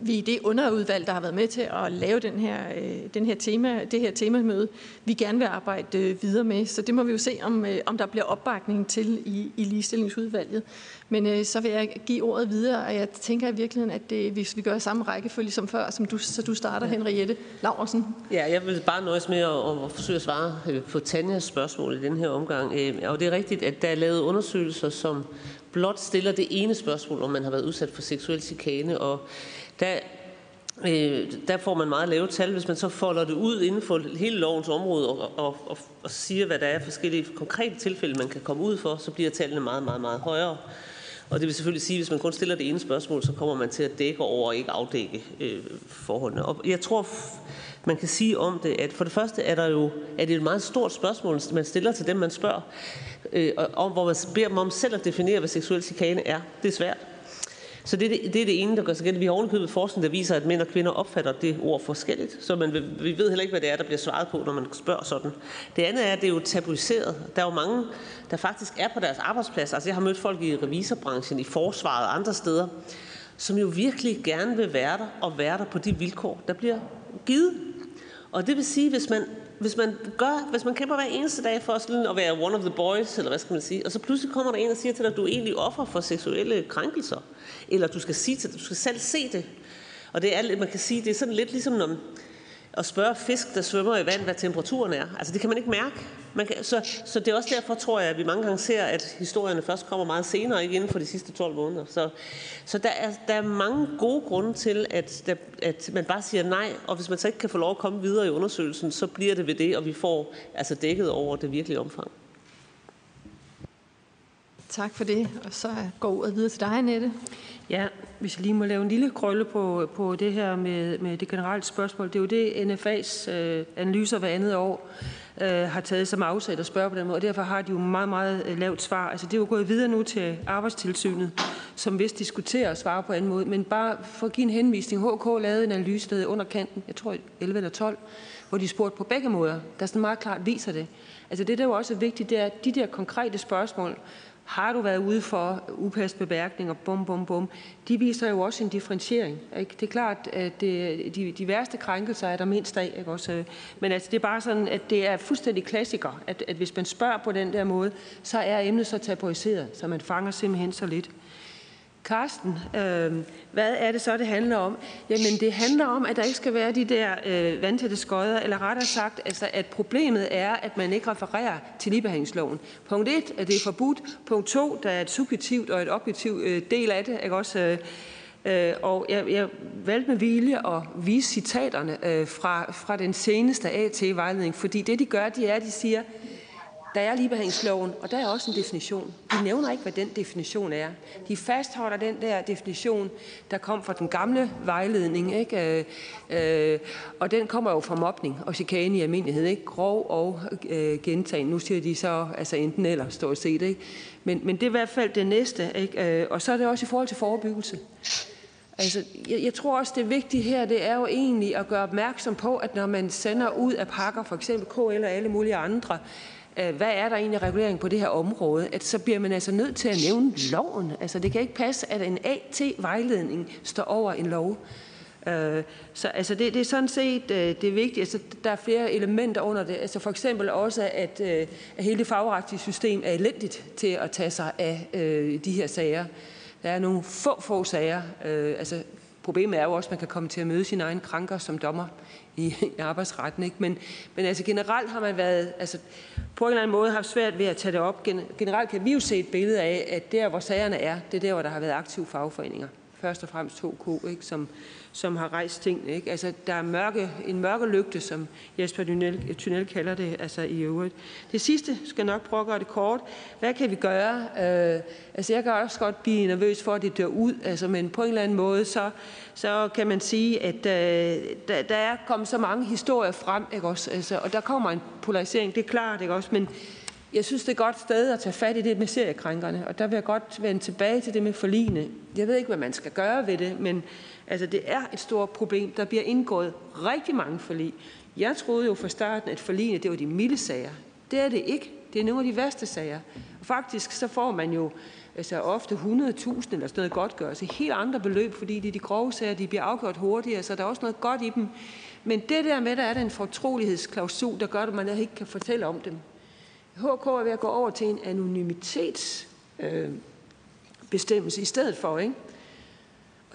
vi i det underudvalg, der har været med til at lave den her, øh, den her tema, det her temamøde, vi gerne vil arbejde videre med. Så det må vi jo se, om, om der bliver opbakning til i, i ligestillingsudvalget. Men så vil jeg give ordet videre, og jeg tænker i virkeligheden, at det, hvis vi gør samme rækkefølge som før, som du, så du starter. Henriette Laversen. Ja, jeg vil bare nøjes med at, at forsøge at svare på Tanjas spørgsmål i den her omgang. Og det er rigtigt, at der er lavet undersøgelser, som blot stiller det ene spørgsmål, om man har været udsat for seksuel chikane, og der Øh, der får man meget lave tal. Hvis man så folder det ud inden for hele lovens område og, og, og, og siger, hvad der er forskellige konkrete tilfælde, man kan komme ud for, så bliver tallene meget, meget, meget højere. Og det vil selvfølgelig sige, at hvis man kun stiller det ene spørgsmål, så kommer man til at dække over og ikke afdække øh, forholdene. Og jeg tror, man kan sige om det, at for det første er der jo er det et meget stort spørgsmål, man stiller til dem, man spørger, øh, om, hvor man beder dem om selv at definere, hvad seksuel chikane er. Det er svært. Så det er det, det, er det ene, der gør sig gældende. Vi har ovenikøbet forskning, der viser, at mænd og kvinder opfatter det ord forskelligt. Så man, vi ved heller ikke, hvad det er, der bliver svaret på, når man spørger sådan. Det andet er, at det er jo tabuiseret. Der er jo mange, der faktisk er på deres arbejdsplads. Altså jeg har mødt folk i revisorbranchen, i forsvaret og andre steder, som jo virkelig gerne vil være der og være der på de vilkår, der bliver givet. Og det vil sige, hvis man hvis man, gør, hvis man kæmper hver eneste dag for sådan at være one of the boys, eller hvad skal man sige, og så pludselig kommer der en og siger til dig, at du er egentlig offer for seksuelle krænkelser, eller du skal, sige til, du skal selv se det. Og det er, man kan sige, det er sådan lidt ligesom, når, at spørge fisk, der svømmer i vand, hvad temperaturen er. Altså det kan man ikke mærke. Man kan, så, så det er også derfor, tror jeg, at vi mange gange ser, at historierne først kommer meget senere, ikke inden for de sidste 12 måneder. Så, så der, er, der er mange gode grunde til, at, der, at man bare siger nej, og hvis man så ikke kan få lov at komme videre i undersøgelsen, så bliver det ved det, og vi får altså dækket over det virkelige omfang. Tak for det, og så går ordet videre til dig, Annette. Ja, hvis jeg lige må lave en lille krølle på, på det her med, med det generelle spørgsmål. Det er jo det, NFA's øh, analyser hver andet år øh, har taget som afsæt og spørge på den måde, og derfor har de jo meget, meget øh, lavt svar. Altså det er jo gået videre nu til arbejdstilsynet, som vist diskuterer at svare på anden måde, men bare for at give en henvisning. HK lavede en analyse, der under kanten, jeg tror 11 eller 12, hvor de spurgte på begge måder, der sådan meget klart viser det. Altså det, der jo også er vigtigt, det er, at de der konkrete spørgsmål, har du været ude for upassende bemærkninger, bum, bum, bum, de viser jo også en differentiering. Ikke? Det er klart, at det, de, de værste krænkelser er der mindst af. Ikke? Også, men altså, det er bare sådan, at det er fuldstændig klassiker, at, at hvis man spørger på den der måde, så er emnet så tabuiseret, så man fanger simpelthen så lidt. Karsten, øh, hvad er det så, det handler om? Jamen, det handler om, at der ikke skal være de der øh, vandtætte skodder, eller rettere sagt, altså, at problemet er, at man ikke refererer til ligebehandlingsloven. Punkt 1, at det er forbudt. Punkt 2, der er et subjektivt og et objektivt øh, del af det. Ikke også? Øh, øh, og jeg, jeg valgte med vilje at vise citaterne øh, fra, fra den seneste AT-vejledning, fordi det, de gør, de er, at de siger, der er ligebehandlingsloven, og der er også en definition. De nævner ikke, hvad den definition er. De fastholder den der definition, der kom fra den gamle vejledning, ikke? Øh, øh, og den kommer jo fra mobning og chikane i almindelighed, ikke? grov og øh, gentagen. Nu siger de så altså enten eller, stort set. Ikke? Men, men det er i hvert fald det næste. Ikke? Øh, og så er det også i forhold til forebyggelse. Altså, jeg, jeg tror også, det vigtige her, det er jo egentlig at gøre opmærksom på, at når man sender ud af pakker, for eksempel KL og alle mulige andre, Øh, hvad er der egentlig regulering på det her område, at så bliver man altså nødt til at nævne loven. Altså det kan ikke passe, at en AT-vejledning står over en lov. Øh, så altså det, det er sådan set øh, det er vigtigt. Altså, der er flere elementer under det. Altså for eksempel også, at, at hele det fagretlige system er elendigt til at tage sig af de her sager. Der er nogle få, få sager. altså problemet er jo også, at man kan komme til at møde sin egen kranker som dommer i, i arbejdsretten. Ikke? Men, men altså generelt har man været, altså på en eller anden måde haft svært ved at tage det op. Generelt kan vi jo se et billede af, at der, hvor sagerne er, det er der, hvor der har været aktive fagforeninger. Først og fremmest 2K, ikke? Som, som har rejst ting. Ikke? Altså, der er mørke, en mørke lygte, som Jesper Tunnel kalder det altså i øvrigt. Det sidste skal nok prøve at gøre det kort. Hvad kan vi gøre? Øh, altså, jeg kan også godt blive nervøs for, at det dør ud, altså, men på en eller anden måde, så, så kan man sige, at øh, der, der er kommet så mange historier frem, ikke også? Altså, og der kommer en polarisering, det er klart, ikke også? Men jeg synes, det er et godt sted at tage fat i det med seriekrænkerne, og der vil jeg godt vende tilbage til det med forligende. Jeg ved ikke, hvad man skal gøre ved det, men Altså, det er et stort problem. Der bliver indgået rigtig mange forlig. Jeg troede jo fra starten, at forligene, det var de milde sager. Det er det ikke. Det er nogle af de værste sager. Faktisk så får man jo altså ofte 100.000 eller sådan noget godtgørelse. Helt andre beløb, fordi det er de grove sager, de bliver afgjort hurtigere, så der er også noget godt i dem. Men det der med, der er der en fortrolighedsklausul, der gør, at man ikke kan fortælle om dem. HK er ved at gå over til en anonymitetsbestemmelse øh, bestemmelse i stedet for, ikke?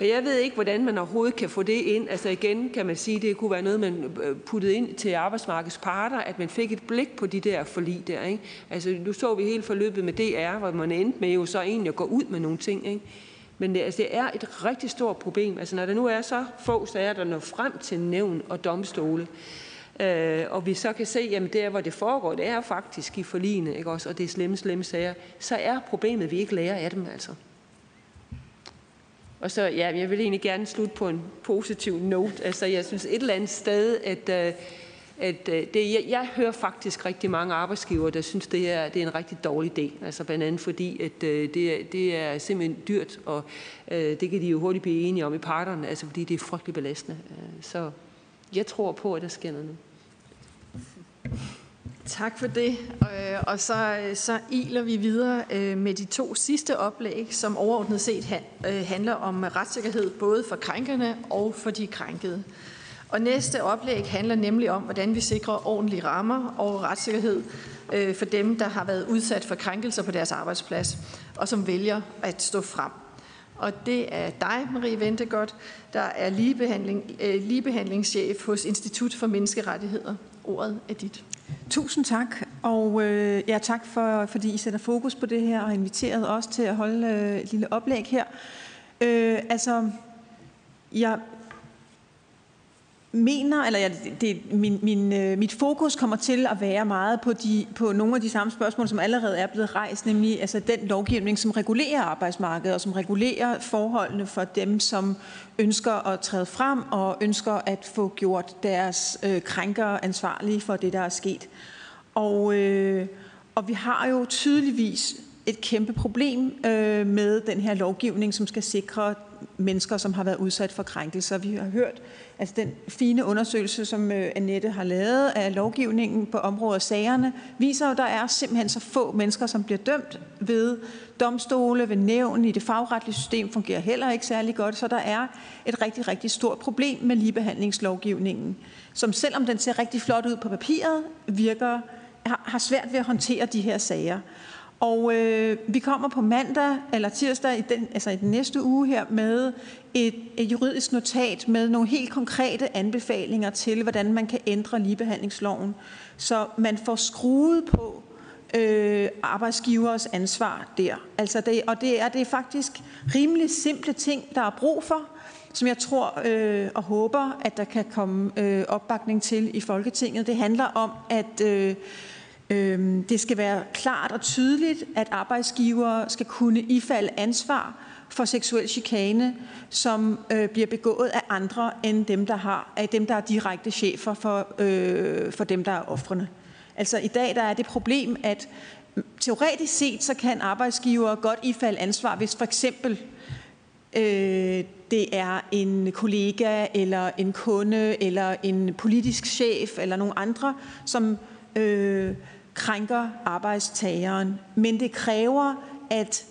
Og jeg ved ikke, hvordan man overhovedet kan få det ind. Altså igen kan man sige, at det kunne være noget, man øh, puttede ind til arbejdsmarkedets parter, at man fik et blik på de der forlig der. Ikke? Altså nu så vi hele forløbet med DR, hvor man endte med jo så egentlig at gå ud med nogle ting. Ikke? Men det, altså, det er et rigtig stort problem. Altså når der nu er så få sager, der når frem til nævn og domstole, øh, og vi så kan se, at der, hvor det foregår, det er faktisk i forligene, ikke også? og det er slemme, slemme sager, så er problemet, at vi ikke lærer af dem altså. Og så, ja, jeg vil egentlig gerne slutte på en positiv note. Altså, jeg synes et eller andet sted, at, øh, at øh, det, jeg, jeg hører faktisk rigtig mange arbejdsgiver, der synes, det er, det er en rigtig dårlig idé. Altså blandt andet fordi, at øh, det, det er simpelthen dyrt, og det kan de jo hurtigt blive enige om i parterne, altså fordi det er frygtelig belastende. Så jeg tror på, at der sker noget nu. Tak for det. Øh, og så, øh, så iler vi videre øh, med de to sidste oplæg, som overordnet set handler om retssikkerhed både for krænkerne og for de krænkede. Og næste oplæg handler nemlig om, hvordan vi sikrer ordentlige rammer og retssikkerhed for dem, der har været udsat for krænkelser på deres arbejdsplads, og som vælger at stå frem. Og det er dig, Marie Ventegodt, der er ligebehandling, ligebehandlingschef hos Institut for Menneskerettigheder. Ordet er dit. Tusind tak, og øh, ja, tak for, fordi I sætter fokus på det her og inviteret os til at holde øh, et lille oplæg her. Øh, altså, jeg mener, eller jeg, det, min, min, øh, mit fokus kommer til at være meget på, de, på nogle af de samme spørgsmål, som allerede er blevet rejst, nemlig altså den lovgivning, som regulerer arbejdsmarkedet og som regulerer forholdene for dem, som ønsker at træde frem og ønsker at få gjort deres øh, krænkere ansvarlige for det, der er sket. Og, øh, og vi har jo tydeligvis et kæmpe problem øh, med den her lovgivning, som skal sikre mennesker, som har været udsat for krænkelser. Vi har hørt altså den fine undersøgelse, som øh, Annette har lavet af lovgivningen på området og sagerne, viser jo, at der er simpelthen så få mennesker, som bliver dømt ved domstole, ved nævn, i det fagretlige system fungerer heller ikke særlig godt, så der er et rigtig, rigtig stort problem med ligebehandlingslovgivningen, som selvom den ser rigtig flot ud på papiret, virker, har svært ved at håndtere de her sager. Og øh, vi kommer på mandag eller tirsdag i den, altså i den næste uge her med et, et juridisk notat med nogle helt konkrete anbefalinger til, hvordan man kan ændre ligebehandlingsloven, så man får skruet på øh, arbejdsgivers ansvar der. Altså det, og det er, det er faktisk rimelig simple ting, der er brug for, som jeg tror øh, og håber, at der kan komme øh, opbakning til i Folketinget. Det handler om, at øh, Øhm, det skal være klart og tydeligt, at arbejdsgivere skal kunne ifalde ansvar for seksuel chikane, som øh, bliver begået af andre end dem, der har af dem, der er direkte chefer for, øh, for dem, der er offrene. Altså i dag der er det problem, at mm, teoretisk set så kan arbejdsgiver godt ifalde ansvar, hvis for eksempel øh, det er en kollega eller en kunde eller en politisk chef eller nogle andre, som øh, krænker arbejdstageren. Men det kræver, at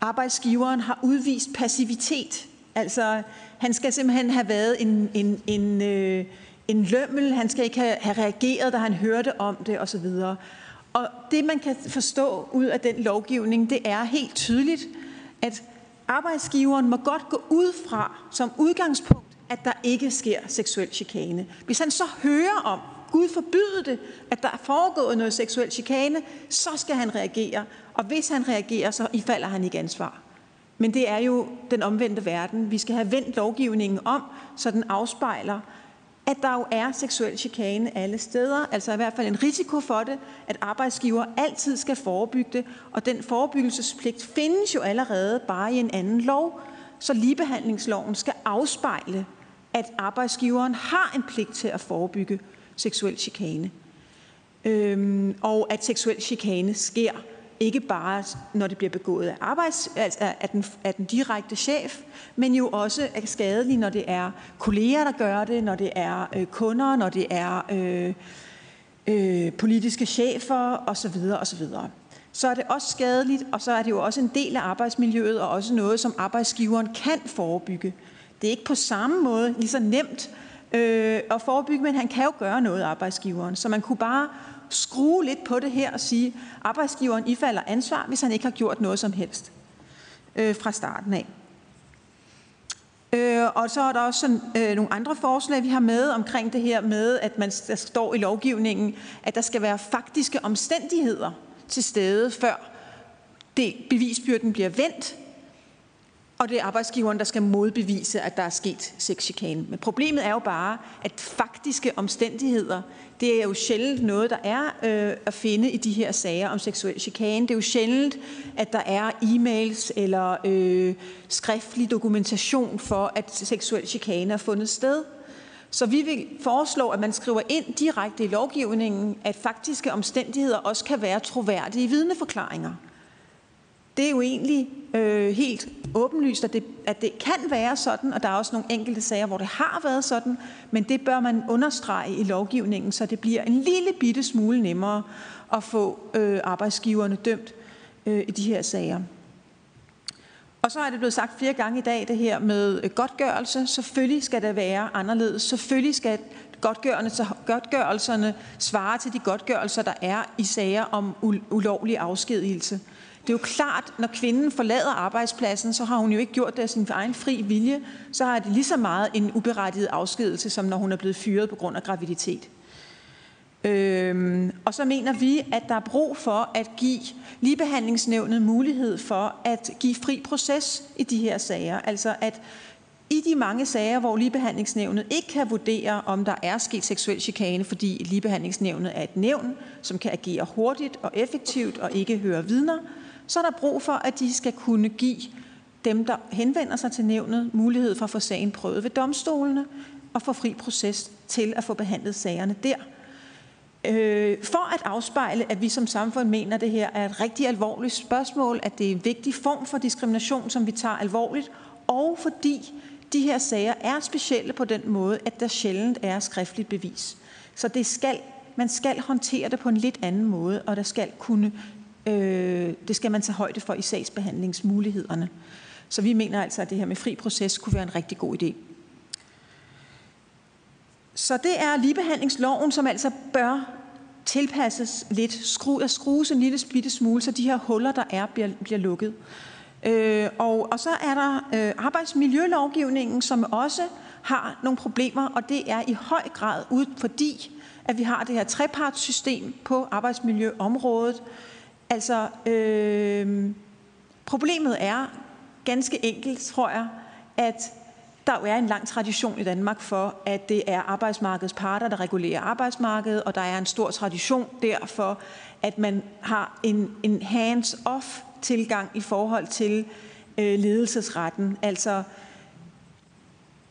arbejdsgiveren har udvist passivitet. Altså, han skal simpelthen have været en, en, en, øh, en lømmel, han skal ikke have, have reageret, da han hørte om det osv. Og det, man kan forstå ud af den lovgivning, det er helt tydeligt, at arbejdsgiveren må godt gå ud fra som udgangspunkt, at der ikke sker seksuel chikane. Hvis han så hører om, Gud forbyde det, at der er foregået noget seksuel chikane, så skal han reagere. Og hvis han reagerer, så ifalder han ikke ansvar. Men det er jo den omvendte verden. Vi skal have vendt lovgivningen om, så den afspejler, at der jo er seksuel chikane alle steder, altså i hvert fald en risiko for det, at arbejdsgiver altid skal forebygge det, og den forebyggelsespligt findes jo allerede bare i en anden lov, så ligebehandlingsloven skal afspejle, at arbejdsgiveren har en pligt til at forebygge seksuel chikane. Øhm, og at seksuel chikane sker ikke bare, når det bliver begået af, arbejds, altså af, den, af den direkte chef, men jo også er skadeligt, når det er kolleger, der gør det, når det er øh, kunder, når det er øh, øh, politiske chefer osv. osv. Så er det også skadeligt, og så er det jo også en del af arbejdsmiljøet, og også noget, som arbejdsgiveren kan forebygge. Det er ikke på samme måde lige så nemt øh, at forebygge, men han kan jo gøre noget, arbejdsgiveren. Så man kunne bare skrue lidt på det her og sige, arbejdsgiveren ifalder ansvar, hvis han ikke har gjort noget som helst øh, fra starten af. Øh, og så er der også sådan, øh, nogle andre forslag, vi har med omkring det her med, at man, der står i lovgivningen, at der skal være faktiske omstændigheder til stede, før det bevisbyrden bliver vendt, og det er arbejdsgiveren, der skal modbevise, at der er sket sexchikane. Men problemet er jo bare, at faktiske omstændigheder, det er jo sjældent noget, der er øh, at finde i de her sager om seksuel chikane. Det er jo sjældent, at der er e-mails eller øh, skriftlig dokumentation for, at seksuel chikane er fundet sted. Så vi vil foreslå, at man skriver ind direkte i lovgivningen, at faktiske omstændigheder også kan være troværdige vidneforklaringer. Det er jo egentlig øh, helt åbenlyst, at det, at det kan være sådan, og der er også nogle enkelte sager, hvor det har været sådan, men det bør man understrege i lovgivningen, så det bliver en lille bitte smule nemmere at få øh, arbejdsgiverne dømt øh, i de her sager. Og så er det blevet sagt flere gange i dag, det her med øh, godtgørelse. Selvfølgelig skal det være anderledes. Selvfølgelig skal godtgørelserne svare til de godtgørelser, der er i sager om ulovlig afskedigelse. Det er jo klart, når kvinden forlader arbejdspladsen, så har hun jo ikke gjort det af sin egen fri vilje. Så har det lige så meget en uberettiget afskedelse, som når hun er blevet fyret på grund af graviditet. Øhm, og så mener vi, at der er brug for at give ligebehandlingsnævnet mulighed for at give fri proces i de her sager. Altså at i de mange sager, hvor ligebehandlingsnævnet ikke kan vurdere, om der er sket seksuel chikane, fordi ligebehandlingsnævnet er et nævn, som kan agere hurtigt og effektivt og ikke høre vidner, så er der brug for, at de skal kunne give dem, der henvender sig til nævnet, mulighed for at få sagen prøvet ved domstolene og få fri proces til at få behandlet sagerne der. Øh, for at afspejle, at vi som samfund mener, at det her er et rigtig alvorligt spørgsmål, at det er en vigtig form for diskrimination, som vi tager alvorligt, og fordi de her sager er specielle på den måde, at der sjældent er skriftligt bevis. Så det skal, man skal håndtere det på en lidt anden måde, og der skal kunne Øh, det skal man tage højde for i sagsbehandlingsmulighederne. Så vi mener altså, at det her med fri proces kunne være en rigtig god idé. Så det er ligebehandlingsloven, som altså bør tilpasses lidt, skru, at skrues en lille bitte smule, så de her huller, der er, bliver, bliver lukket. Øh, og, og så er der øh, arbejdsmiljølovgivningen, som også har nogle problemer, og det er i høj grad ud, fordi at vi har det her trepartssystem på arbejdsmiljøområdet, Altså, øh, problemet er ganske enkelt, tror jeg, at der jo er en lang tradition i Danmark for, at det er arbejdsmarkedets parter, der regulerer arbejdsmarkedet, og der er en stor tradition derfor, at man har en, en hands-off tilgang i forhold til øh, ledelsesretten. Altså,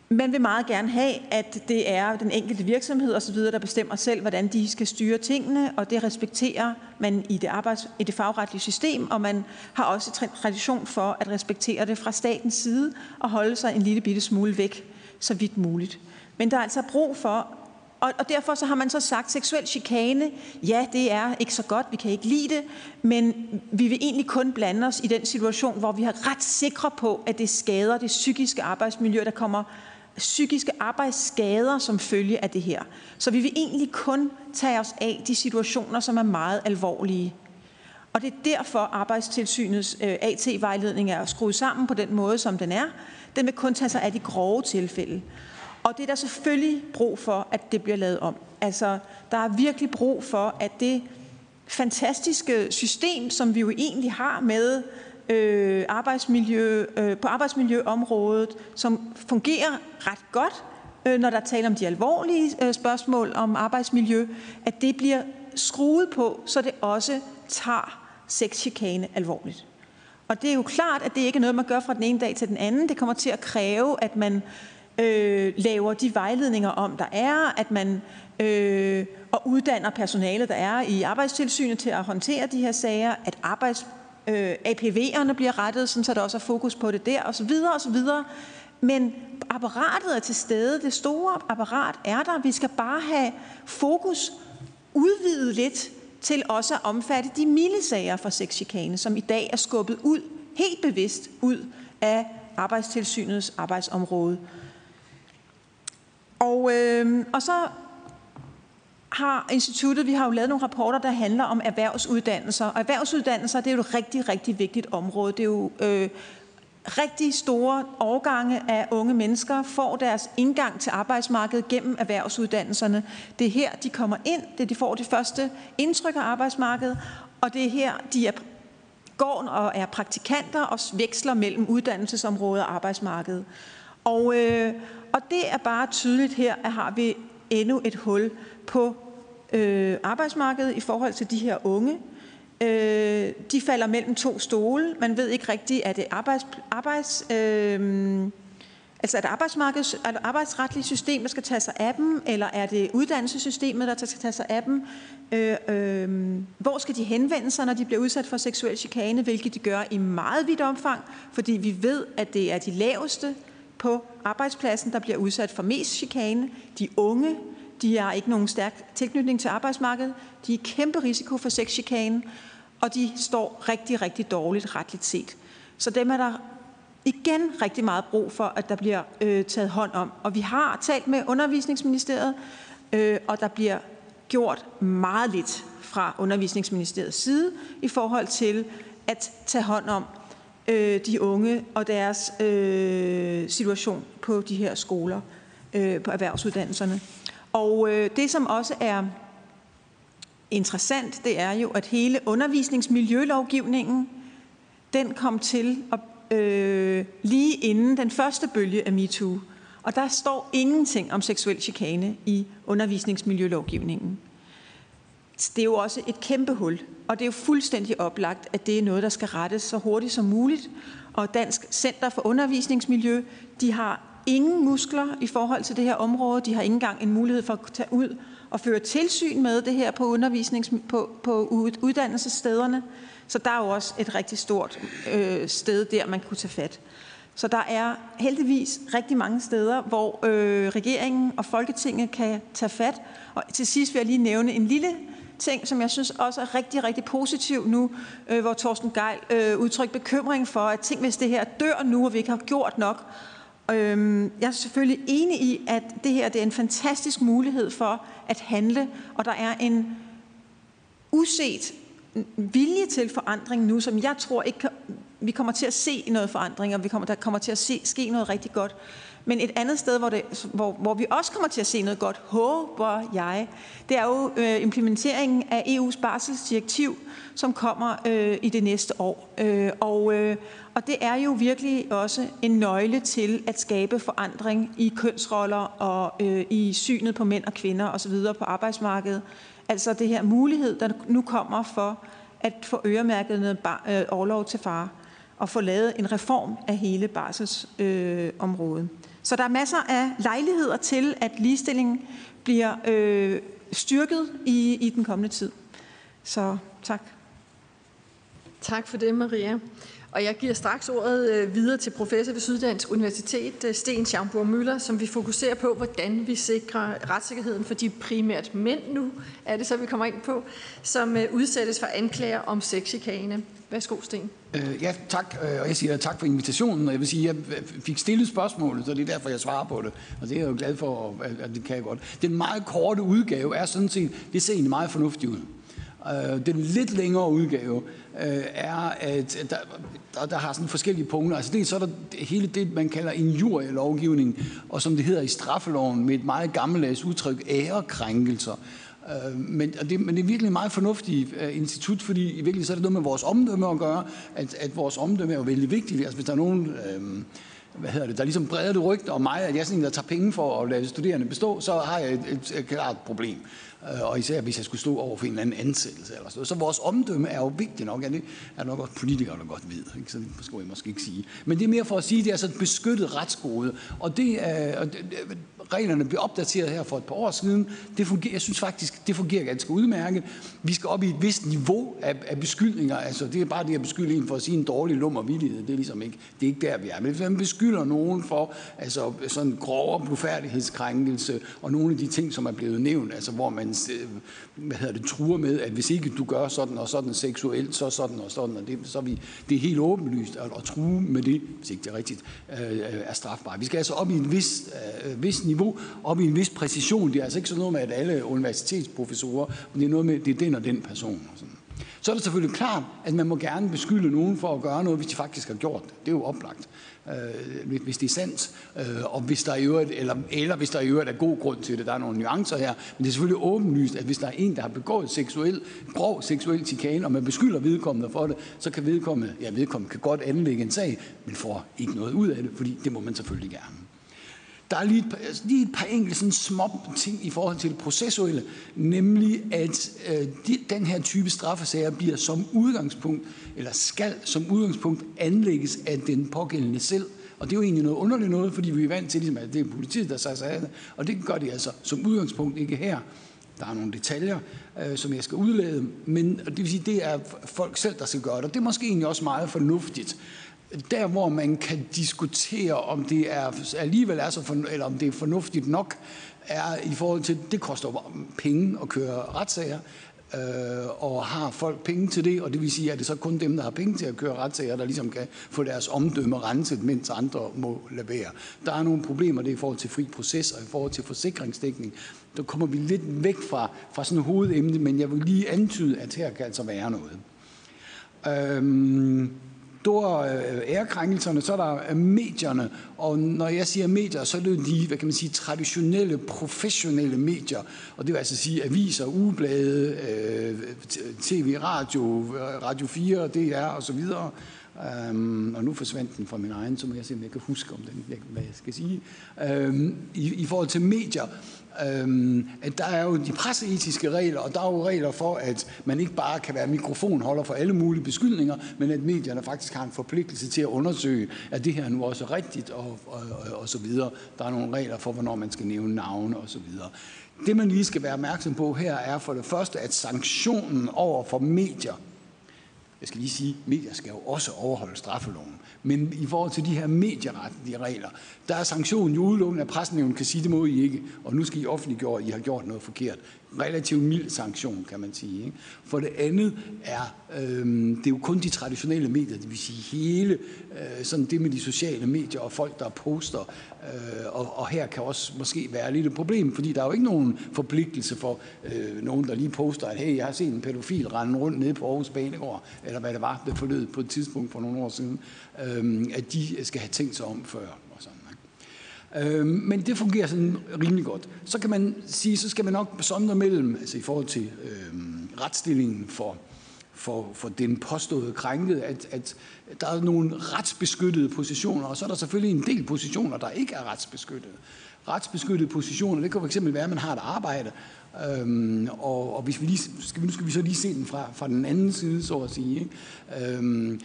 man vil meget gerne have, at det er den enkelte virksomhed osv., der bestemmer selv, hvordan de skal styre tingene, og det respekterer man i det, arbejds, i det fagretlige system, og man har også tradition for at respektere det fra statens side og holde sig en lille bitte smule væk, så vidt muligt. Men der er altså brug for, og, og derfor så har man så sagt, seksuel chikane, ja, det er ikke så godt, vi kan ikke lide det, men vi vil egentlig kun blande os i den situation, hvor vi har ret sikre på, at det skader det psykiske arbejdsmiljø, der kommer psykiske arbejdsskader som følge af det her. Så vi vil egentlig kun tage os af de situationer, som er meget alvorlige. Og det er derfor, arbejdstilsynets øh, AT-vejledning er skruet sammen på den måde, som den er. Den vil kun tage sig af de grove tilfælde. Og det er der selvfølgelig brug for, at det bliver lavet om. Altså, der er virkelig brug for, at det fantastiske system, som vi jo egentlig har med øh, arbejdsmiljø, øh, på arbejdsmiljøområdet, som fungerer ret godt, øh, når der taler om de alvorlige øh, spørgsmål om arbejdsmiljø, at det bliver skruet på, så det også tager sexchikane alvorligt. Og det er jo klart, at det ikke er noget, man gør fra den ene dag til den anden. Det kommer til at kræve, at man øh, laver de vejledninger om, der er, at man øh, og uddanner personale, der er i arbejdstilsynet til at håndtere de her sager, at arbejds øh, APV'erne bliver rettet, sådan, så der også er fokus på det der, osv. osv. Men apparatet er til stede, det store apparat er der. Vi skal bare have fokus udvidet lidt til også at omfatte de milde sager for sexchikane, som i dag er skubbet ud, helt bevidst ud af arbejdstilsynets arbejdsområde. Og, øh, og så har instituttet, vi har jo lavet nogle rapporter, der handler om erhvervsuddannelser. Og erhvervsuddannelser, det er jo et rigtig, rigtig vigtigt område. Det er jo øh, rigtig store årgange af unge mennesker får deres indgang til arbejdsmarkedet gennem erhvervsuddannelserne. Det er her, de kommer ind, det er, de får det første indtryk af arbejdsmarkedet, og det er her, de er, går og er praktikanter og veksler mellem uddannelsesområdet og arbejdsmarkedet. Og, øh, og det er bare tydeligt her, at har vi endnu et hul på øh, arbejdsmarkedet i forhold til de her unge. Øh, de falder mellem to stole. Man ved ikke rigtigt, er det arbejds, arbejds, øh, altså er det arbejdsmarkeds, er det arbejdsretlige system, der skal tage sig af dem, eller er det uddannelsessystemet, der skal tage sig af dem? Øh, øh, hvor skal de henvende sig, når de bliver udsat for seksuel chikane, hvilket de gør i meget vidt omfang, fordi vi ved, at det er de laveste på arbejdspladsen, der bliver udsat for mest chikane. De unge, de har ikke nogen stærk tilknytning til arbejdsmarkedet. De er kæmpe risiko for sexchikane, og de står rigtig, rigtig dårligt retligt set. Så dem er der igen rigtig meget brug for, at der bliver øh, taget hånd om. Og vi har talt med undervisningsministeriet, øh, og der bliver gjort meget lidt fra undervisningsministeriets side i forhold til at tage hånd om øh, de unge og deres øh, situation på de her skoler, øh, på erhvervsuddannelserne. Og øh, det, som også er interessant, det er jo, at hele undervisningsmiljølovgivningen, den kom til at, øh, lige inden den første bølge af MeToo. Og der står ingenting om seksuel chikane i undervisningsmiljølovgivningen. Det er jo også et kæmpe hul, og det er jo fuldstændig oplagt, at det er noget, der skal rettes så hurtigt som muligt. Og Dansk Center for Undervisningsmiljø, de har ingen muskler i forhold til det her område. De har ikke engang en mulighed for at tage ud og føre tilsyn med det her på, undervisnings, på, på uddannelsesstederne. Så der er jo også et rigtig stort øh, sted der, man kunne tage fat. Så der er heldigvis rigtig mange steder, hvor øh, regeringen og Folketinget kan tage fat. Og til sidst vil jeg lige nævne en lille ting, som jeg synes også er rigtig, rigtig positiv nu, øh, hvor Torsten Geil øh, udtrykker bekymring for, at ting, hvis det her dør nu, og vi ikke har gjort nok, Øh, jeg er selvfølgelig enig i, at det her det er en fantastisk mulighed for at handle, og der er en uset vilje til forandring nu, som jeg tror ikke kan, vi kommer til at se noget forandring, og vi kommer, der kommer til at se, ske noget rigtig godt. Men et andet sted, hvor, det, hvor, hvor vi også kommer til at se noget godt, håber jeg, det er jo øh, implementeringen af EU's barselsdirektiv, som kommer øh, i det næste år. Øh, og, øh, og det er jo virkelig også en nøgle til at skabe forandring i kønsroller og øh, i synet på mænd og kvinder osv. på arbejdsmarkedet. Altså det her mulighed, der nu kommer for at få øremærket noget bar, øh, overlov til far og få lavet en reform af hele barselsområdet. Øh, så der er masser af lejligheder til, at ligestillingen bliver øh, styrket i, i den kommende tid. Så tak. Tak for det, Maria. Og jeg giver straks ordet øh, videre til professor ved Syddansk Universitet, øh, Sten Schaumburg Møller, som vi fokuserer på, hvordan vi sikrer retssikkerheden for de primært mænd nu, er det så, vi kommer ind på, som øh, udsættes for anklager om sexchikane. Værsgo, Sten. Øh, ja, tak. Øh, og jeg siger tak for invitationen. Og jeg vil sige, at jeg fik stillet spørgsmålet, så det er derfor, jeg svarer på det. Og det er jeg jo glad for, at det kan jeg godt. Den meget korte udgave er sådan set, det ser egentlig meget fornuftigt ud. Øh, den lidt længere udgave øh, er, at der, der, der har sådan forskellige punkter. Altså det, så er der hele det, man kalder injurielovgivning, og som det hedder i straffeloven med et meget gammeldags udtryk, ærekrænkelser. Øh, men, og det, men det er virkelig et meget fornuftigt øh, institut, fordi i virkeligheden så er det noget med vores omdømme at gøre, at, at vores omdømme er jo vældig vigtigt. Altså hvis der er nogen... Øh, hvad hedder det, der ligesom breder det rygte om mig, at jeg er sådan en, der tager penge for at lade studerende bestå, så har jeg et, et, et klart problem. Øh, og især hvis jeg skulle stå over for en eller anden ansættelse. Eller sådan. så vores omdømme er jo vigtigt nok, er det er nok også politikere, der godt ved, ikke? så det skulle jeg måske ikke sige. Men det er mere for at sige, at det er sådan et beskyttet retsgode, og det øh, er, reglerne blev opdateret her for et par år siden. Det fungerer, jeg synes faktisk, det fungerer ganske udmærket. Vi skal op i et vist niveau af, af beskyldninger. Altså, det er bare det at beskylde en for at sige en dårlig lummer villighed. Det er ligesom ikke, det er ikke der, vi er. Men hvis man beskylder nogen for altså, sådan grov blufærdighedskrænkelse og nogle af de ting, som er blevet nævnt, altså hvor man Øh, hvad hedder det, truer med, at hvis ikke du gør sådan og sådan seksuelt, så sådan og sådan, og det, så er vi, det er helt åbenlyst at, at true med det, hvis ikke det er rigtigt, øh, øh er strafbart. Vi skal altså op i en vis, øh, øh, vis niveau, op i en vis præcision. Det er altså ikke sådan noget med, at alle universitetsprofessorer, men det er noget med, det er den og den person. Sådan. Så er det selvfølgelig klart, at man må gerne beskylde nogen for at gøre noget, hvis de faktisk har gjort det. Det er jo oplagt øh, hvis det er sandt, øh, og hvis der i øvrigt, eller, eller hvis der i øvrigt er god grund til det. Der er nogle nuancer her, men det er selvfølgelig åbenlyst, at hvis der er en, der har begået seksuel, grov seksuel chikane, og man beskylder vedkommende for det, så kan vedkommende, ja, vedkommende kan godt anlægge en sag, men får ikke noget ud af det, fordi det må man selvfølgelig gerne. Der er lige et, par, altså, lige et par enkelte sådan små ting i forhold til det processuelle, nemlig at øh, de, den her type straffesager bliver som udgangspunkt, eller skal som udgangspunkt anlægges af den pågældende selv. Og det er jo egentlig noget underligt noget, fordi vi er vant til, ligesom, at det er politiet, der sig af det. Og det gør de altså som udgangspunkt ikke her. Der er nogle detaljer, øh, som jeg skal udlade, men det vil sige, det er folk selv, der skal gøre det. Og det er måske egentlig også meget fornuftigt der, hvor man kan diskutere, om det er, alligevel er så for, eller om det er fornuftigt nok, er i forhold til, det koster penge at køre retssager, øh, og har folk penge til det, og det vil sige, at det så kun dem, der har penge til at køre retssager, der ligesom kan få deres omdømme renset, mens andre må levere. Der er nogle problemer det i forhold til fri proces og i forhold til forsikringsdækning. Der kommer vi lidt væk fra, fra sådan et hovedemne, men jeg vil lige antyde, at her kan altså være noget. Øhm, store øh, ærekrænkelserne, så er der øh, medierne. Og når jeg siger medier, så er det jo de, hvad kan man sige, traditionelle, professionelle medier. Og det vil altså sige aviser, ugeblade, øh, tv, radio, Radio 4, DR og så videre. Um, og nu forsvandt den fra min egen, så må jeg se, om jeg kan huske, om den, hvad jeg skal sige. Um, i, I forhold til medier, øhm, at der er jo de presseetiske regler, og der er jo regler for, at man ikke bare kan være mikrofonholder for alle mulige beskyldninger, men at medierne faktisk har en forpligtelse til at undersøge, at det her nu også er rigtigt, og, og, og, og så videre. Der er nogle regler for, hvornår man skal nævne navne, og så videre. Det, man lige skal være opmærksom på her, er for det første, at sanktionen over for medier, jeg skal lige sige, medier skal jo også overholde straffeloven. Men i forhold til de her medieretlige regler, der er sanktionen jo udelukkende, at pressen kan sige, det må I ikke, og nu skal I offentliggøre, at I har gjort noget forkert. Relativt mild sanktion, kan man sige. Ikke? For det andet er, øh, det er jo kun de traditionelle medier, det vil sige hele øh, sådan det med de sociale medier og folk, der poster. Øh, og, og her kan også måske være lidt et problem, fordi der er jo ikke nogen forpligtelse for øh, nogen, der lige poster, at hey, jeg har set en pædofil rende rundt nede på Aarhus Banegård, eller hvad det var, det forlød på et tidspunkt for nogle år siden, øh, at de skal have tænkt sig om før. Øh, men det fungerer sådan rimelig godt. Så kan man sige, så skal man nok sondre mellem, altså i forhold til øh, retsstillingen for, for, for den påståede krænkede, at, at der er nogle retsbeskyttede positioner, og så er der selvfølgelig en del positioner, der ikke er retsbeskyttede. Retsbeskyttede positioner, det kan fx være, at man har et arbejde, Øhm, og, og hvis vi lige, skal vi, nu skal vi så lige se den fra, fra den anden side, så at sige. Ikke? Øhm,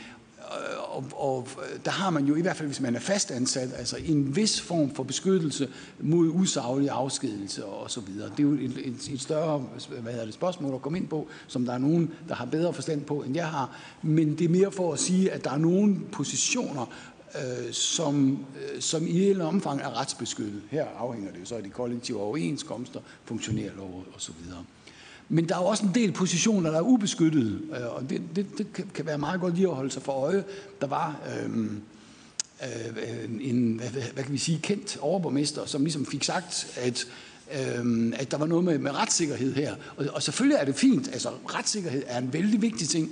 og, og øh, der har man jo i hvert fald, hvis man er fastansat, altså en vis form for beskyttelse mod usaglig afskedelse og så videre. Det er jo et, et, et større hvad hedder det, spørgsmål at komme ind på, som der er nogen, der har bedre forstand på, end jeg har. Men det er mere for at sige, at der er nogle positioner, øh, som, øh, som i hele omfang er retsbeskyttet. Her afhænger det jo så af de kollektive overenskomster, funktionærlov og så videre. Men der er også en del positioner, der er ubeskyttede, øh, og det, det, det kan være meget godt lige at holde sig for øje. Der var øhm, øh, en, hvad, hvad kan vi sige, kendt overborgmester, som ligesom fik sagt, at øhm, at der var noget med, med retssikkerhed her. Og, og selvfølgelig er det fint, altså retssikkerhed er en vældig vigtig ting,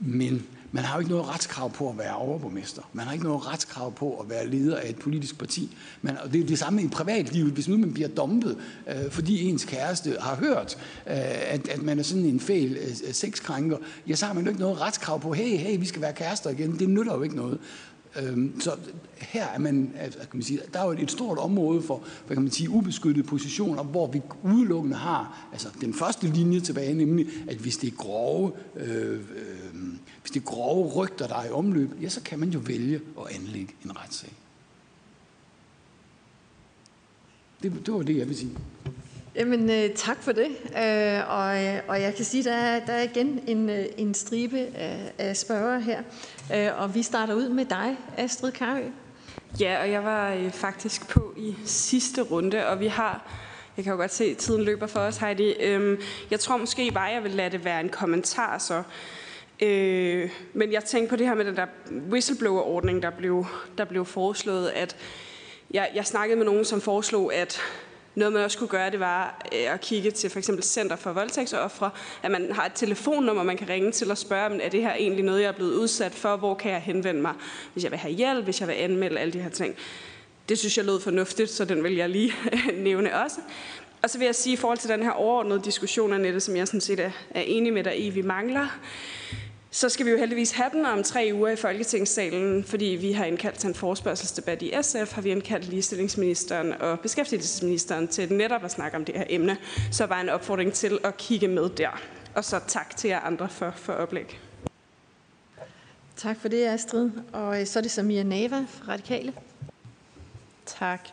men man har jo ikke noget retskrav på at være overborgmester. Man har ikke noget retskrav på at være leder af et politisk parti. Man, og det er det samme i privatlivet. Hvis nu man bliver dumpet, øh, fordi ens kæreste har hørt, øh, at, at man er sådan en fæl øh, sexkrænker, ja, så har man jo ikke noget retskrav på, hey, hey, vi skal være kærester igen. Det nytter jo ikke noget. Øhm, så her er man, øh, kan man sige, der er jo et stort område for, hvad kan man sige, ubeskyttede positioner, hvor vi udelukkende har altså den første linje tilbage, nemlig at hvis det er grove, øh, øh, hvis det er grove rygter, der er i omløb, ja, så kan man jo vælge at anlægge en retssag. Det, det var det, jeg vil sige. Jamen, øh, tak for det. Øh, og, øh, og jeg kan sige, at der er, der er igen en, øh, en stribe af, af spørger her. Øh, og vi starter ud med dig, Astrid Karø. Ja, og jeg var øh, faktisk på i sidste runde, og vi har... Jeg kan jo godt se, at tiden løber for os, Heidi. Øhm, jeg tror måske bare, jeg vil lade det være en kommentar så. Øh, men jeg tænkte på det her med den der whistleblower-ordning, der blev, der blev foreslået, at jeg, jeg snakkede med nogen, som foreslog, at Noget, man også kunne gøre, det var øh, at kigge til for eksempel Center for Voldtægtsoffre, at man har et telefonnummer, man kan ringe til og spørge, er det her egentlig noget, jeg er blevet udsat for? Hvor kan jeg henvende mig, hvis jeg vil have hjælp, hvis jeg vil anmelde alle de her ting? Det synes jeg lød fornuftigt, så den vil jeg lige nævne også. Og så vil jeg sige, i forhold til den her overordnede diskussion, Annette, som jeg sådan set er, er enig med dig i, vi mangler, så skal vi jo heldigvis have den om tre uger i Folketingssalen, fordi vi har indkaldt til en forspørgselsdebat i SF, har vi indkaldt ligestillingsministeren og beskæftigelsesministeren til netop at snakke om det her emne. Så var en opfordring til at kigge med der. Og så tak til jer andre for, for oplæg. Tak for det, Astrid. Og øh, så er det Samia Nava fra Radikale. Tak.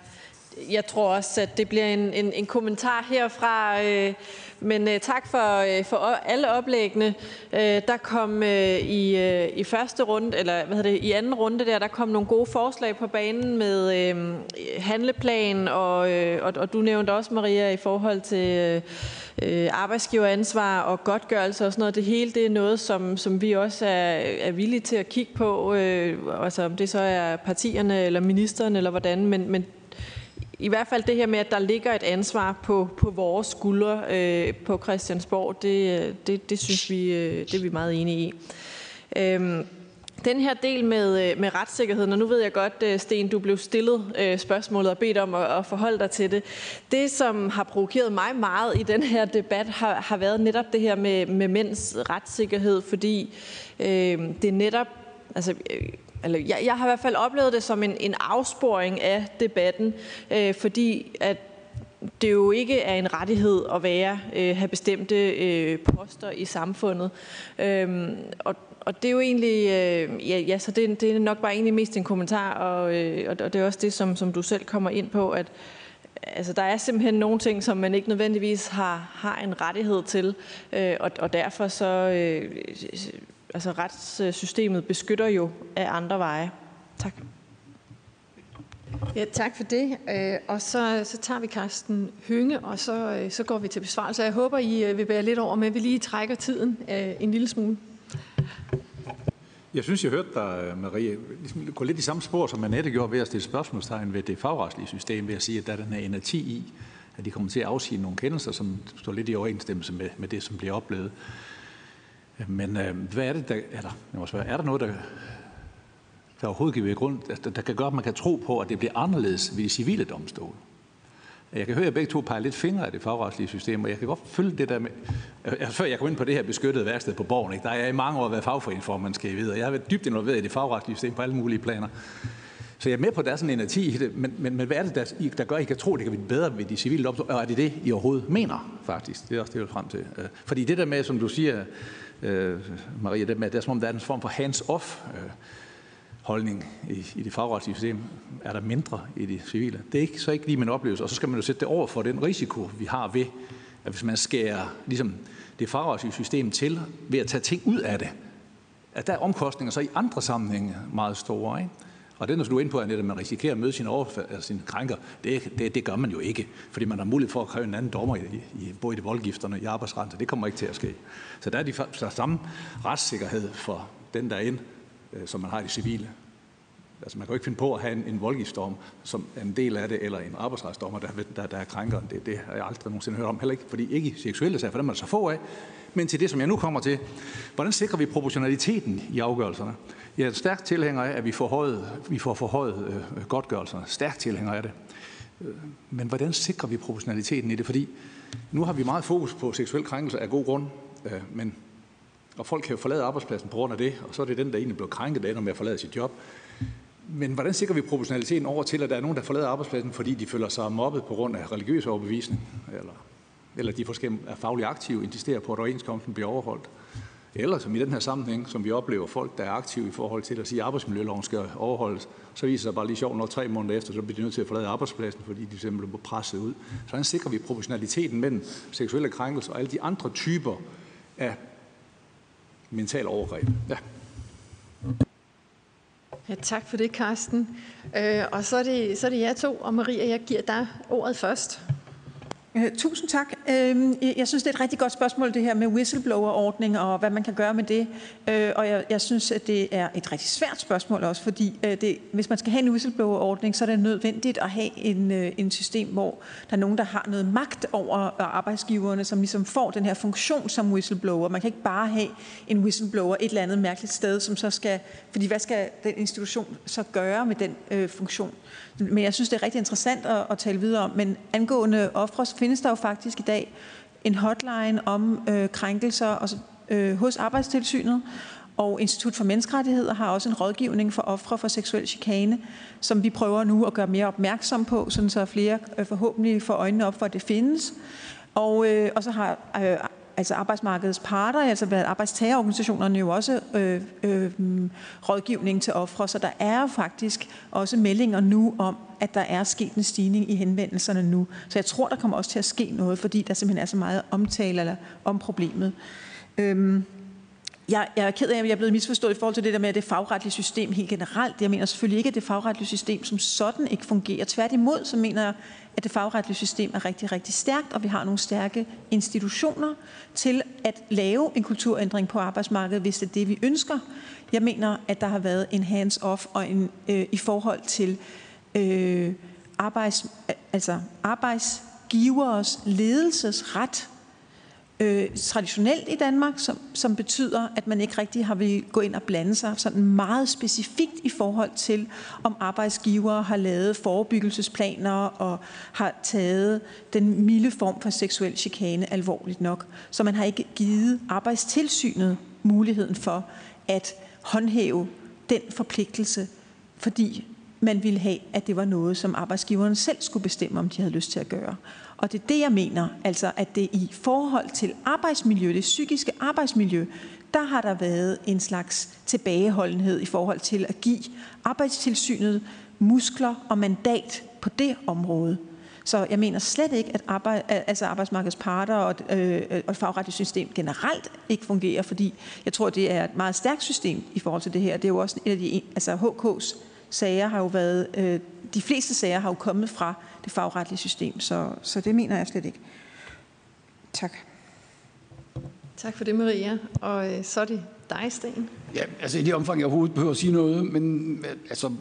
Jeg tror også, at det bliver en, en, en kommentar herfra. Øh, men øh, tak for, øh, for alle oplæggene. Øh, der kom øh, i, øh, i første runde, eller hvad hedder det, i anden runde der, der kom nogle gode forslag på banen med øh, handleplan, og, øh, og, og du nævnte også, Maria, i forhold til øh, arbejdsgiveransvar og godtgørelse og sådan noget. Det hele det er noget, som, som vi også er, er villige til at kigge på, øh, altså om det så er partierne eller ministeren eller hvordan, men, men i hvert fald det her med, at der ligger et ansvar på, på vores skuldre øh, på Christiansborg, det, det, det synes vi, øh, det er vi meget enige i. Øhm, den her del med, øh, med retssikkerheden, og nu ved jeg godt, øh, Sten, du blev stillet øh, spørgsmålet og bedt om at, at forholde dig til det. Det, som har provokeret mig meget i den her debat, har, har været netop det her med, med mænds retssikkerhed, fordi øh, det netop, altså eller jeg, jeg har i hvert fald oplevet det som en, en afsporing af debatten, øh, fordi at det jo ikke er en rettighed at være, øh, have bestemte øh, poster i samfundet. Øhm, og, og det er jo egentlig, øh, ja, ja, så det, det er nok bare egentlig mest en kommentar, og, øh, og det er også det, som, som du selv kommer ind på, at altså, der er simpelthen nogle ting, som man ikke nødvendigvis har, har en rettighed til, øh, og, og derfor så øh, altså retssystemet beskytter jo af andre veje. Tak. Ja, tak for det. Øh, og så, så tager vi Karsten Hynge, og så, øh, så går vi til besvarelse. Jeg håber, I øh, vil være lidt over med, at vi lige trækker tiden en lille smule. Jeg synes, jeg hørte dig, Marie, ligesom gå lidt i samme spor, som Annette gjorde ved at stille spørgsmålstegn ved det fagretslige system, ved at sige, at der er den her energi i, at de kommer til at afsige nogle kendelser, som står lidt i overensstemmelse med, med det, som bliver oplevet. Men øh, hvad er det, der er? Jeg må spørge, er der noget, der, der overhovedet giver grund, der, der kan gøre, at man kan tro på, at det bliver anderledes ved de civile domstole? Jeg kan høre, at begge to peger lidt fingre af det fagretslige system, og jeg kan godt følge det der med... Altså, før jeg kom ind på det her beskyttede værksted på Borgen, ikke, der er jeg i mange år været fagforeningsformand, skal I vide, og jeg har været dybt involveret i det fagretslige system på alle mulige planer. Så jeg er med på, at der er sådan en energi i det, men, men, men hvad er det, der, der gør, at I kan tro, at det kan blive bedre ved de civile domstole? Og er det det, I overhovedet mener, faktisk? Det er også det, jeg vil frem til. Øh, fordi det der med, som du siger, øh, Maria, det, med, det er som om, der er en form for hands-off øh, holdning i, i det fagretslige system, er der mindre i det civile. Det er ikke, så ikke lige min oplevelse, og så skal man jo sætte det over for den risiko, vi har ved, at hvis man skærer ligesom, det fagretslige system til ved at tage ting ud af det, at der er omkostninger så i andre sammenhænge meget store. Ikke? Og det, når du er inde på, at man risikerer at møde sin, overfald, altså sin krænker, det, det, det gør man jo ikke, fordi man har mulighed for at kræve en anden dommer, i, i, både i de voldgifterne i arbejdsretten, så det kommer ikke til at ske. Så der er de der samme retssikkerhed for den der ind, øh, som man har i det civile. Altså man kan jo ikke finde på at have en, en voldgiftsdom som er en del af det, eller en arbejdsretsdommer, der, der, der er krænkeren. Det, det har jeg aldrig nogensinde hørt om. Heller ikke, fordi ikke i seksuelle sager, for dem er der så få af. Men til det, som jeg nu kommer til. Hvordan sikrer vi proportionaliteten i afgørelserne? Jeg er stærkt tilhænger af, at vi får, højet, vi får forhøjet øh, godtgørelserne. Stærkt tilhænger af det. Øh, men hvordan sikrer vi proportionaliteten i det? Fordi nu har vi meget fokus på seksuel krænkelse af god grund, øh, men og folk kan jo forlade arbejdspladsen på grund af det, og så er det den, der egentlig bliver krænket, der ender med at forlade sit job. Men hvordan sikrer vi proportionaliteten over til, at der er nogen, der forlader arbejdspladsen, fordi de føler sig mobbet på grund af religiøs overbevisning, eller, eller de forskellige er fagligt aktive, insisterer på, at overenskomsten bliver overholdt? Eller som i den her sammenhæng, som vi oplever folk, der er aktive i forhold til at sige, at arbejdsmiljøloven skal overholdes, så viser sig bare lige sjovt, når tre måneder efter, så bliver de nødt til at forlade arbejdspladsen, fordi de simpelthen bliver presset ud. Så sikrer vi proportionaliteten mellem seksuelle krænkelser og alle de andre typer af mental overgreb? Ja. Ja, tak for det, Karsten. Øh, og så er, det, så er det jer to, og Maria, jeg giver dig ordet først. Øh, tusind tak. Øhm, jeg synes, det er et rigtig godt spørgsmål, det her med whistleblower-ordning og hvad man kan gøre med det. Øh, og jeg, jeg synes, at det er et rigtig svært spørgsmål også, fordi øh, det, hvis man skal have en whistleblower-ordning, så er det nødvendigt at have en, øh, en system, hvor der er nogen, der har noget magt over øh, arbejdsgiverne, som ligesom får den her funktion som whistleblower. Man kan ikke bare have en whistleblower et eller andet mærkeligt sted, som så skal... Fordi hvad skal den institution så gøre med den øh, funktion? Men jeg synes, det er rigtig interessant at, at tale videre om. Men angående ofre, så findes der jo faktisk i dag en hotline om øh, krænkelser og, øh, hos Arbejdstilsynet, og Institut for Menneskerettigheder har også en rådgivning for ofre for seksuel chikane, som vi prøver nu at gøre mere opmærksom på, sådan så flere øh, forhåbentlig får øjnene op for, at det findes. Og, øh, og så har øh, altså arbejdsmarkedets parter, altså blandt arbejdstagerorganisationerne jo også øh, øh, mm, rådgivning til ofre, så der er faktisk også meldinger nu om, at der er sket en stigning i henvendelserne nu. Så jeg tror, der kommer også til at ske noget, fordi der simpelthen er så meget omtale eller, om problemet. Øhm, jeg, jeg er ked af, at jeg er blevet misforstået i forhold til det der med, at det fagretlige system helt generelt. Jeg mener selvfølgelig ikke, at det fagretlige system som sådan ikke fungerer. Tværtimod, så mener jeg, at det fagretlige system er rigtig, rigtig stærkt, og vi har nogle stærke institutioner til at lave en kulturændring på arbejdsmarkedet, hvis det er det, vi ønsker. Jeg mener, at der har været en hands-off og en, øh, i forhold til øh, arbejds, altså arbejdsgiveres ledelsesret øh, traditionelt i Danmark, som, som betyder, at man ikke rigtig har vil gå ind og blande sig sådan meget specifikt i forhold til, om arbejdsgivere har lavet forebyggelsesplaner og har taget den milde form for seksuel chikane alvorligt nok. Så man har ikke givet arbejdstilsynet muligheden for at håndhæve den forpligtelse, fordi man ville have, at det var noget, som arbejdsgiveren selv skulle bestemme, om de havde lyst til at gøre. Og det er det, jeg mener, altså at det i forhold til arbejdsmiljø, det psykiske arbejdsmiljø, der har der været en slags tilbageholdenhed i forhold til at give arbejdstilsynet muskler og mandat på det område. Så jeg mener slet ikke, at arbejde, altså arbejdsmarkedets parter og, øh, og et fagretligt system generelt ikke fungerer, fordi jeg tror, det er et meget stærkt system i forhold til det her. Det er jo også en af de, altså HK's sager har jo været, øh, de fleste sager har jo kommet fra det fagretlige system, så, så det mener jeg slet ikke. Tak. Tak for det, Maria. Og øh, så er det dig, Sten. Ja, altså i det omfang, jeg overhovedet behøver at sige noget, men øh, altså,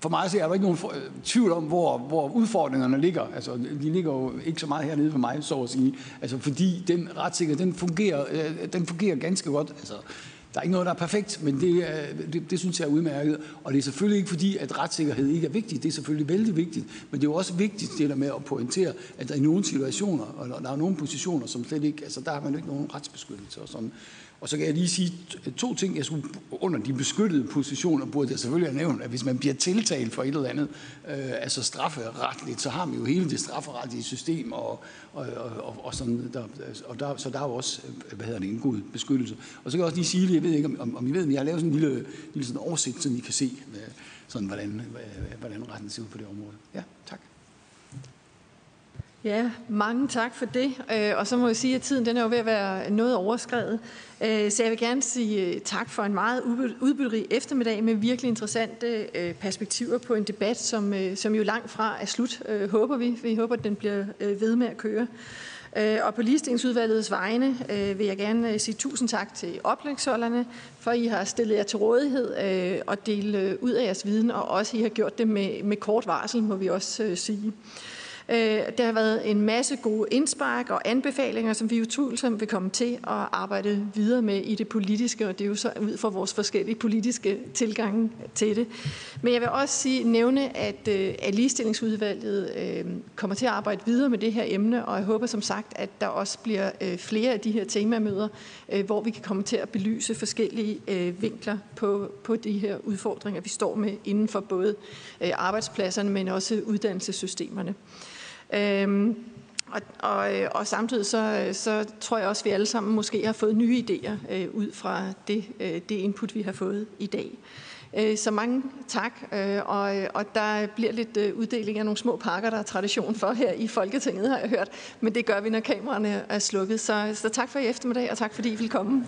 for mig så er der ikke nogen øh, tvivl om, hvor, hvor udfordringerne ligger. Altså, de ligger jo ikke så meget hernede for mig, så at sige. Altså, fordi den retssikkerhed, den fungerer, den fungerer ganske godt. Altså, der er ikke noget, der er perfekt, men det, øh, det, det synes jeg er udmærket. Og det er selvfølgelig ikke fordi, at retssikkerhed ikke er vigtigt. Det er selvfølgelig vældig vigtigt. Men det er jo også vigtigt, det der med at pointere, at der i nogle situationer, og der er nogle positioner, som slet ikke, altså der har man jo ikke nogen retsbeskyttelse og sådan. Og så kan jeg lige sige to ting. Jeg skulle, under de beskyttede positioner burde jeg selvfølgelig have nævnt, at hvis man bliver tiltalt for et eller andet, øh, altså strafferetligt, så har man jo hele det strafferetlige system, og, og, og, og, sådan, der, og der, så der er jo også øh, hvad hedder det, en god beskyttelse. Og så kan jeg også lige sige, jeg ved ikke, om, om I ved, men jeg har lavet sådan en lille, lille sådan oversigt, så I kan se, øh, sådan, hvordan, øh, hvordan retten ser ud på det område. Ja, tak. Ja, mange tak for det. Øh, og så må jeg sige, at tiden den er jo ved at være noget overskrevet. Øh, så jeg vil gerne sige øh, tak for en meget udbytterig eftermiddag med virkelig interessante perspektiver på en debat, som, som jo langt fra er slut, håber vi. Vi håber, at den bliver ved med at køre. Og på ligestillingsudvalgets vegne vil jeg gerne sige tusind tak til oplægsholderne, for I har stillet jer til rådighed og dele ud af jeres viden, og også I har gjort det med, med kort varsel, må vi også sige. Øh, der har været en masse gode indspark og anbefalinger, som vi utvivlsomt vil komme til at arbejde videre med i det politiske, og det er jo så ud fra vores forskellige politiske tilgange til det. Men jeg vil også sige, nævne, at, øh, at ligestillingsudvalget øh, kommer til at arbejde videre med det her emne, og jeg håber som sagt, at der også bliver øh, flere af de her temamøder, øh, hvor vi kan komme til at belyse forskellige vinkler på, på de her udfordringer, vi står med inden for både arbejdspladserne, men også uddannelsessystemerne. Øhm, og, og, øh, og samtidig så, øh, så tror jeg også, at vi alle sammen måske har fået nye idéer øh, ud fra det, øh, det input, vi har fået i dag. Øh, så mange tak, øh, og, øh, og der bliver lidt øh, uddeling af nogle små pakker, der er tradition for her i Folketinget, har jeg hørt. Men det gør vi, når kameraerne er slukket. Så, så tak for i eftermiddag, og tak fordi I vil komme.